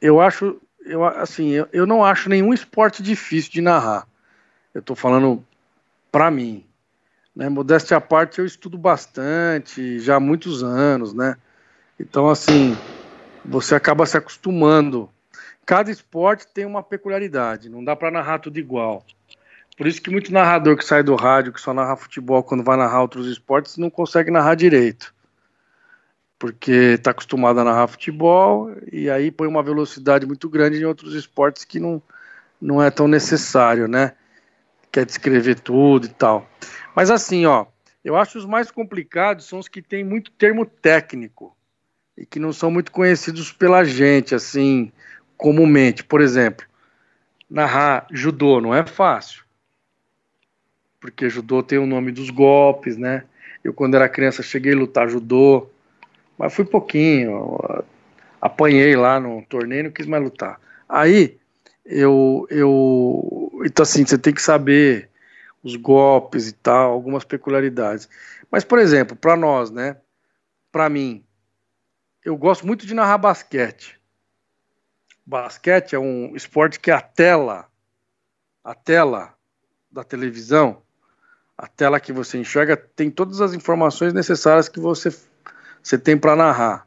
eu acho. Eu, assim, eu, eu não acho nenhum esporte difícil de narrar. Eu tô falando para mim. Né? Modéstia à parte, eu estudo bastante, já há muitos anos, né? Então, assim, você acaba se acostumando. Cada esporte tem uma peculiaridade, não dá para narrar tudo igual. Por isso que muito narrador que sai do rádio, que só narra futebol, quando vai narrar outros esportes, não consegue narrar direito. Porque está acostumado a narrar futebol e aí põe uma velocidade muito grande em outros esportes que não, não é tão necessário, né? quer descrever tudo e tal. Mas assim, ó, eu acho os mais complicados são os que têm muito termo técnico. e que não são muito conhecidos pela gente, assim, comumente. Por exemplo, narrar judô não é fácil. Porque judô tem o nome dos golpes, né? Eu, quando era criança, cheguei a lutar judô, mas fui pouquinho. Apanhei lá no torneio, não quis mais lutar. Aí, eu. eu então, assim, você tem que saber os golpes e tal, algumas peculiaridades. Mas, por exemplo, para nós, né? Para mim, eu gosto muito de narrar basquete. Basquete é um esporte que a tela, a tela da televisão, a tela que você enxerga tem todas as informações necessárias que você, você tem para narrar.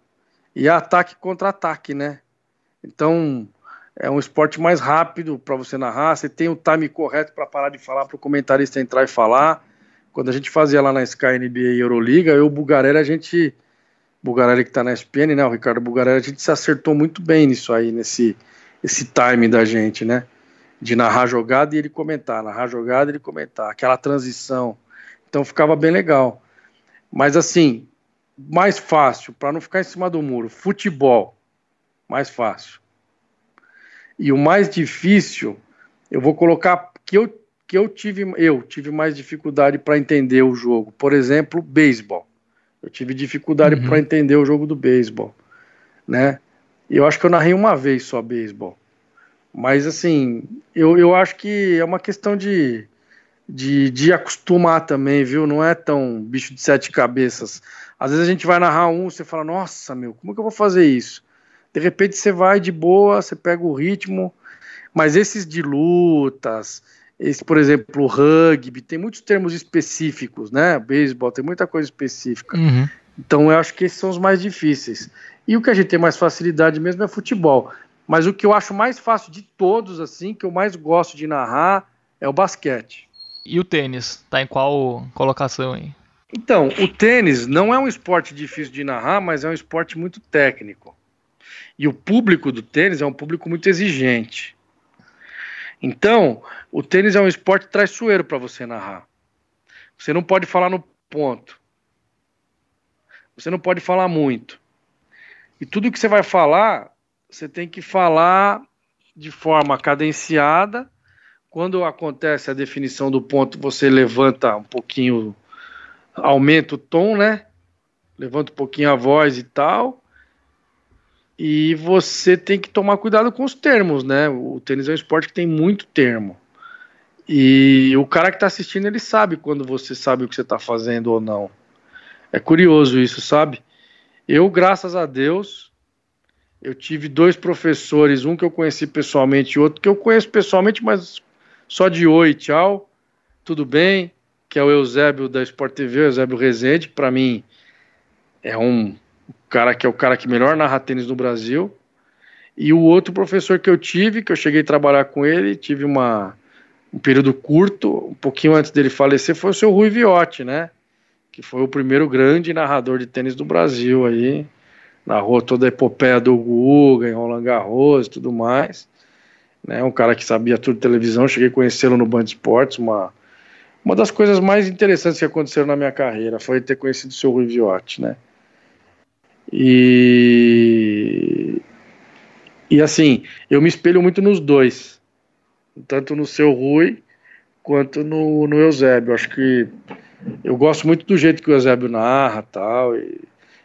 E é ataque contra ataque, né? Então, é um esporte mais rápido para você narrar, você tem o time correto para parar de falar para o comentarista entrar e falar. Quando a gente fazia lá na Sky NBA e Euroliga, eu e o Bugarelli, a gente Bugarelli que está na SPN, né? O Ricardo Bugarelli, a gente se acertou muito bem nisso aí, nesse esse time da gente, né? De narrar jogada e ele comentar, narrar jogada e ele comentar, aquela transição. Então ficava bem legal. Mas assim, mais fácil, para não ficar em cima do muro, futebol, mais fácil. E o mais difícil, eu vou colocar que eu, que eu tive eu tive mais dificuldade para entender o jogo. Por exemplo, beisebol. Eu tive dificuldade uhum. para entender o jogo do beisebol, né? Eu acho que eu narrei uma vez só beisebol. Mas assim, eu, eu acho que é uma questão de, de, de acostumar também, viu? Não é tão bicho de sete cabeças. Às vezes a gente vai narrar um, você fala, nossa, meu, como é que eu vou fazer isso? De repente você vai de boa, você pega o ritmo, mas esses de lutas, esse, por exemplo, rugby, tem muitos termos específicos, né? Beisebol tem muita coisa específica. Uhum. Então eu acho que esses são os mais difíceis. E o que a gente tem mais facilidade mesmo é futebol. Mas o que eu acho mais fácil de todos, assim, que eu mais gosto de narrar, é o basquete. E o tênis? Tá em qual colocação aí? Então, o tênis não é um esporte difícil de narrar, mas é um esporte muito técnico. E o público do tênis é um público muito exigente. Então, o tênis é um esporte traiçoeiro para você narrar. Você não pode falar no ponto. Você não pode falar muito. E tudo que você vai falar, você tem que falar de forma cadenciada. Quando acontece a definição do ponto, você levanta um pouquinho, aumenta o tom, né? Levanta um pouquinho a voz e tal. E você tem que tomar cuidado com os termos, né? O tênis é um esporte que tem muito termo. E o cara que está assistindo, ele sabe quando você sabe o que você está fazendo ou não. É curioso isso, sabe? Eu, graças a Deus, eu tive dois professores, um que eu conheci pessoalmente e outro que eu conheço pessoalmente, mas só de oi, tchau, tudo bem, que é o Eusébio da Sport TV, Eusébio Rezende, para mim é um cara que é o cara que melhor narra tênis no Brasil. E o outro professor que eu tive, que eu cheguei a trabalhar com ele, tive uma, um período curto, um pouquinho antes dele falecer, foi o seu Rui Viotti, né? Que foi o primeiro grande narrador de tênis do Brasil aí. Narrou toda a epopeia do Guga, em Roland Garros e tudo mais. Né, um cara que sabia tudo de televisão, cheguei a conhecê-lo no Band Esportes, uma, uma das coisas mais interessantes que aconteceram na minha carreira foi ter conhecido o seu Rui Viotti, né? E, e assim, eu me espelho muito nos dois, tanto no seu Rui quanto no, no Eusébio. Acho que eu gosto muito do jeito que o Eusébio narra tal, e,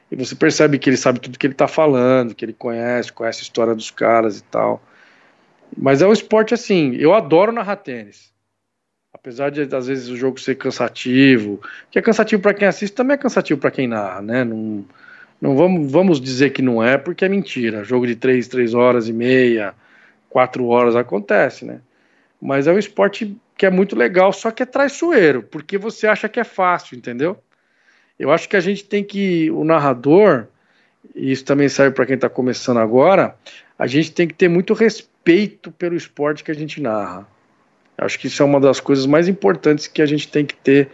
e você percebe que ele sabe tudo que ele está falando, que ele conhece, conhece a história dos caras e tal. Mas é um esporte assim, eu adoro narrar tênis. Apesar de às vezes o jogo ser cansativo, que é cansativo para quem assiste, também é cansativo para quem narra, né? Não, não vamos, vamos dizer que não é, porque é mentira. Jogo de três, três horas e meia, quatro horas acontece, né? Mas é um esporte que é muito legal, só que é traiçoeiro, porque você acha que é fácil, entendeu? Eu acho que a gente tem que, o narrador, e isso também serve para quem está começando agora, a gente tem que ter muito respeito pelo esporte que a gente narra. Acho que isso é uma das coisas mais importantes que a gente tem que ter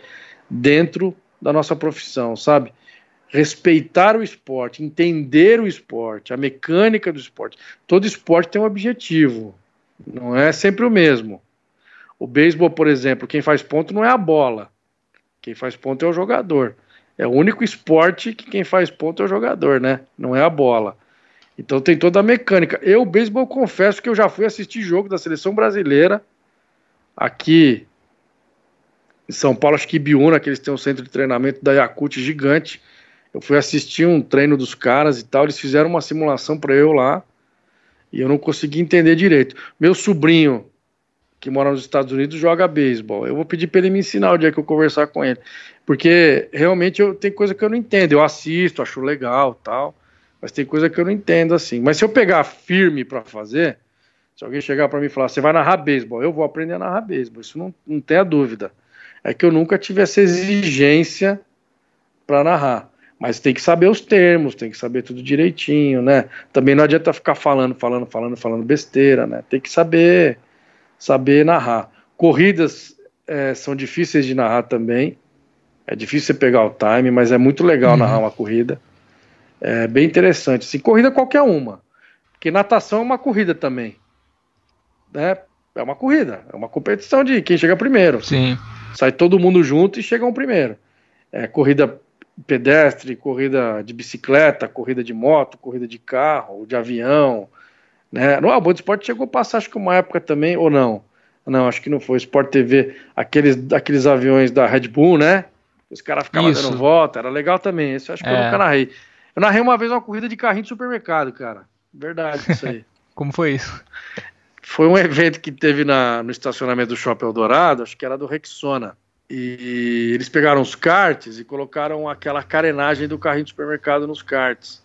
dentro da nossa profissão, sabe? respeitar o esporte, entender o esporte, a mecânica do esporte. Todo esporte tem um objetivo, não é sempre o mesmo. O beisebol, por exemplo, quem faz ponto não é a bola, quem faz ponto é o jogador. É o único esporte que quem faz ponto é o jogador, né? Não é a bola. Então tem toda a mecânica. Eu, beisebol, confesso que eu já fui assistir jogo da seleção brasileira aqui em São Paulo, acho que Ibiúna, que eles têm um centro de treinamento da Yakut gigante. Eu fui assistir um treino dos caras e tal, eles fizeram uma simulação para eu lá e eu não consegui entender direito. Meu sobrinho, que mora nos Estados Unidos, joga beisebol. Eu vou pedir para ele me ensinar o dia que eu conversar com ele, porque realmente eu tem coisa que eu não entendo. Eu assisto, acho legal, tal, mas tem coisa que eu não entendo assim. Mas se eu pegar firme para fazer, se alguém chegar para mim e falar, você vai narrar beisebol, eu vou aprender a narrar beisebol. Isso não, não tenha dúvida. É que eu nunca tive essa exigência para narrar. Mas tem que saber os termos, tem que saber tudo direitinho, né? Também não adianta ficar falando, falando, falando, falando besteira, né? Tem que saber, saber narrar. Corridas é, são difíceis de narrar também. É difícil você pegar o time, mas é muito legal uhum. narrar uma corrida. É bem interessante. Assim, corrida qualquer uma. Porque natação é uma corrida também. Né? É uma corrida, é uma competição de quem chega primeiro. Sim. Sai todo mundo junto e chega um primeiro. É, corrida pedestre, corrida de bicicleta, corrida de moto, corrida de carro, de avião, né? No, o Band Esporte chegou a passar, acho que uma época também, ou não? Não, acho que não foi. Sport TV, aqueles, aqueles aviões da Red Bull, né? Os caras ficavam dando volta, era legal também. Isso acho que é. eu nunca narrei. Eu narrei uma vez uma corrida de carrinho de supermercado, cara. Verdade, isso aí. Como foi isso? Foi um evento que teve na, no estacionamento do Shopping Eldorado, acho que era do Rexona. E eles pegaram os karts e colocaram aquela carenagem do carrinho de supermercado nos karts.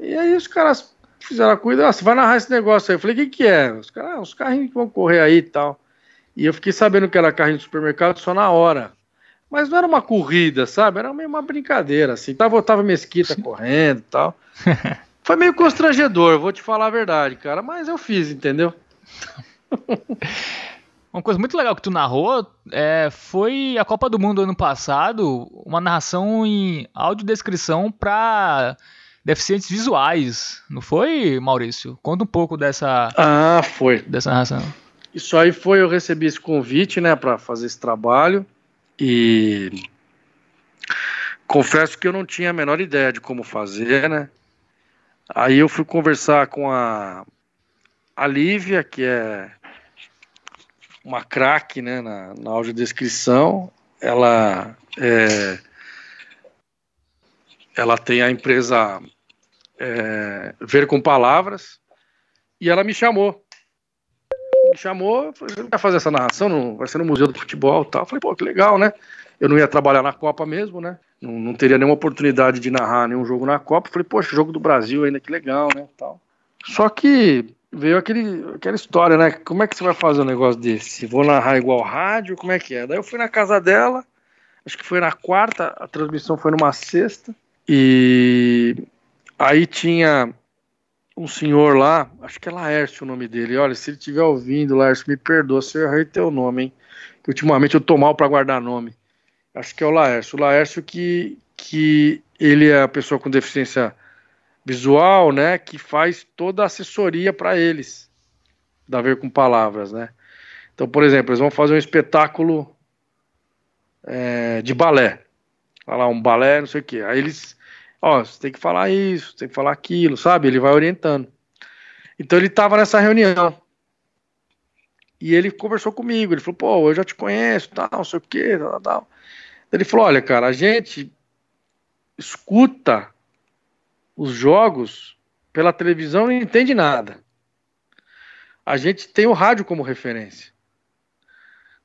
E aí os caras fizeram a cuida, ah, você vai narrar esse negócio aí. Eu falei, o que, que é? Os caras, ah, os carrinhos que vão correr aí e tal. E eu fiquei sabendo que era carrinho de supermercado só na hora. Mas não era uma corrida, sabe? Era meio uma brincadeira, assim. Tava, tava mesquita correndo e tal. Foi meio constrangedor, vou te falar a verdade, cara. Mas eu fiz, entendeu? Uma coisa muito legal que tu narrou é, foi a Copa do Mundo ano passado, uma narração em audiodescrição para deficientes visuais, não foi, Maurício? Conta um pouco dessa Ah, foi. dessa narração. Isso aí foi, eu recebi esse convite, né, para fazer esse trabalho e confesso que eu não tinha a menor ideia de como fazer, né? Aí eu fui conversar com a, a Lívia, que é uma craque né, na, na audiodescrição. Ela, é, ela tem a empresa é, Ver com Palavras e ela me chamou. Me chamou, falei, vai fazer essa narração? No, vai ser no Museu do Futebol tal. Eu falei, pô, que legal, né? Eu não ia trabalhar na Copa mesmo, né? Não, não teria nenhuma oportunidade de narrar nenhum jogo na Copa. Eu falei, poxa, jogo do Brasil ainda, que legal, né? Tal. Só que veio aquele, aquela história, né? Como é que você vai fazer um negócio desse? Vou narrar igual rádio? Como é que é? Daí eu fui na casa dela, acho que foi na quarta, a transmissão foi numa sexta, e aí tinha um senhor lá, acho que é Laércio o nome dele. Olha, se ele estiver ouvindo, Laércio, me perdoa se eu errei teu nome, hein? Que ultimamente eu tô mal para guardar nome. Acho que é o Laércio. O Laércio que, que ele é a pessoa com deficiência visual, né, que faz toda a assessoria para eles, da ver com palavras, né. Então, por exemplo, eles vão fazer um espetáculo é, de balé, lá um balé, não sei o que. Aí eles, ó, você tem que falar isso, tem que falar aquilo, sabe? Ele vai orientando. Então ele estava nessa reunião. E ele conversou comigo, ele falou, pô, eu já te conheço, tal, não sei o que, tal, tal. Ele falou, olha, cara, a gente escuta os jogos pela televisão não entende nada. A gente tem o rádio como referência.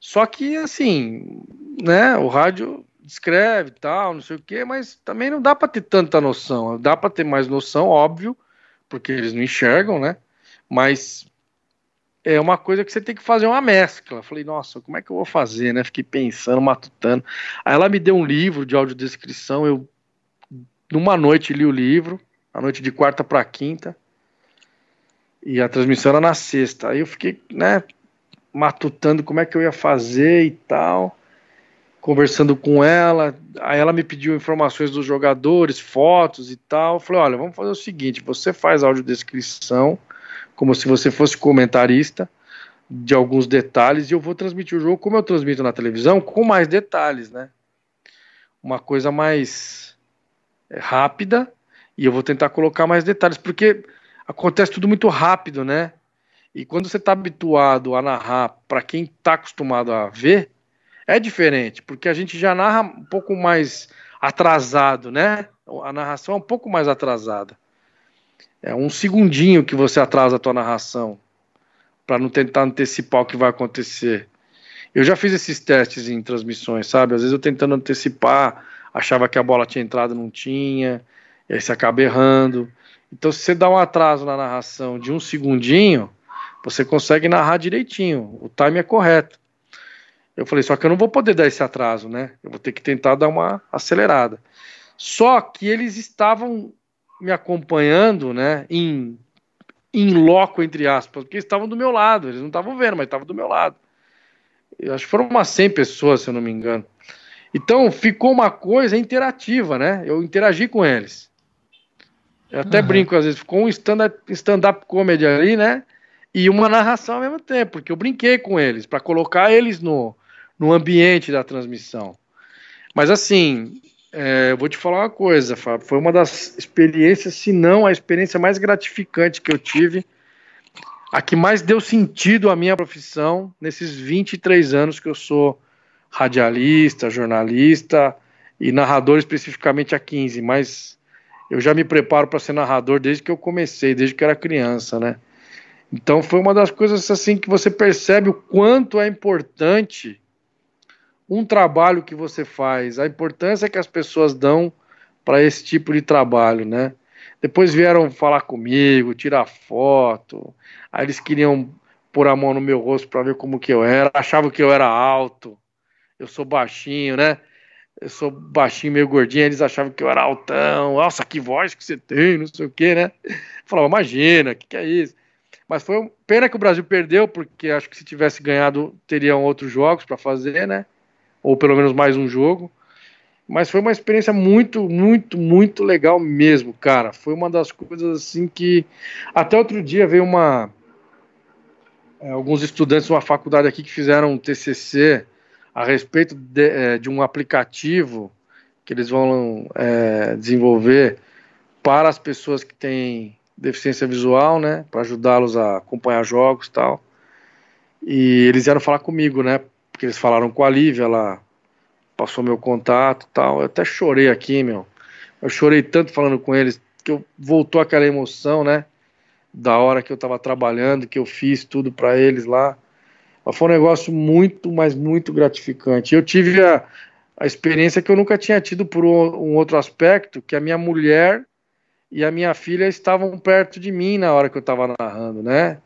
Só que, assim, né, o rádio descreve tal, não sei o quê, mas também não dá para ter tanta noção. Dá para ter mais noção, óbvio, porque eles não enxergam, né? Mas é uma coisa que você tem que fazer uma mescla. Falei, nossa, como é que eu vou fazer, né? Fiquei pensando, matutando. Aí ela me deu um livro de audiodescrição, eu numa noite li o livro, a noite de quarta para quinta, e a transmissão era na sexta. Aí eu fiquei, né, matutando como é que eu ia fazer e tal, conversando com ela. Aí ela me pediu informações dos jogadores, fotos e tal. Eu falei: olha, vamos fazer o seguinte: você faz audiodescrição, como se você fosse comentarista, de alguns detalhes, e eu vou transmitir o jogo como eu transmito na televisão, com mais detalhes, né? uma coisa mais é, rápida e eu vou tentar colocar mais detalhes, porque acontece tudo muito rápido, né? E quando você está habituado a narrar para quem está acostumado a ver, é diferente, porque a gente já narra um pouco mais atrasado, né? A narração é um pouco mais atrasada. É um segundinho que você atrasa a tua narração para não tentar antecipar o que vai acontecer. Eu já fiz esses testes em transmissões, sabe? Às vezes eu tentando antecipar, achava que a bola tinha entrado, não tinha, e aí você acaba errando. Então, se você dá um atraso na narração de um segundinho, você consegue narrar direitinho, o time é correto. Eu falei, só que eu não vou poder dar esse atraso, né? Eu vou ter que tentar dar uma acelerada. Só que eles estavam me acompanhando, né, em, em loco, entre aspas, porque eles estavam do meu lado, eles não estavam vendo, mas estavam do meu lado. Eu acho que foram umas 100 pessoas, se eu não me engano. Então, ficou uma coisa interativa, né? Eu interagi com eles. Eu até uhum. brinco, às vezes, ficou um stand-up stand comedy ali, né? E uma narração ao mesmo tempo, porque eu brinquei com eles, para colocar eles no, no ambiente da transmissão. Mas assim, é, eu vou te falar uma coisa, Fábio, foi uma das experiências, se não a experiência mais gratificante que eu tive, a que mais deu sentido à minha profissão nesses 23 anos que eu sou radialista, jornalista e narrador especificamente há 15, mas eu já me preparo para ser narrador desde que eu comecei, desde que era criança, né? Então foi uma das coisas assim que você percebe o quanto é importante um trabalho que você faz, a importância que as pessoas dão para esse tipo de trabalho, né? Depois vieram falar comigo, tirar foto, aí eles queriam pôr a mão no meu rosto para ver como que eu era, achavam que eu era alto, eu sou baixinho, né? Eu sou baixinho, meio gordinho, eles achavam que eu era altão, nossa, que voz que você tem, não sei o que, né? falava, imagina, o que, que é isso? Mas foi pena que o Brasil perdeu, porque acho que se tivesse ganhado, teriam outros jogos para fazer, né? ou pelo menos mais um jogo. Mas foi uma experiência muito, muito, muito legal mesmo, cara. Foi uma das coisas assim que. Até outro dia veio uma. É, alguns estudantes de uma faculdade aqui que fizeram um TCC a respeito de, é, de um aplicativo que eles vão é, desenvolver para as pessoas que têm deficiência visual, né, para ajudá-los a acompanhar jogos e tal. E eles vieram falar comigo, né, porque eles falaram com a Lívia, ela passou meu contato tal. Eu até chorei aqui, meu. Eu chorei tanto falando com eles que eu voltou aquela emoção, né? Da hora que eu tava trabalhando, que eu fiz tudo para eles lá. Mas foi um negócio muito, mas muito gratificante. Eu tive a, a experiência que eu nunca tinha tido por um, um outro aspecto, que a minha mulher e a minha filha estavam perto de mim na hora que eu estava narrando, né?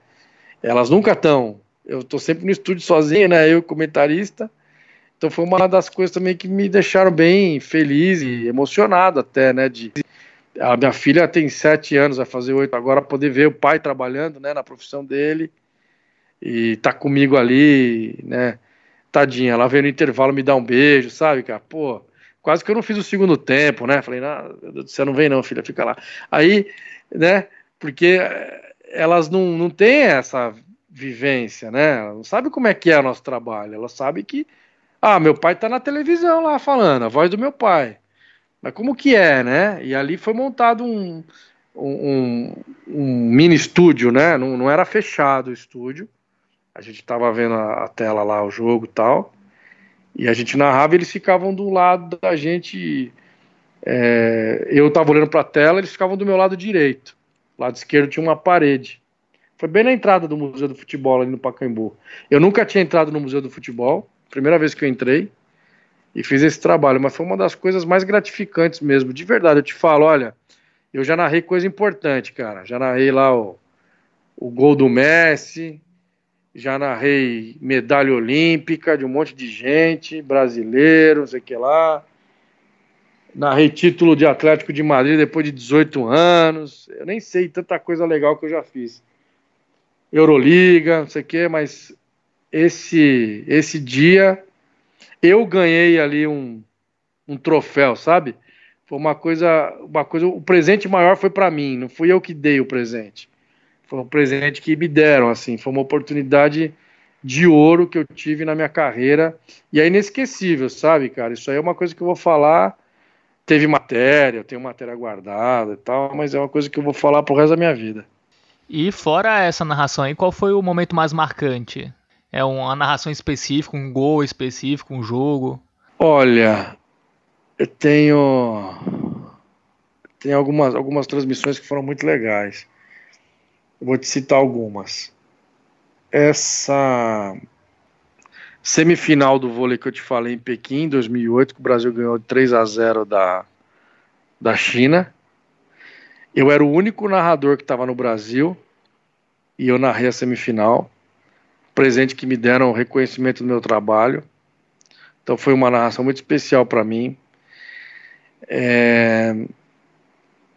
Elas nunca estão, eu estou sempre no estúdio sozinho, né? Eu, comentarista. Então foi uma das coisas também que me deixaram bem feliz e emocionado até, né? De, a minha filha tem sete anos, vai fazer oito agora, poder ver o pai trabalhando, né? Na profissão dele e tá comigo ali, né? Tadinha, ela veio no intervalo me dar um beijo, sabe, cara? Pô, quase que eu não fiz o segundo tempo, né? Falei, não, você não vem não, filha, fica lá. Aí, né? Porque elas não, não têm essa vivência, né? Ela não sabe como é que é o nosso trabalho. Ela sabe que, ah, meu pai tá na televisão lá falando, a voz do meu pai. Mas como que é, né? E ali foi montado um, um, um mini estúdio, né? Não, não, era fechado o estúdio. A gente tava vendo a, a tela lá, o jogo e tal. E a gente narrava, eles ficavam do lado da gente. É, eu tava olhando para a tela, eles ficavam do meu lado direito. lado esquerdo tinha uma parede. Foi bem na entrada do Museu do Futebol ali no Pacaembu. Eu nunca tinha entrado no Museu do Futebol, primeira vez que eu entrei e fiz esse trabalho, mas foi uma das coisas mais gratificantes mesmo. De verdade, eu te falo, olha, eu já narrei coisa importante, cara. Já narrei lá o, o gol do Messi, já narrei medalha olímpica de um monte de gente, brasileiro, não sei o que lá. Narrei título de Atlético de Madrid depois de 18 anos. Eu nem sei tanta coisa legal que eu já fiz. Euroliga, não sei o quê, mas esse, esse dia eu ganhei ali um, um troféu, sabe? Foi uma coisa, uma coisa, o presente maior foi para mim, não fui eu que dei o presente. Foi um presente que me deram, assim, foi uma oportunidade de ouro que eu tive na minha carreira e é inesquecível, sabe, cara? Isso aí é uma coisa que eu vou falar. Teve matéria, eu tenho matéria guardada e tal, mas é uma coisa que eu vou falar pro resto da minha vida. E fora essa narração aí, qual foi o momento mais marcante? É uma narração específica, um gol específico, um jogo? Olha, eu tenho tem algumas, algumas transmissões que foram muito legais. Eu vou te citar algumas. Essa semifinal do vôlei que eu te falei em Pequim, em 2008, que o Brasil ganhou 3 a 0 da, da China. Eu era o único narrador que estava no Brasil e eu narrei a semifinal. Presente que me deram o reconhecimento do meu trabalho. Então foi uma narração muito especial para mim. É...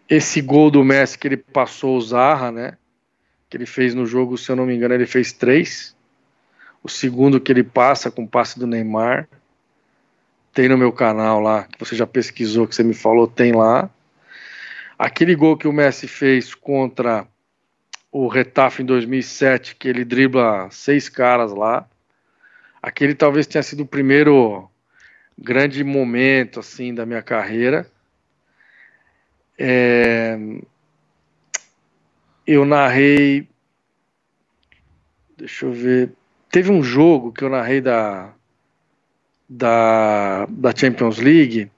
Esse gol do Messi que ele passou o Zarra, né? Que ele fez no jogo, se eu não me engano, ele fez três. O segundo que ele passa com o passe do Neymar. Tem no meu canal lá, que você já pesquisou, que você me falou, tem lá. Aquele gol que o Messi fez contra o Retafe em 2007, que ele dribla seis caras lá. Aquele talvez tenha sido o primeiro grande momento assim da minha carreira. É... Eu narrei. Deixa eu ver. Teve um jogo que eu narrei da, da, da Champions League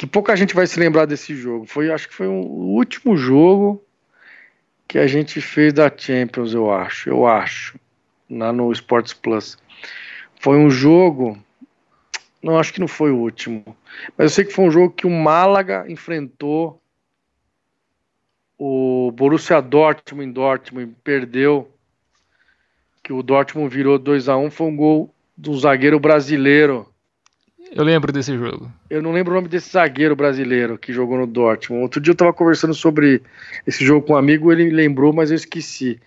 que pouca gente vai se lembrar desse jogo. Foi, acho que foi um, o último jogo que a gente fez da Champions, eu acho. Eu acho. Lá no Sports Plus. Foi um jogo. Não, acho que não foi o último. Mas eu sei que foi um jogo que o Málaga enfrentou o Borussia Dortmund em Dortmund. Perdeu. Que o Dortmund virou 2 a 1 Foi um gol do zagueiro brasileiro eu lembro desse jogo. Eu não lembro o nome desse zagueiro brasileiro que jogou no Dortmund. Outro dia eu tava conversando sobre esse jogo com um amigo, ele lembrou, mas eu esqueci.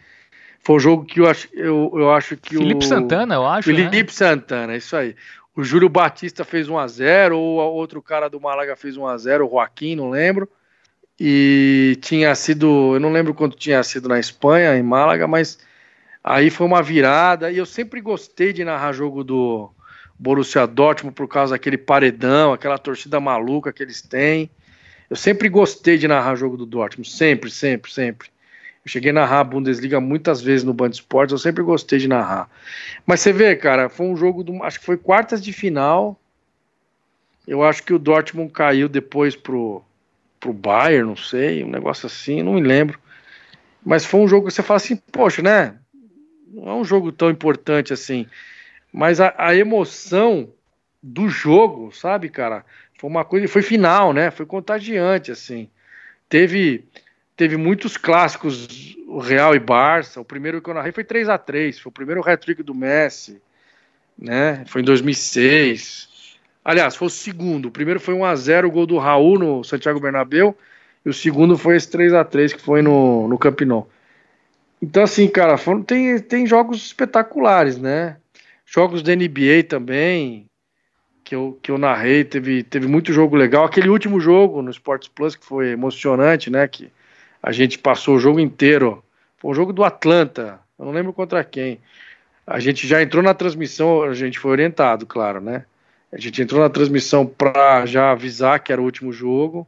Foi um jogo que eu acho, eu, eu acho que Felipe o. Santana, eu acho. Felipe né? Santana, isso aí. O Júlio Batista fez 1x0, ou outro cara do Málaga fez 1x0, o Joaquim, não lembro. E tinha sido, eu não lembro quanto tinha sido na Espanha, em Málaga, mas aí foi uma virada. E eu sempre gostei de narrar jogo do, Borussia Dortmund por causa daquele paredão, aquela torcida maluca que eles têm. Eu sempre gostei de narrar jogo do Dortmund, sempre, sempre, sempre. Eu cheguei a narrar a Bundesliga muitas vezes no Band Esportes, eu sempre gostei de narrar. Mas você vê, cara, foi um jogo, do, acho que foi quartas de final. Eu acho que o Dortmund caiu depois pro, pro Bayern, não sei, um negócio assim, não me lembro. Mas foi um jogo que você fala assim, poxa, né? Não é um jogo tão importante assim. Mas a, a, emoção do jogo, sabe, cara? Foi uma coisa, foi final, né? Foi contagiante, assim. Teve teve muitos clássicos, o Real e Barça. O primeiro que eu narrei foi 3 a 3 foi o primeiro hat-trick do Messi, né? Foi em 2006. Aliás, foi o segundo. O primeiro foi 1 a 0 o gol do Raul no Santiago Bernabéu, e o segundo foi esse 3 a 3 que foi no, no Camp. Então, assim, cara, foram, tem, tem jogos espetaculares, né? Jogos da NBA também, que eu, que eu narrei, teve, teve muito jogo legal. Aquele último jogo no Sports Plus que foi emocionante, né? Que a gente passou o jogo inteiro. Foi um jogo do Atlanta, eu não lembro contra quem. A gente já entrou na transmissão, a gente foi orientado, claro, né? A gente entrou na transmissão para já avisar que era o último jogo.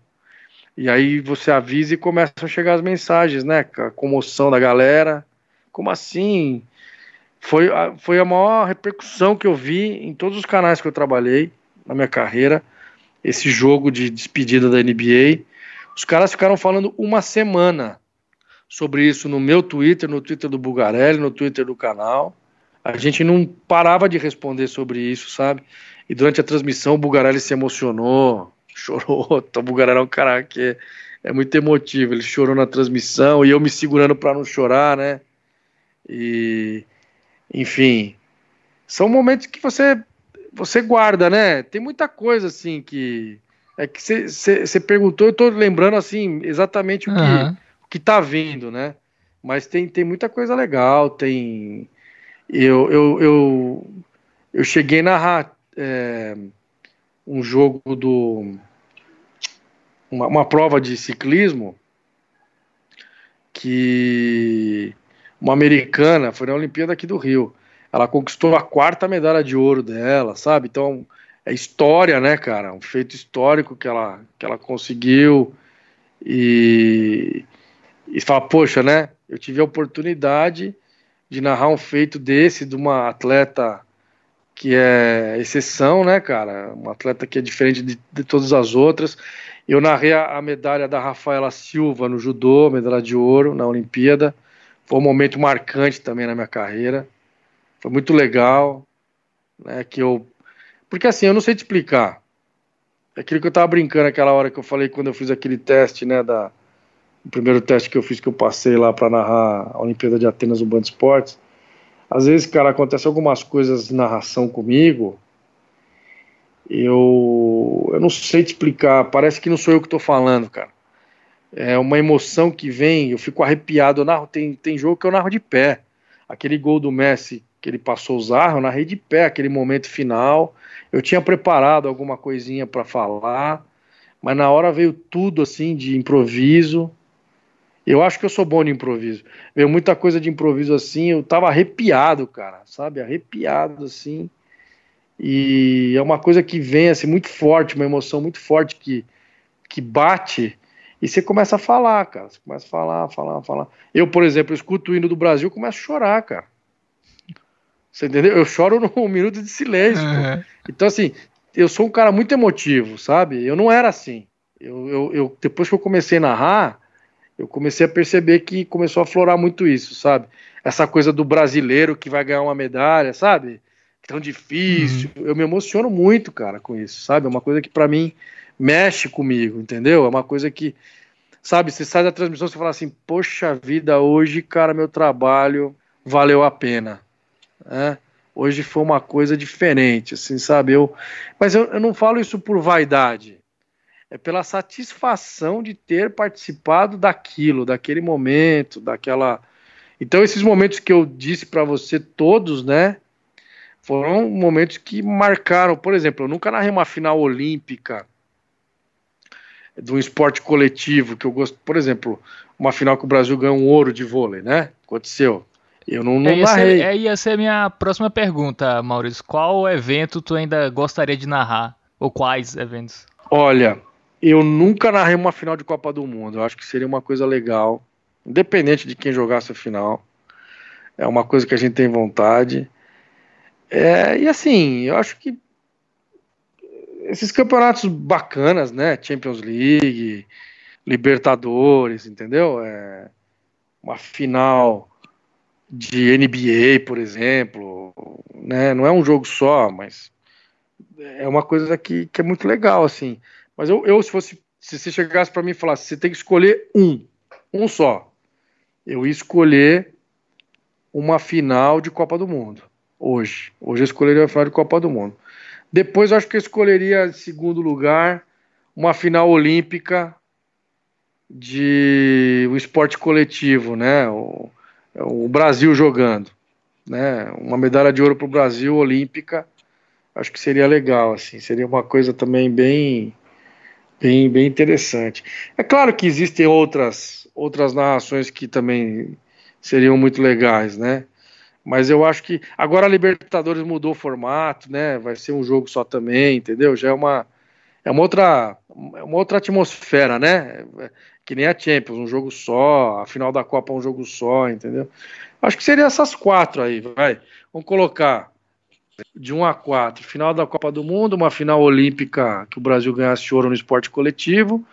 E aí você avisa e começam a chegar as mensagens, né? A comoção da galera. Como assim? foi a, foi a maior repercussão que eu vi em todos os canais que eu trabalhei na minha carreira. Esse jogo de despedida da NBA. Os caras ficaram falando uma semana sobre isso no meu Twitter, no Twitter do Bugarelli, no Twitter do canal. A gente não parava de responder sobre isso, sabe? E durante a transmissão o Bugarelli se emocionou, chorou. O Bugarelli é um cara que é, é muito emotivo. Ele chorou na transmissão e eu me segurando para não chorar, né? E enfim, são momentos que você você guarda, né? Tem muita coisa assim que é que você perguntou, eu tô lembrando assim exatamente o que uhum. o que tá vindo, né? Mas tem, tem muita coisa legal, tem eu eu, eu, eu cheguei a narrar é, um jogo do uma, uma prova de ciclismo que uma americana, foi na Olimpíada aqui do Rio. Ela conquistou a quarta medalha de ouro dela, sabe? Então, é história, né, cara? Um feito histórico que ela, que ela conseguiu. E, e fala, poxa, né? Eu tive a oportunidade de narrar um feito desse de uma atleta que é exceção, né, cara? Uma atleta que é diferente de, de todas as outras. Eu narrei a, a, medalha da Rafaela Silva no judô, medalha de ouro na Olimpíada. Foi um momento marcante também na minha carreira. Foi muito legal, né? Que eu, porque assim, eu não sei te explicar. É aquilo que eu tava brincando aquela hora que eu falei quando eu fiz aquele teste, né, da o primeiro teste que eu fiz que eu passei lá para narrar a Olimpíada de Atenas no Band Esportes às vezes, cara, acontece algumas coisas de narração comigo. Eu, eu não sei te explicar. Parece que não sou eu que estou falando, cara. É uma emoção que vem. Eu fico arrepiado. Eu narro, tem, tem jogo que eu narro de pé. Aquele gol do Messi que ele passou o Zarro, eu narrei de pé aquele momento final. Eu tinha preparado alguma coisinha para falar, mas na hora veio tudo assim de improviso. Eu acho que eu sou bom de improviso. Veio muita coisa de improviso assim, eu tava arrepiado, cara, sabe? Arrepiado assim. E é uma coisa que vem assim muito forte, uma emoção muito forte que, que bate e você começa a falar, cara. Você começa a falar, falar, falar. Eu, por exemplo, escuto o hino do Brasil, começo a chorar, cara. Você entendeu? Eu choro num minuto de silêncio. Uhum. Então, assim, eu sou um cara muito emotivo, sabe? Eu não era assim. Eu, eu, eu, depois que eu comecei a narrar, eu comecei a perceber que começou a florar muito isso, sabe? Essa coisa do brasileiro que vai ganhar uma medalha, sabe? Tão difícil. Uhum. Eu me emociono muito, cara, com isso, sabe? É uma coisa que para mim mexe comigo, entendeu? É uma coisa que, sabe, você sai da transmissão e fala assim: Poxa vida, hoje, cara, meu trabalho valeu a pena. Né? Hoje foi uma coisa diferente, assim, sabe? Eu, mas eu, eu não falo isso por vaidade é pela satisfação de ter participado daquilo, daquele momento, daquela. Então, esses momentos que eu disse para você, todos, né? Foram momentos que marcaram. Por exemplo, eu nunca narrei uma final olímpica de um esporte coletivo que eu gosto. Por exemplo, uma final que o Brasil ganhou um ouro de vôlei, né? Aconteceu. Eu não, não é, narrei. Ser, é, ia ser a minha próxima pergunta, Maurício. Qual evento tu ainda gostaria de narrar? Ou quais eventos? Olha, eu nunca narrei uma final de Copa do Mundo. Eu acho que seria uma coisa legal, independente de quem jogasse a final. É uma coisa que a gente tem vontade. É, e assim, eu acho que esses campeonatos bacanas, né? Champions League, Libertadores, entendeu? É uma final de NBA, por exemplo, né? Não é um jogo só, mas é uma coisa que, que é muito legal, assim. Mas eu, eu se fosse, se você chegasse para mim e falasse, você tem que escolher um, um só, eu ia escolher uma final de Copa do Mundo. Hoje. Hoje eu escolheria uma final de Copa do Mundo. Depois eu acho que eu escolheria, em segundo lugar, uma final olímpica de um esporte coletivo, né? O, o Brasil jogando, né? Uma medalha de ouro para o Brasil olímpica, acho que seria legal, assim, seria uma coisa também bem Bem, bem interessante. É claro que existem outras, outras narrações que também seriam muito legais, né? Mas eu acho que agora a Libertadores mudou o formato, né? Vai ser um jogo só também, entendeu? Já é uma é uma outra é uma outra atmosfera, né? Que nem a Champions, um jogo só, a final da Copa um jogo só, entendeu? Acho que seria essas quatro aí, vai. Vamos colocar de 1 a 4, final da Copa do Mundo, uma final olímpica que o Brasil ganhasse ouro no esporte coletivo,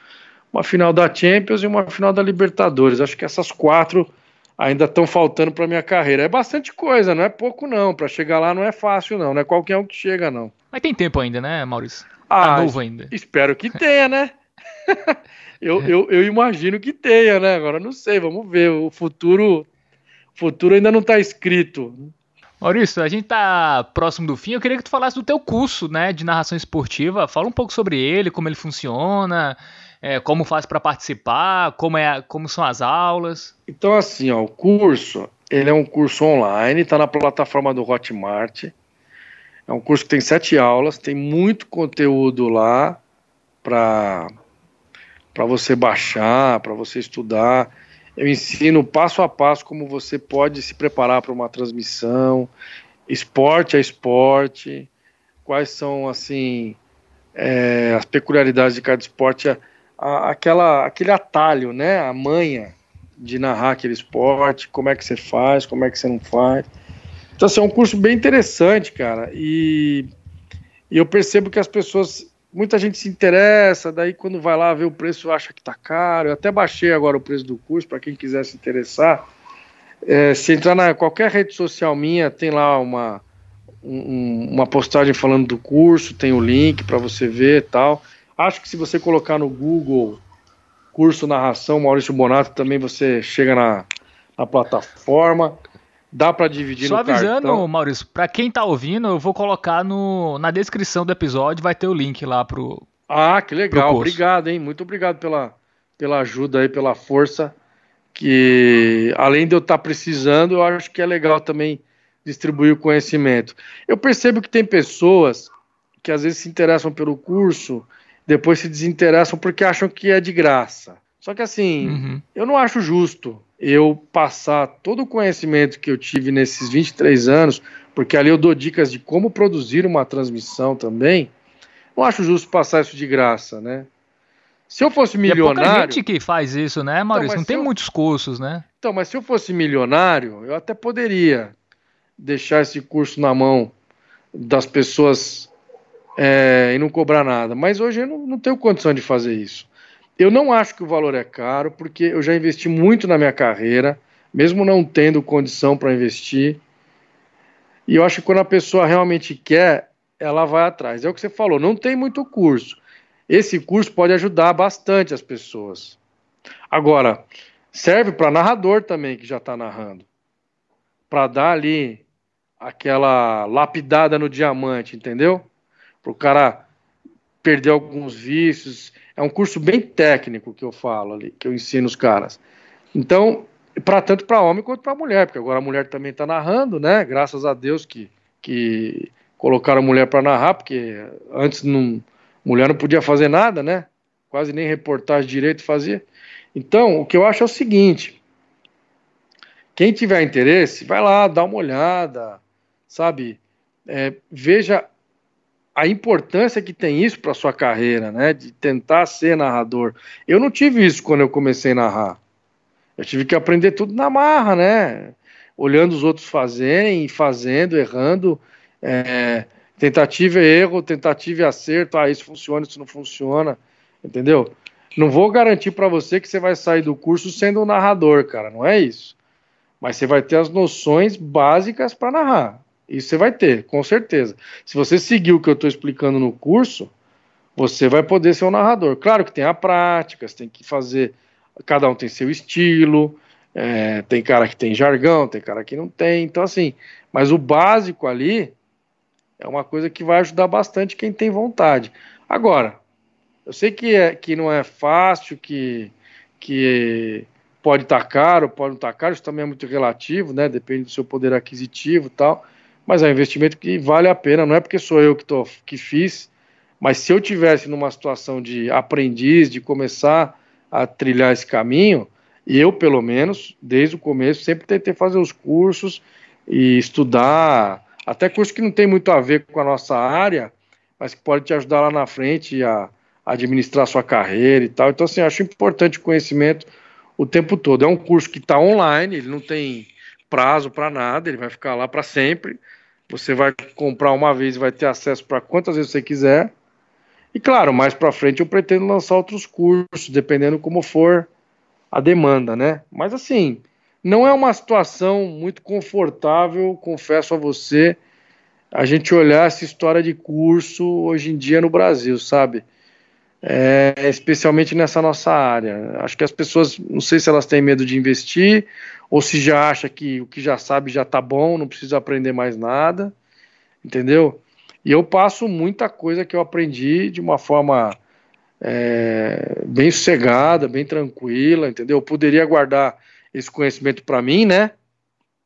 uma final da Champions e uma final da Libertadores. Acho que essas quatro ainda estão faltando para minha carreira. É bastante coisa, não é pouco não. Para chegar lá não é fácil não, não é qualquer um que chega não. Mas tem tempo ainda, né, Maurício? Tá ah, novo ainda. Espero que tenha, né? eu, eu, eu imagino que tenha, né? Agora não sei, vamos ver. O futuro, futuro ainda não está escrito. Maurício, a gente tá próximo do fim. Eu queria que tu falasse do teu curso, né, de narração esportiva. Fala um pouco sobre ele, como ele funciona, é, como faz para participar, como é, como são as aulas. Então assim, ó, o curso, ele é um curso online, está na plataforma do Hotmart. É um curso que tem sete aulas, tem muito conteúdo lá para para você baixar, para você estudar. Eu ensino passo a passo como você pode se preparar para uma transmissão, esporte a esporte, quais são assim é, as peculiaridades de cada esporte, a, a, aquela, aquele atalho, né, a manha de narrar aquele esporte, como é que você faz, como é que você não faz. Então, assim, é um curso bem interessante, cara, e, e eu percebo que as pessoas muita gente se interessa, daí quando vai lá ver o preço acha que tá caro. Eu até baixei agora o preço do curso para quem quiser se interessar. É, se entrar na qualquer rede social minha, tem lá uma, um, uma postagem falando do curso, tem o link para você ver e tal. Acho que se você colocar no Google curso narração Maurício Bonato, também você chega na, na plataforma. Dá para dividir Só no avisando, cartão. Maurício, para quem tá ouvindo, eu vou colocar no, na descrição do episódio, vai ter o link lá pro. Ah, que legal. Obrigado, hein? Muito obrigado pela, pela ajuda aí, pela força. Que além de eu estar tá precisando, eu acho que é legal também distribuir o conhecimento. Eu percebo que tem pessoas que às vezes se interessam pelo curso, depois se desinteressam porque acham que é de graça. Só que assim, uhum. eu não acho justo eu passar todo o conhecimento que eu tive nesses 23 anos, porque ali eu dou dicas de como produzir uma transmissão também, não acho justo passar isso de graça, né? Se eu fosse milionário. E é pouca gente que faz isso, né, Maurício? Então, não tem eu... muitos cursos, né? Então, mas se eu fosse milionário, eu até poderia deixar esse curso na mão das pessoas é, e não cobrar nada. Mas hoje eu não, não tenho condição de fazer isso. Eu não acho que o valor é caro, porque eu já investi muito na minha carreira, mesmo não tendo condição para investir. E eu acho que quando a pessoa realmente quer, ela vai atrás. É o que você falou, não tem muito curso. Esse curso pode ajudar bastante as pessoas. Agora, serve para narrador também que já está narrando. Para dar ali aquela lapidada no diamante, entendeu? Para o cara perder alguns vícios, é um curso bem técnico que eu falo ali, que eu ensino os caras. Então, para tanto para homem quanto para mulher, porque agora a mulher também está narrando, né? Graças a Deus que, que colocaram a mulher para narrar, porque antes não, mulher não podia fazer nada, né? Quase nem reportagem direito fazia. Então, o que eu acho é o seguinte: quem tiver interesse, vai lá, dá uma olhada, sabe? É, veja a importância que tem isso para sua carreira, né? De tentar ser narrador. Eu não tive isso quando eu comecei a narrar. Eu tive que aprender tudo na marra, né? Olhando os outros fazerem, fazendo, errando, é, tentativa e erro, tentativa e acerto. Ah, isso funciona, isso não funciona, entendeu? Não vou garantir para você que você vai sair do curso sendo um narrador, cara. Não é isso. Mas você vai ter as noções básicas para narrar. Isso você vai ter, com certeza. Se você seguir o que eu estou explicando no curso, você vai poder ser um narrador. Claro que tem a prática, você tem que fazer. Cada um tem seu estilo, é, tem cara que tem jargão, tem cara que não tem. Então, assim, mas o básico ali é uma coisa que vai ajudar bastante quem tem vontade. Agora, eu sei que, é, que não é fácil, que, que pode estar tá caro, pode não estar tá caro, isso também é muito relativo, né? Depende do seu poder aquisitivo e tal mas é um investimento que vale a pena, não é porque sou eu que, tô, que fiz, mas se eu tivesse numa situação de aprendiz, de começar a trilhar esse caminho, eu, pelo menos, desde o começo, sempre tentei fazer os cursos e estudar, até cursos que não tem muito a ver com a nossa área, mas que pode te ajudar lá na frente a, administrar sua carreira e tal. Então, assim, acho importante o conhecimento o tempo todo. É um curso que está online, ele não tem prazo para nada, ele vai ficar lá para sempre. Você vai comprar uma vez e vai ter acesso para quantas vezes você quiser. E claro, mais para frente eu pretendo lançar outros cursos, dependendo como for a demanda, né? Mas assim, não é uma situação muito confortável, confesso a você, a gente olhar essa história de curso hoje em dia no Brasil, sabe? É, especialmente nessa nossa área. Acho que as pessoas, não sei se elas têm medo de investir ou se já acha que o que já sabe já tá bom, não precisa aprender mais nada, entendeu? E eu passo muita coisa que eu aprendi de uma forma é, bem sossegada, bem tranquila, entendeu? Eu poderia guardar esse conhecimento para mim, né?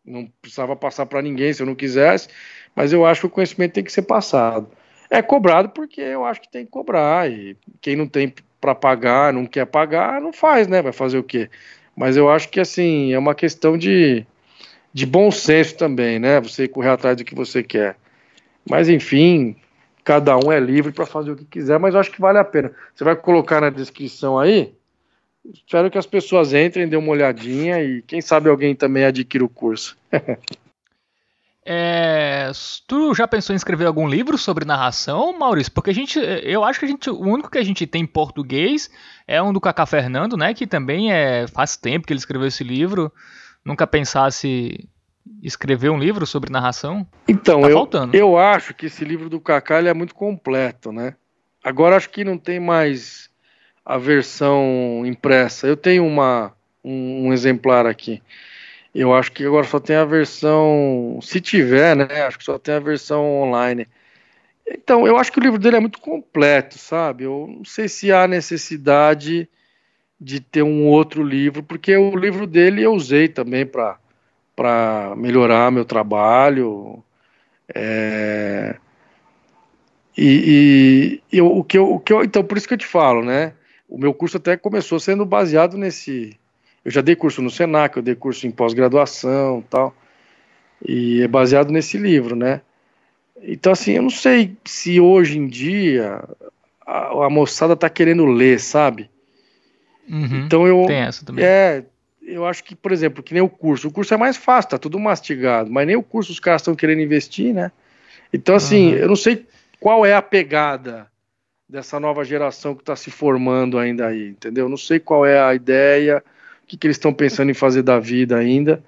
Não precisava passar para ninguém se eu não quisesse, mas eu acho que o conhecimento tem que ser passado. É cobrado porque eu acho que tem que cobrar. E quem não tem para pagar, não quer pagar, não faz, né? Vai fazer o quê? Mas eu acho que assim, é uma questão de, de bom senso também, né? Você correr atrás do que você quer. Mas enfim, cada um é livre para fazer o que quiser, mas eu acho que vale a pena. Você vai colocar na descrição aí. Espero que as pessoas entrem, dêem uma olhadinha e quem sabe alguém também adquira o curso. É, tu já pensou em escrever algum livro sobre narração, Maurício? Porque a gente, eu acho que a gente, o único que a gente tem em português é um do Cacá Fernando, né? Que também é faz tempo que ele escreveu esse livro. Nunca pensasse escrever um livro sobre narração? Então, tá eu, faltando. eu acho que esse livro do Cacá é muito completo, né? Agora acho que não tem mais a versão impressa. Eu tenho uma um, um exemplar aqui. Eu acho que agora só tem a versão, se tiver, né? Acho que só tem a versão online. Então, eu acho que o livro dele é muito completo, sabe? Eu não sei se há necessidade de ter um outro livro, porque o livro dele eu usei também para melhorar meu trabalho. É... E, e eu, o, que eu, o que eu. Então, por isso que eu te falo, né? O meu curso até começou sendo baseado nesse, eu já dei curso no Senac, eu dei curso em pós-graduação tal. E é baseado nesse livro, né? Então, assim, eu não sei se hoje em dia a, a moçada tá querendo ler, sabe? Uhum, então eu. Tem essa também. É, eu acho que, por exemplo, que nem o curso. O curso é mais fácil, tá tudo mastigado, mas nem o curso os caras estão querendo investir, né? Então, assim, uhum. eu não sei qual é a pegada dessa nova geração que está se formando ainda aí, entendeu? Eu não sei qual é a ideia o que, que eles estão pensando em fazer da vida ainda.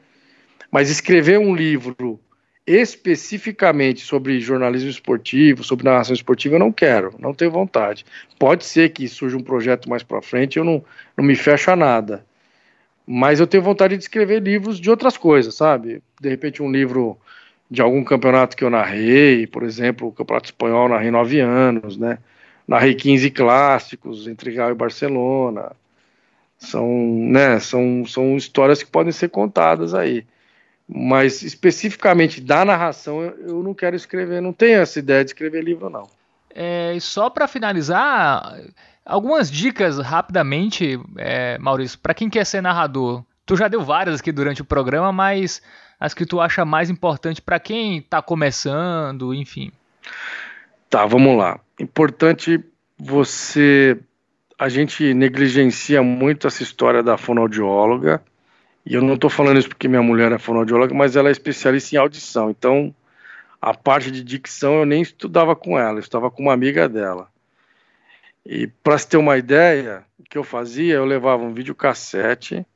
Mas escrever um livro especificamente sobre jornalismo esportivo, sobre narração esportiva, eu não quero, não tenho vontade. Pode ser que surja um projeto mais para frente, eu não, não me fecho a nada. Mas eu tenho vontade de escrever livros de outras coisas, sabe? De repente um livro de algum campeonato que eu narrei, por exemplo, o Campeonato Espanhol narrei nove anos, né? Narrei 15 clássicos entre Real e Barcelona. São, né, são, são histórias que podem ser contadas aí. Mas especificamente da narração, eu, não quero escrever, não tenho essa ideia de escrever livro, não. É, e só para finalizar, algumas dicas rapidamente, é, Maurício, para quem quer ser narrador. Tu já deu várias aqui durante o programa, mas as que tu acha mais importante para quem está começando, enfim. Tá, vamos lá. Importante você a gente negligencia muito essa história da fonoaudióloga. E eu não estou falando isso porque minha mulher é fonoaudióloga, mas ela é especialista em audição. Então, a parte de dicção eu nem estudava com ela, eu estava com uma amiga dela. E para se ter uma ideia, o que eu fazia, eu levava um videocassete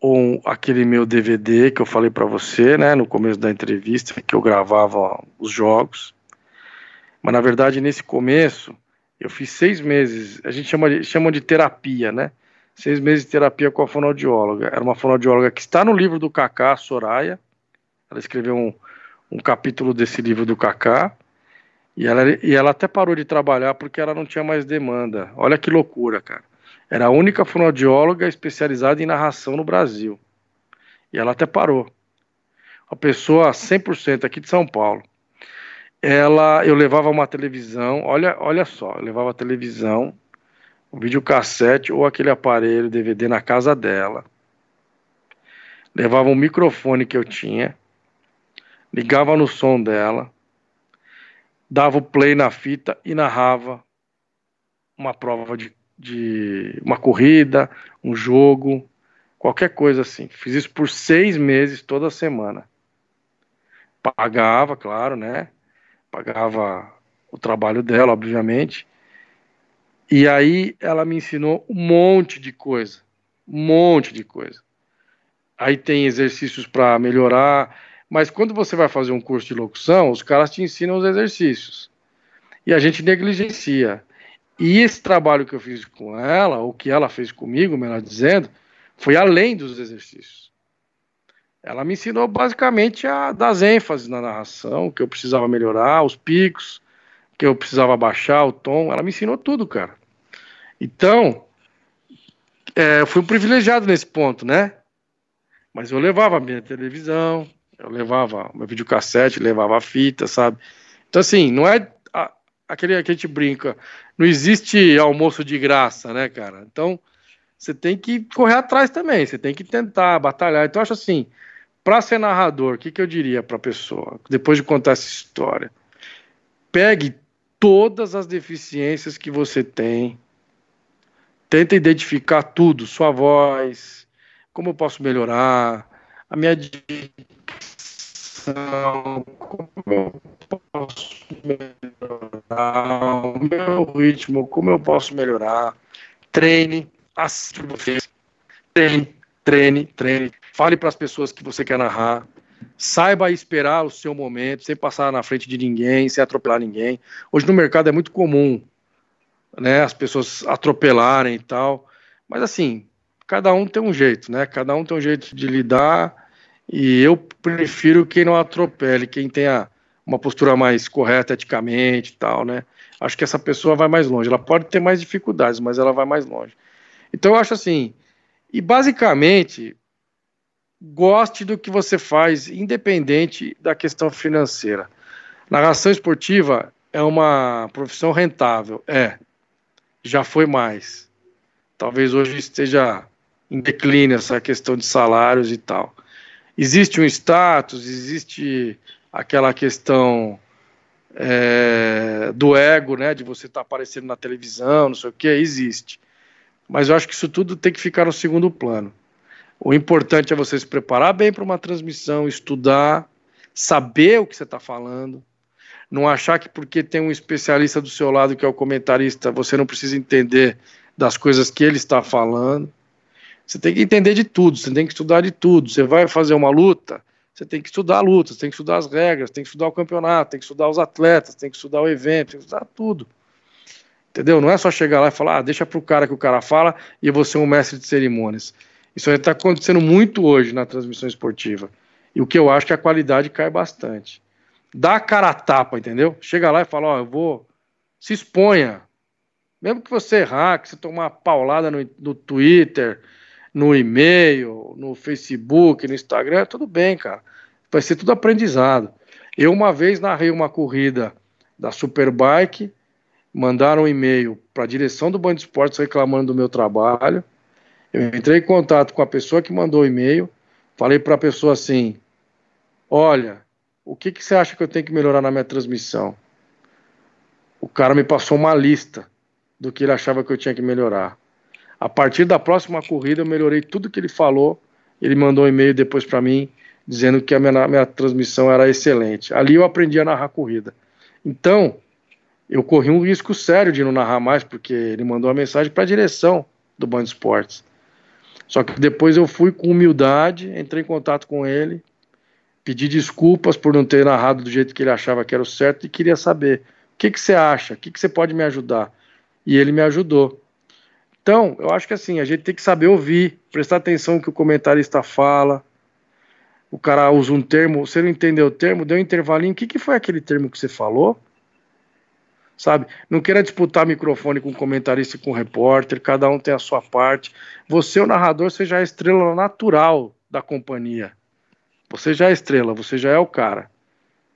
ou aquele meu DVD que eu falei para você, né, no começo da entrevista, que eu gravava os jogos. Mas na verdade, nesse começo, eu fiz seis meses, a gente chama de, chama de terapia, né? Seis meses de terapia com a fonoaudióloga. Era uma fonoaudióloga que está no livro do Kaká, Soraya. Ela escreveu um, um capítulo desse livro do Kaká. E ela, e ela até parou de trabalhar porque ela não tinha mais demanda. Olha que loucura, cara. Era a única fonoaudióloga especializada em narração no Brasil. E ela até parou. Uma pessoa 100% aqui de São Paulo ela, eu levava uma televisão, olha, olha só, eu levava a televisão, um videocassete ou aquele aparelho DVD na casa dela. Levava um microfone que eu tinha, ligava no som dela, dava o play na fita e narrava uma prova de, de uma corrida, um jogo, qualquer coisa assim. Fiz isso por seis meses toda semana. Pagava, claro, né? Pagava o trabalho dela, obviamente. E aí ela me ensinou um monte de coisa, um monte de coisa. Aí tem exercícios para melhorar, mas quando você vai fazer um curso de locução, os caras te ensinam os exercícios. E a gente negligencia. E esse trabalho que eu fiz com ela, ou que ela fez comigo, melhor dizendo, foi além dos exercícios. Ela me ensinou basicamente a dar ênfases na narração, que eu precisava melhorar, os picos, que eu precisava baixar o tom. Ela me ensinou tudo, cara. Então, é, eu fui um privilegiado nesse ponto, né? Mas eu levava a minha televisão, eu levava meu videocassete, levava a fita, sabe? Então, assim, não é aquele que a gente brinca, não existe almoço de graça, né, cara? Então, você tem que correr atrás também, você tem que tentar batalhar. Então, acho assim, para ser narrador, o que, que eu diria para a pessoa, depois de contar essa história? Pegue todas as deficiências que você tem, tenta identificar tudo, sua voz, como eu posso melhorar, a minha dicção, como eu posso melhorar, o meu ritmo, como eu posso melhorar. Treine, assista vocês, treine, treine, treine. Fale para as pessoas que você quer narrar. Saiba esperar o seu momento, sem passar na frente de ninguém, sem atropelar ninguém. Hoje no mercado é muito comum, né, as pessoas atropelarem e tal. Mas assim, cada um tem um jeito, né? Cada um tem um jeito de lidar. E eu prefiro quem não atropele, quem tenha uma postura mais correta eticamente e tal, né? Acho que essa pessoa vai mais longe. Ela pode ter mais dificuldades, mas ela vai mais longe. Então eu acho assim, e basicamente goste do que você faz, independente da questão financeira. Narração esportiva é uma profissão rentável, é. Já foi mais. Talvez hoje esteja em declínio essa questão de salários e tal. Existe um status, existe aquela questão é, do ego, né, de você estar tá aparecendo na televisão, não sei o que, existe. Mas eu acho que isso tudo tem que ficar no segundo plano. O importante é você se preparar bem para uma transmissão, estudar, saber o que você está falando, não achar que porque tem um especialista do seu lado que é o comentarista, você não precisa entender das coisas que ele está falando. Você tem que entender de tudo, você tem que estudar de tudo. Você vai fazer uma luta, você tem que estudar a luta, você tem que estudar as regras, tem que estudar o campeonato, tem que estudar os atletas, tem que estudar o evento, tem que estudar tudo. Entendeu? Não é só chegar lá e falar, ah, deixa pro cara que o cara fala e eu vou ser um mestre de cerimônias. Isso está acontecendo muito hoje na transmissão esportiva. E o que eu acho que a qualidade cai bastante. Dá a cara a tapa, entendeu? Chega lá e fala, ó, oh, eu vou. Se exponha. Mesmo que você errar, que você tomar uma paulada no, no Twitter, no e-mail, no Facebook, no Instagram, tudo bem, cara. Vai ser tudo aprendizado. Eu uma vez narrei uma corrida da Superbike, mandaram um e-mail para a direção do Band Esportes reclamando do meu trabalho. Eu entrei em contato com a pessoa que mandou o e-mail, falei para a pessoa assim: Olha, o que, que você acha que eu tenho que melhorar na minha transmissão? O cara me passou uma lista do que ele achava que eu tinha que melhorar. A partir da próxima corrida, eu melhorei tudo que ele falou. Ele mandou um e-mail depois para mim, dizendo que a minha, minha transmissão era excelente. Ali eu aprendi a narrar a corrida. Então, eu corri um risco sério de não narrar mais, porque ele mandou uma mensagem para a direção do Band Esportes. Só que depois eu fui com humildade, entrei em contato com ele, pedi desculpas por não ter narrado do jeito que ele achava que era o certo e queria saber o que, que você acha, o que, que você pode me ajudar. E ele me ajudou. Então, eu acho que assim, a gente tem que saber ouvir, prestar atenção no que o comentarista fala. O cara usa um termo, você não entendeu o termo, deu um intervalinho, o que, que foi aquele termo que você falou? Sabe? Não queira disputar microfone com comentarista e com repórter, cada um tem a sua parte. Você, o narrador, você já é a estrela natural da companhia. Você já é estrela, você já é o cara.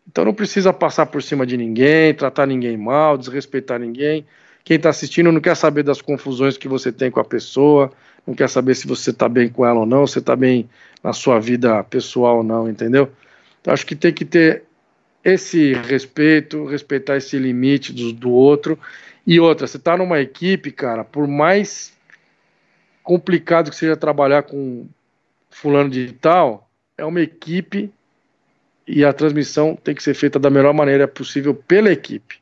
Então não precisa passar por cima de ninguém, tratar ninguém mal, desrespeitar ninguém. Quem está assistindo não quer saber das confusões que você tem com a pessoa, não quer saber se você está bem com ela ou não, se está bem na sua vida pessoal ou não, entendeu? Então, acho que tem que ter esse respeito, respeitar esse limite do, do outro. E outra, você está numa equipe, cara, por mais complicado que seja trabalhar com fulano de tal, é uma equipe e a transmissão tem que ser feita da melhor maneira possível pela equipe.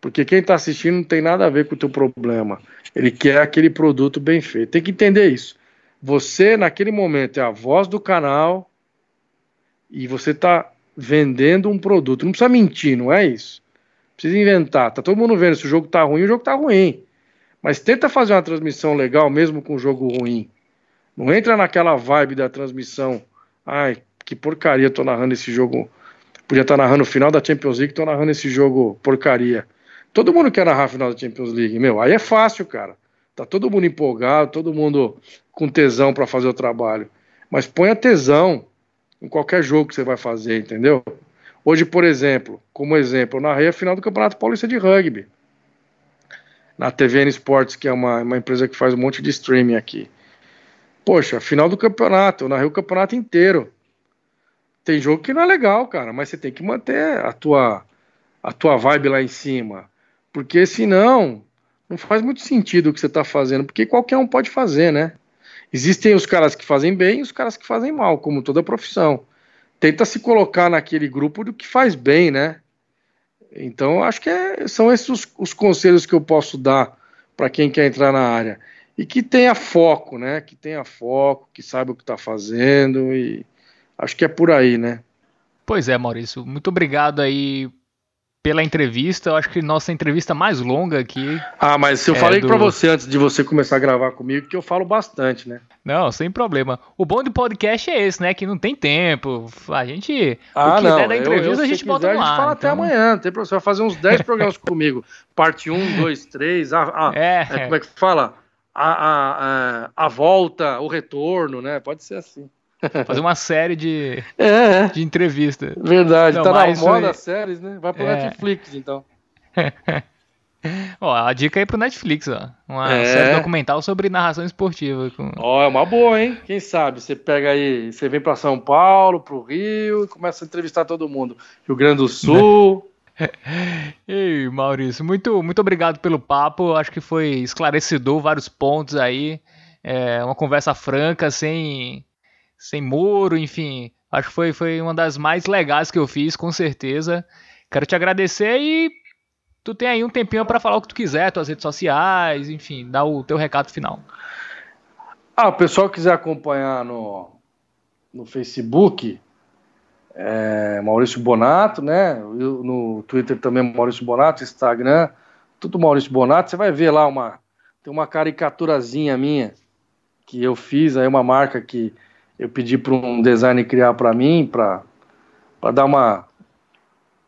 Porque quem está assistindo não tem nada a ver com o teu problema. Ele quer aquele produto bem feito. Tem que entender isso. Você, naquele momento, é a voz do canal e você está vendendo um produto. Não precisa mentir, não é isso. Precisa inventar. Tá todo mundo vendo se o jogo tá ruim, o jogo tá ruim. Mas tenta fazer uma transmissão legal mesmo com o jogo ruim. Não entra naquela vibe da transmissão. Ai, que porcaria, tô narrando esse jogo. Podia estar tá narrando o final da Champions League, tô narrando esse jogo porcaria. Todo mundo quer narrar a final da Champions League, meu. Aí é fácil, cara. Tá todo mundo empolgado, todo mundo com tesão para fazer o trabalho. Mas ponha tesão em qualquer jogo que você vai fazer, entendeu? Hoje, por exemplo, como exemplo, eu narrei a final do Campeonato Paulista de Rugby. na TVN Sports, que é uma, uma empresa que faz um monte de streaming aqui. Poxa, final do campeonato, eu narrei o campeonato inteiro. Tem jogo que não é legal, cara, mas você tem que manter a tua, a tua vibe lá em cima. Porque senão, não faz muito sentido o que você está fazendo, porque qualquer um pode fazer, né? Existem os caras que fazem bem e os caras que fazem mal, como toda profissão. Tenta se colocar naquele grupo do que faz bem, né? Então, acho que é, são esses os, os, conselhos que eu posso dar para quem quer entrar na área. E que tenha foco, né? Que tenha foco, que saiba o que está fazendo e acho que é por aí, né? Pois é, Maurício. Muito obrigado aí pela entrevista. Eu acho que nossa entrevista mais longa aqui. Ah, mas eu é falei do... para você antes de você começar a gravar comigo que eu falo bastante, né? Não, sem problema. O bom do podcast é esse, né? Que não tem tempo. A gente. Ah, o que não. der da entrevista eu, eu, a gente bota no ar. A gente fala então... até amanhã. Tem Você vai fazer uns 10 programas comigo. Parte 1, 2, 3. A, a, é. é. Como é que fala? A, a, a, a volta, o retorno, né? Pode ser assim. Fazer uma série de, é, é. de entrevista. Verdade, Não, tá na moda as séries, né? Vai pro é. Netflix, então. ó, a dica aí pro Netflix, ó. Uma é. série documental sobre narração esportiva. Com... Ó, é uma boa, hein? Quem sabe? Você pega aí, você vem para São Paulo, pro Rio e começa a entrevistar todo mundo. Rio Grande do Sul. Ei, Maurício, muito, muito obrigado pelo papo. Acho que foi esclarecedor vários pontos aí. É uma conversa franca, sem sem muro, enfim. Acho que foi, foi uma das mais legais que eu fiz, com certeza. Quero te agradecer e tu tem aí um tempinho para falar o que tu quiser, tuas redes sociais, enfim, dar o teu recado final. Ah, o pessoal quiser acompanhar no, no Facebook, é Maurício Bonato, né? No Twitter também Maurício Bonato, Instagram, tudo Maurício Bonato. Você vai ver lá uma tem uma caricaturazinha minha que eu fiz, aí uma marca que eu pedi para um designer criar para mim, para dar uma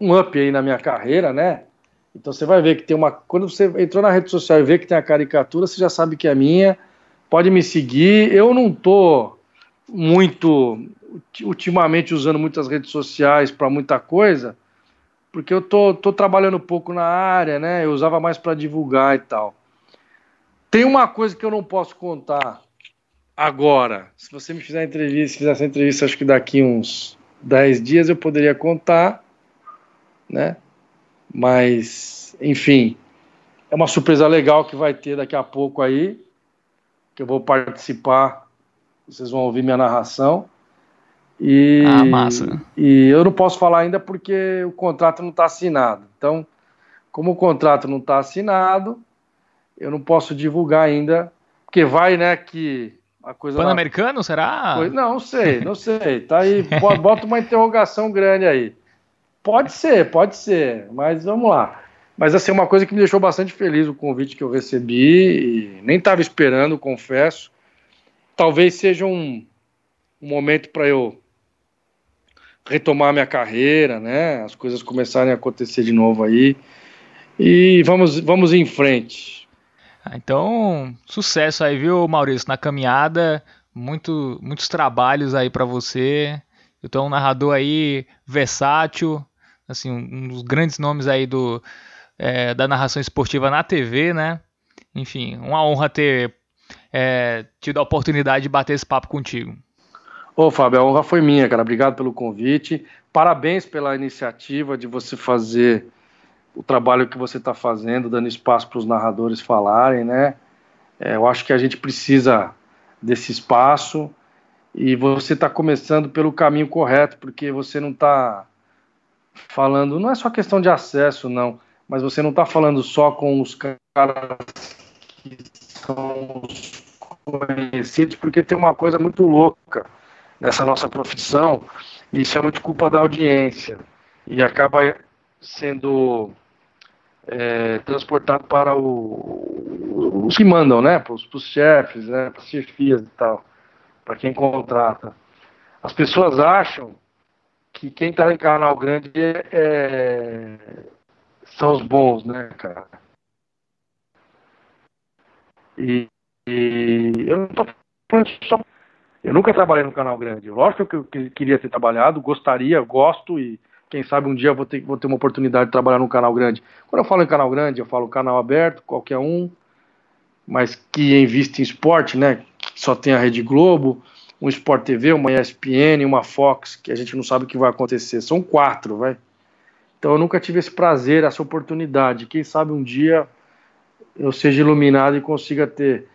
um up aí na minha carreira, né? Então você vai ver que tem uma. Quando você entrou na rede social e vê que tem a caricatura, você já sabe que é minha. Pode me seguir. Eu não tô muito ultimamente usando muitas redes sociais para muita coisa, porque eu tô, tô trabalhando pouco na área, né? Eu usava mais para divulgar e tal. Tem uma coisa que eu não posso contar Agora, se você me fizer entrevista, se fizer essa entrevista, acho que daqui uns 10 dias eu poderia contar, né? Mas, enfim, é uma surpresa legal que vai ter daqui a pouco aí, que eu vou participar, vocês vão ouvir minha narração. E, ah, massa. E eu não posso falar ainda porque o contrato não está assinado. Então, como o contrato não está assinado, eu não posso divulgar ainda, porque vai, né, que Pan-americano, será? Não sei, não sei. Tá aí, bota uma interrogação grande aí. Pode ser, pode ser, mas vamos lá. Mas assim, uma coisa que me deixou bastante feliz o convite que eu recebi, nem estava esperando, confesso. Talvez seja um, um momento para eu retomar minha carreira, né? As coisas começarem a acontecer de novo aí. E vamos, vamos em frente. Ah, então, sucesso aí, viu, Maurício, na caminhada. Muito, muitos trabalhos aí para você. Então, um narrador aí versátil, assim, um dos grandes nomes aí do, é, da narração esportiva na TV, né? Enfim, uma honra ter é, tido a oportunidade de bater esse papo contigo. Ô, Fábio, a honra foi minha, cara. Obrigado pelo convite. Parabéns pela iniciativa de você fazer o trabalho que você está fazendo, dando espaço para os narradores falarem, né? É, eu acho que a gente precisa desse espaço e você está começando pelo caminho correto, porque você não está falando, não é só questão de acesso, não, mas você não está falando só com os caras que são os conhecidos, porque tem uma coisa muito louca nessa nossa profissão, e isso é muito culpa da audiência, e acaba sendo é, transportado para o, os que mandam, né? Para os chefes, né? Para as chefias e tal, para quem contrata. As pessoas acham que quem está em canal grande é, é, são os bons, né, cara? E, e eu não. Eu nunca trabalhei no canal grande. Lógico que eu queria ter trabalhado, gostaria, gosto e Quem sabe um dia vou ter, vou ter uma oportunidade de trabalhar num canal grande. Quando eu falo em canal grande, eu falo canal aberto, qualquer um, mas que investe em esporte, né? Que só tem a Rede Globo, um Sport TV, uma ESPN, uma Fox, que a gente não sabe o que vai acontecer. São quatro, vai. Então eu nunca tive esse prazer, essa oportunidade. Quem sabe um dia eu seja iluminado e consiga ter.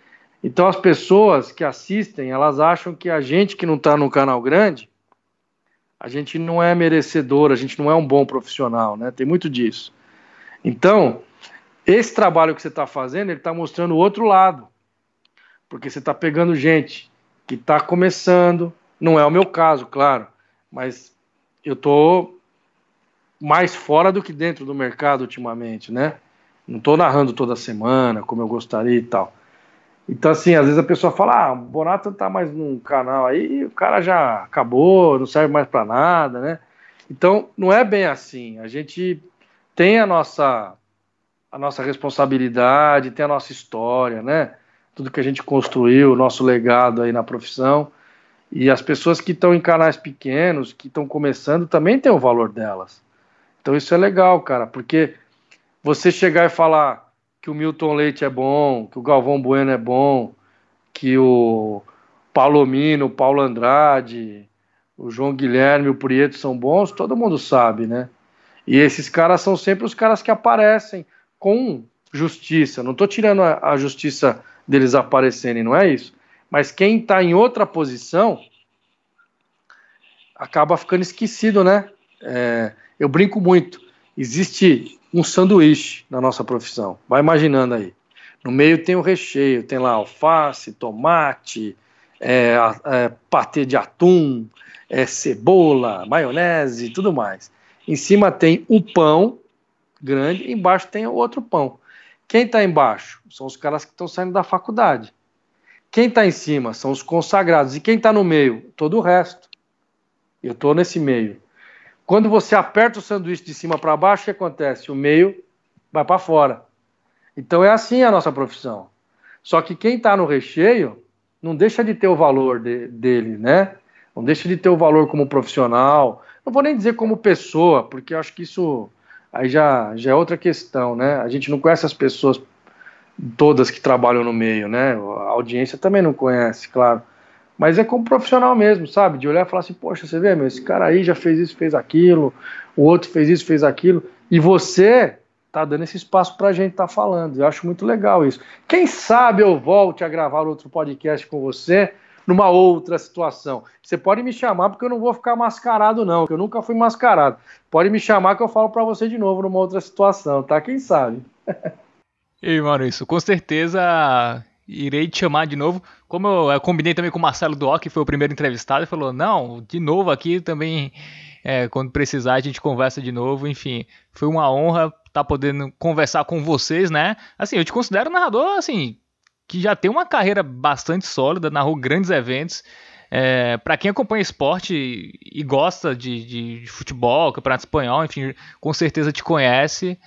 Então as pessoas que assistem, elas acham que a gente que não está no canal grande, a gente não é merecedor, a gente não é um bom profissional, né? Tem muito disso. Então, esse trabalho que você está fazendo, ele está mostrando o outro lado. Porque você está pegando gente que está começando, não é o meu caso, claro, mas eu estou mais fora do que dentro do mercado ultimamente, né? Não estou narrando toda semana, como eu gostaria e tal. Então, assim, às vezes a pessoa fala, ah, o Bonato tá mais num canal aí, o cara já acabou, não serve mais para nada, né? Então, não é bem assim. A gente tem a nossa a nossa responsabilidade, tem a nossa história, né? Tudo que a gente construiu, o nosso legado aí na profissão. E as pessoas que estão em canais pequenos, que estão começando, também tem o valor delas. Então isso é legal, cara, porque você chegar e falar que o Milton Leite é bom, que o Galvão Bueno é bom, que o Palomino, o Paulo Andrade, o João Guilherme, o Prieto são bons, todo mundo sabe, né? E esses caras são sempre os caras que aparecem com justiça. Não estou tirando a, a, justiça deles aparecerem, não é isso. Mas quem está em outra posição acaba ficando esquecido, né? É, eu brinco muito. Existe um sanduíche na nossa profissão. Vai imaginando aí. No meio tem o recheio, tem lá alface, tomate, é, é, patê de atum, é, cebola, maionese e tudo mais. Em cima tem o pão grande, embaixo tem outro pão. Quem está embaixo são os caras que estão saindo da faculdade. Quem está em cima são os consagrados. E quem está no meio? Todo o resto. Eu estou nesse meio. Quando você aperta o sanduíche de cima para baixo, o que acontece? O meio vai para fora. Então é assim a nossa profissão. Só que quem está no recheio não deixa de ter o valor de, dele, né? Não deixa de ter o valor como profissional. Não vou nem dizer como pessoa, porque acho que isso aí já, já é outra questão, né? A gente não conhece as pessoas todas que trabalham no meio, né? A audiência também não conhece, claro. Mas é como profissional mesmo, sabe? De olhar e falar assim, poxa, você vê, meu, esse cara aí já fez isso, fez aquilo, o outro fez isso, fez aquilo, e você tá dando esse espaço pra gente estar tá falando. Eu acho muito legal isso. Quem sabe eu volte a gravar outro podcast com você numa outra situação. Você pode me chamar porque eu não vou ficar mascarado não, que eu nunca fui mascarado. Pode me chamar que eu falo para você de novo numa outra situação, tá? Quem sabe? Ei, Maurício, com certeza irei te chamar de novo. Como eu, eu combinei também com o Marcelo Duó, que foi o primeiro entrevistado, ele falou: não, de novo aqui também, é, quando precisar, a gente conversa de novo. Enfim, foi uma honra estar tá podendo conversar com vocês, né? Assim, eu te considero um narrador, assim, que já tem uma carreira bastante sólida, narrou grandes eventos. É, para quem acompanha esporte e gosta de, de, de futebol, campeonato espanhol, enfim, com certeza te conhece.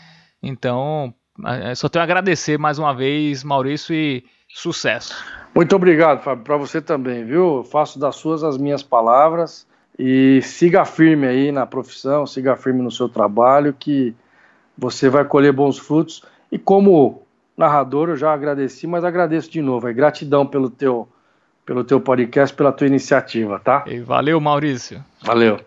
Então, é, só tenho a agradecer mais uma vez, Maurício, e Sucesso. Muito obrigado, Fábio. Para você também, viu? Eu faço das suas as minhas palavras e siga firme aí na profissão, siga firme no seu trabalho, que você vai colher bons frutos. E como narrador, eu já agradeci, mas agradeço de novo. É gratidão pelo teu, pelo teu podcast, pela tua iniciativa, tá? E valeu, Maurício. Valeu.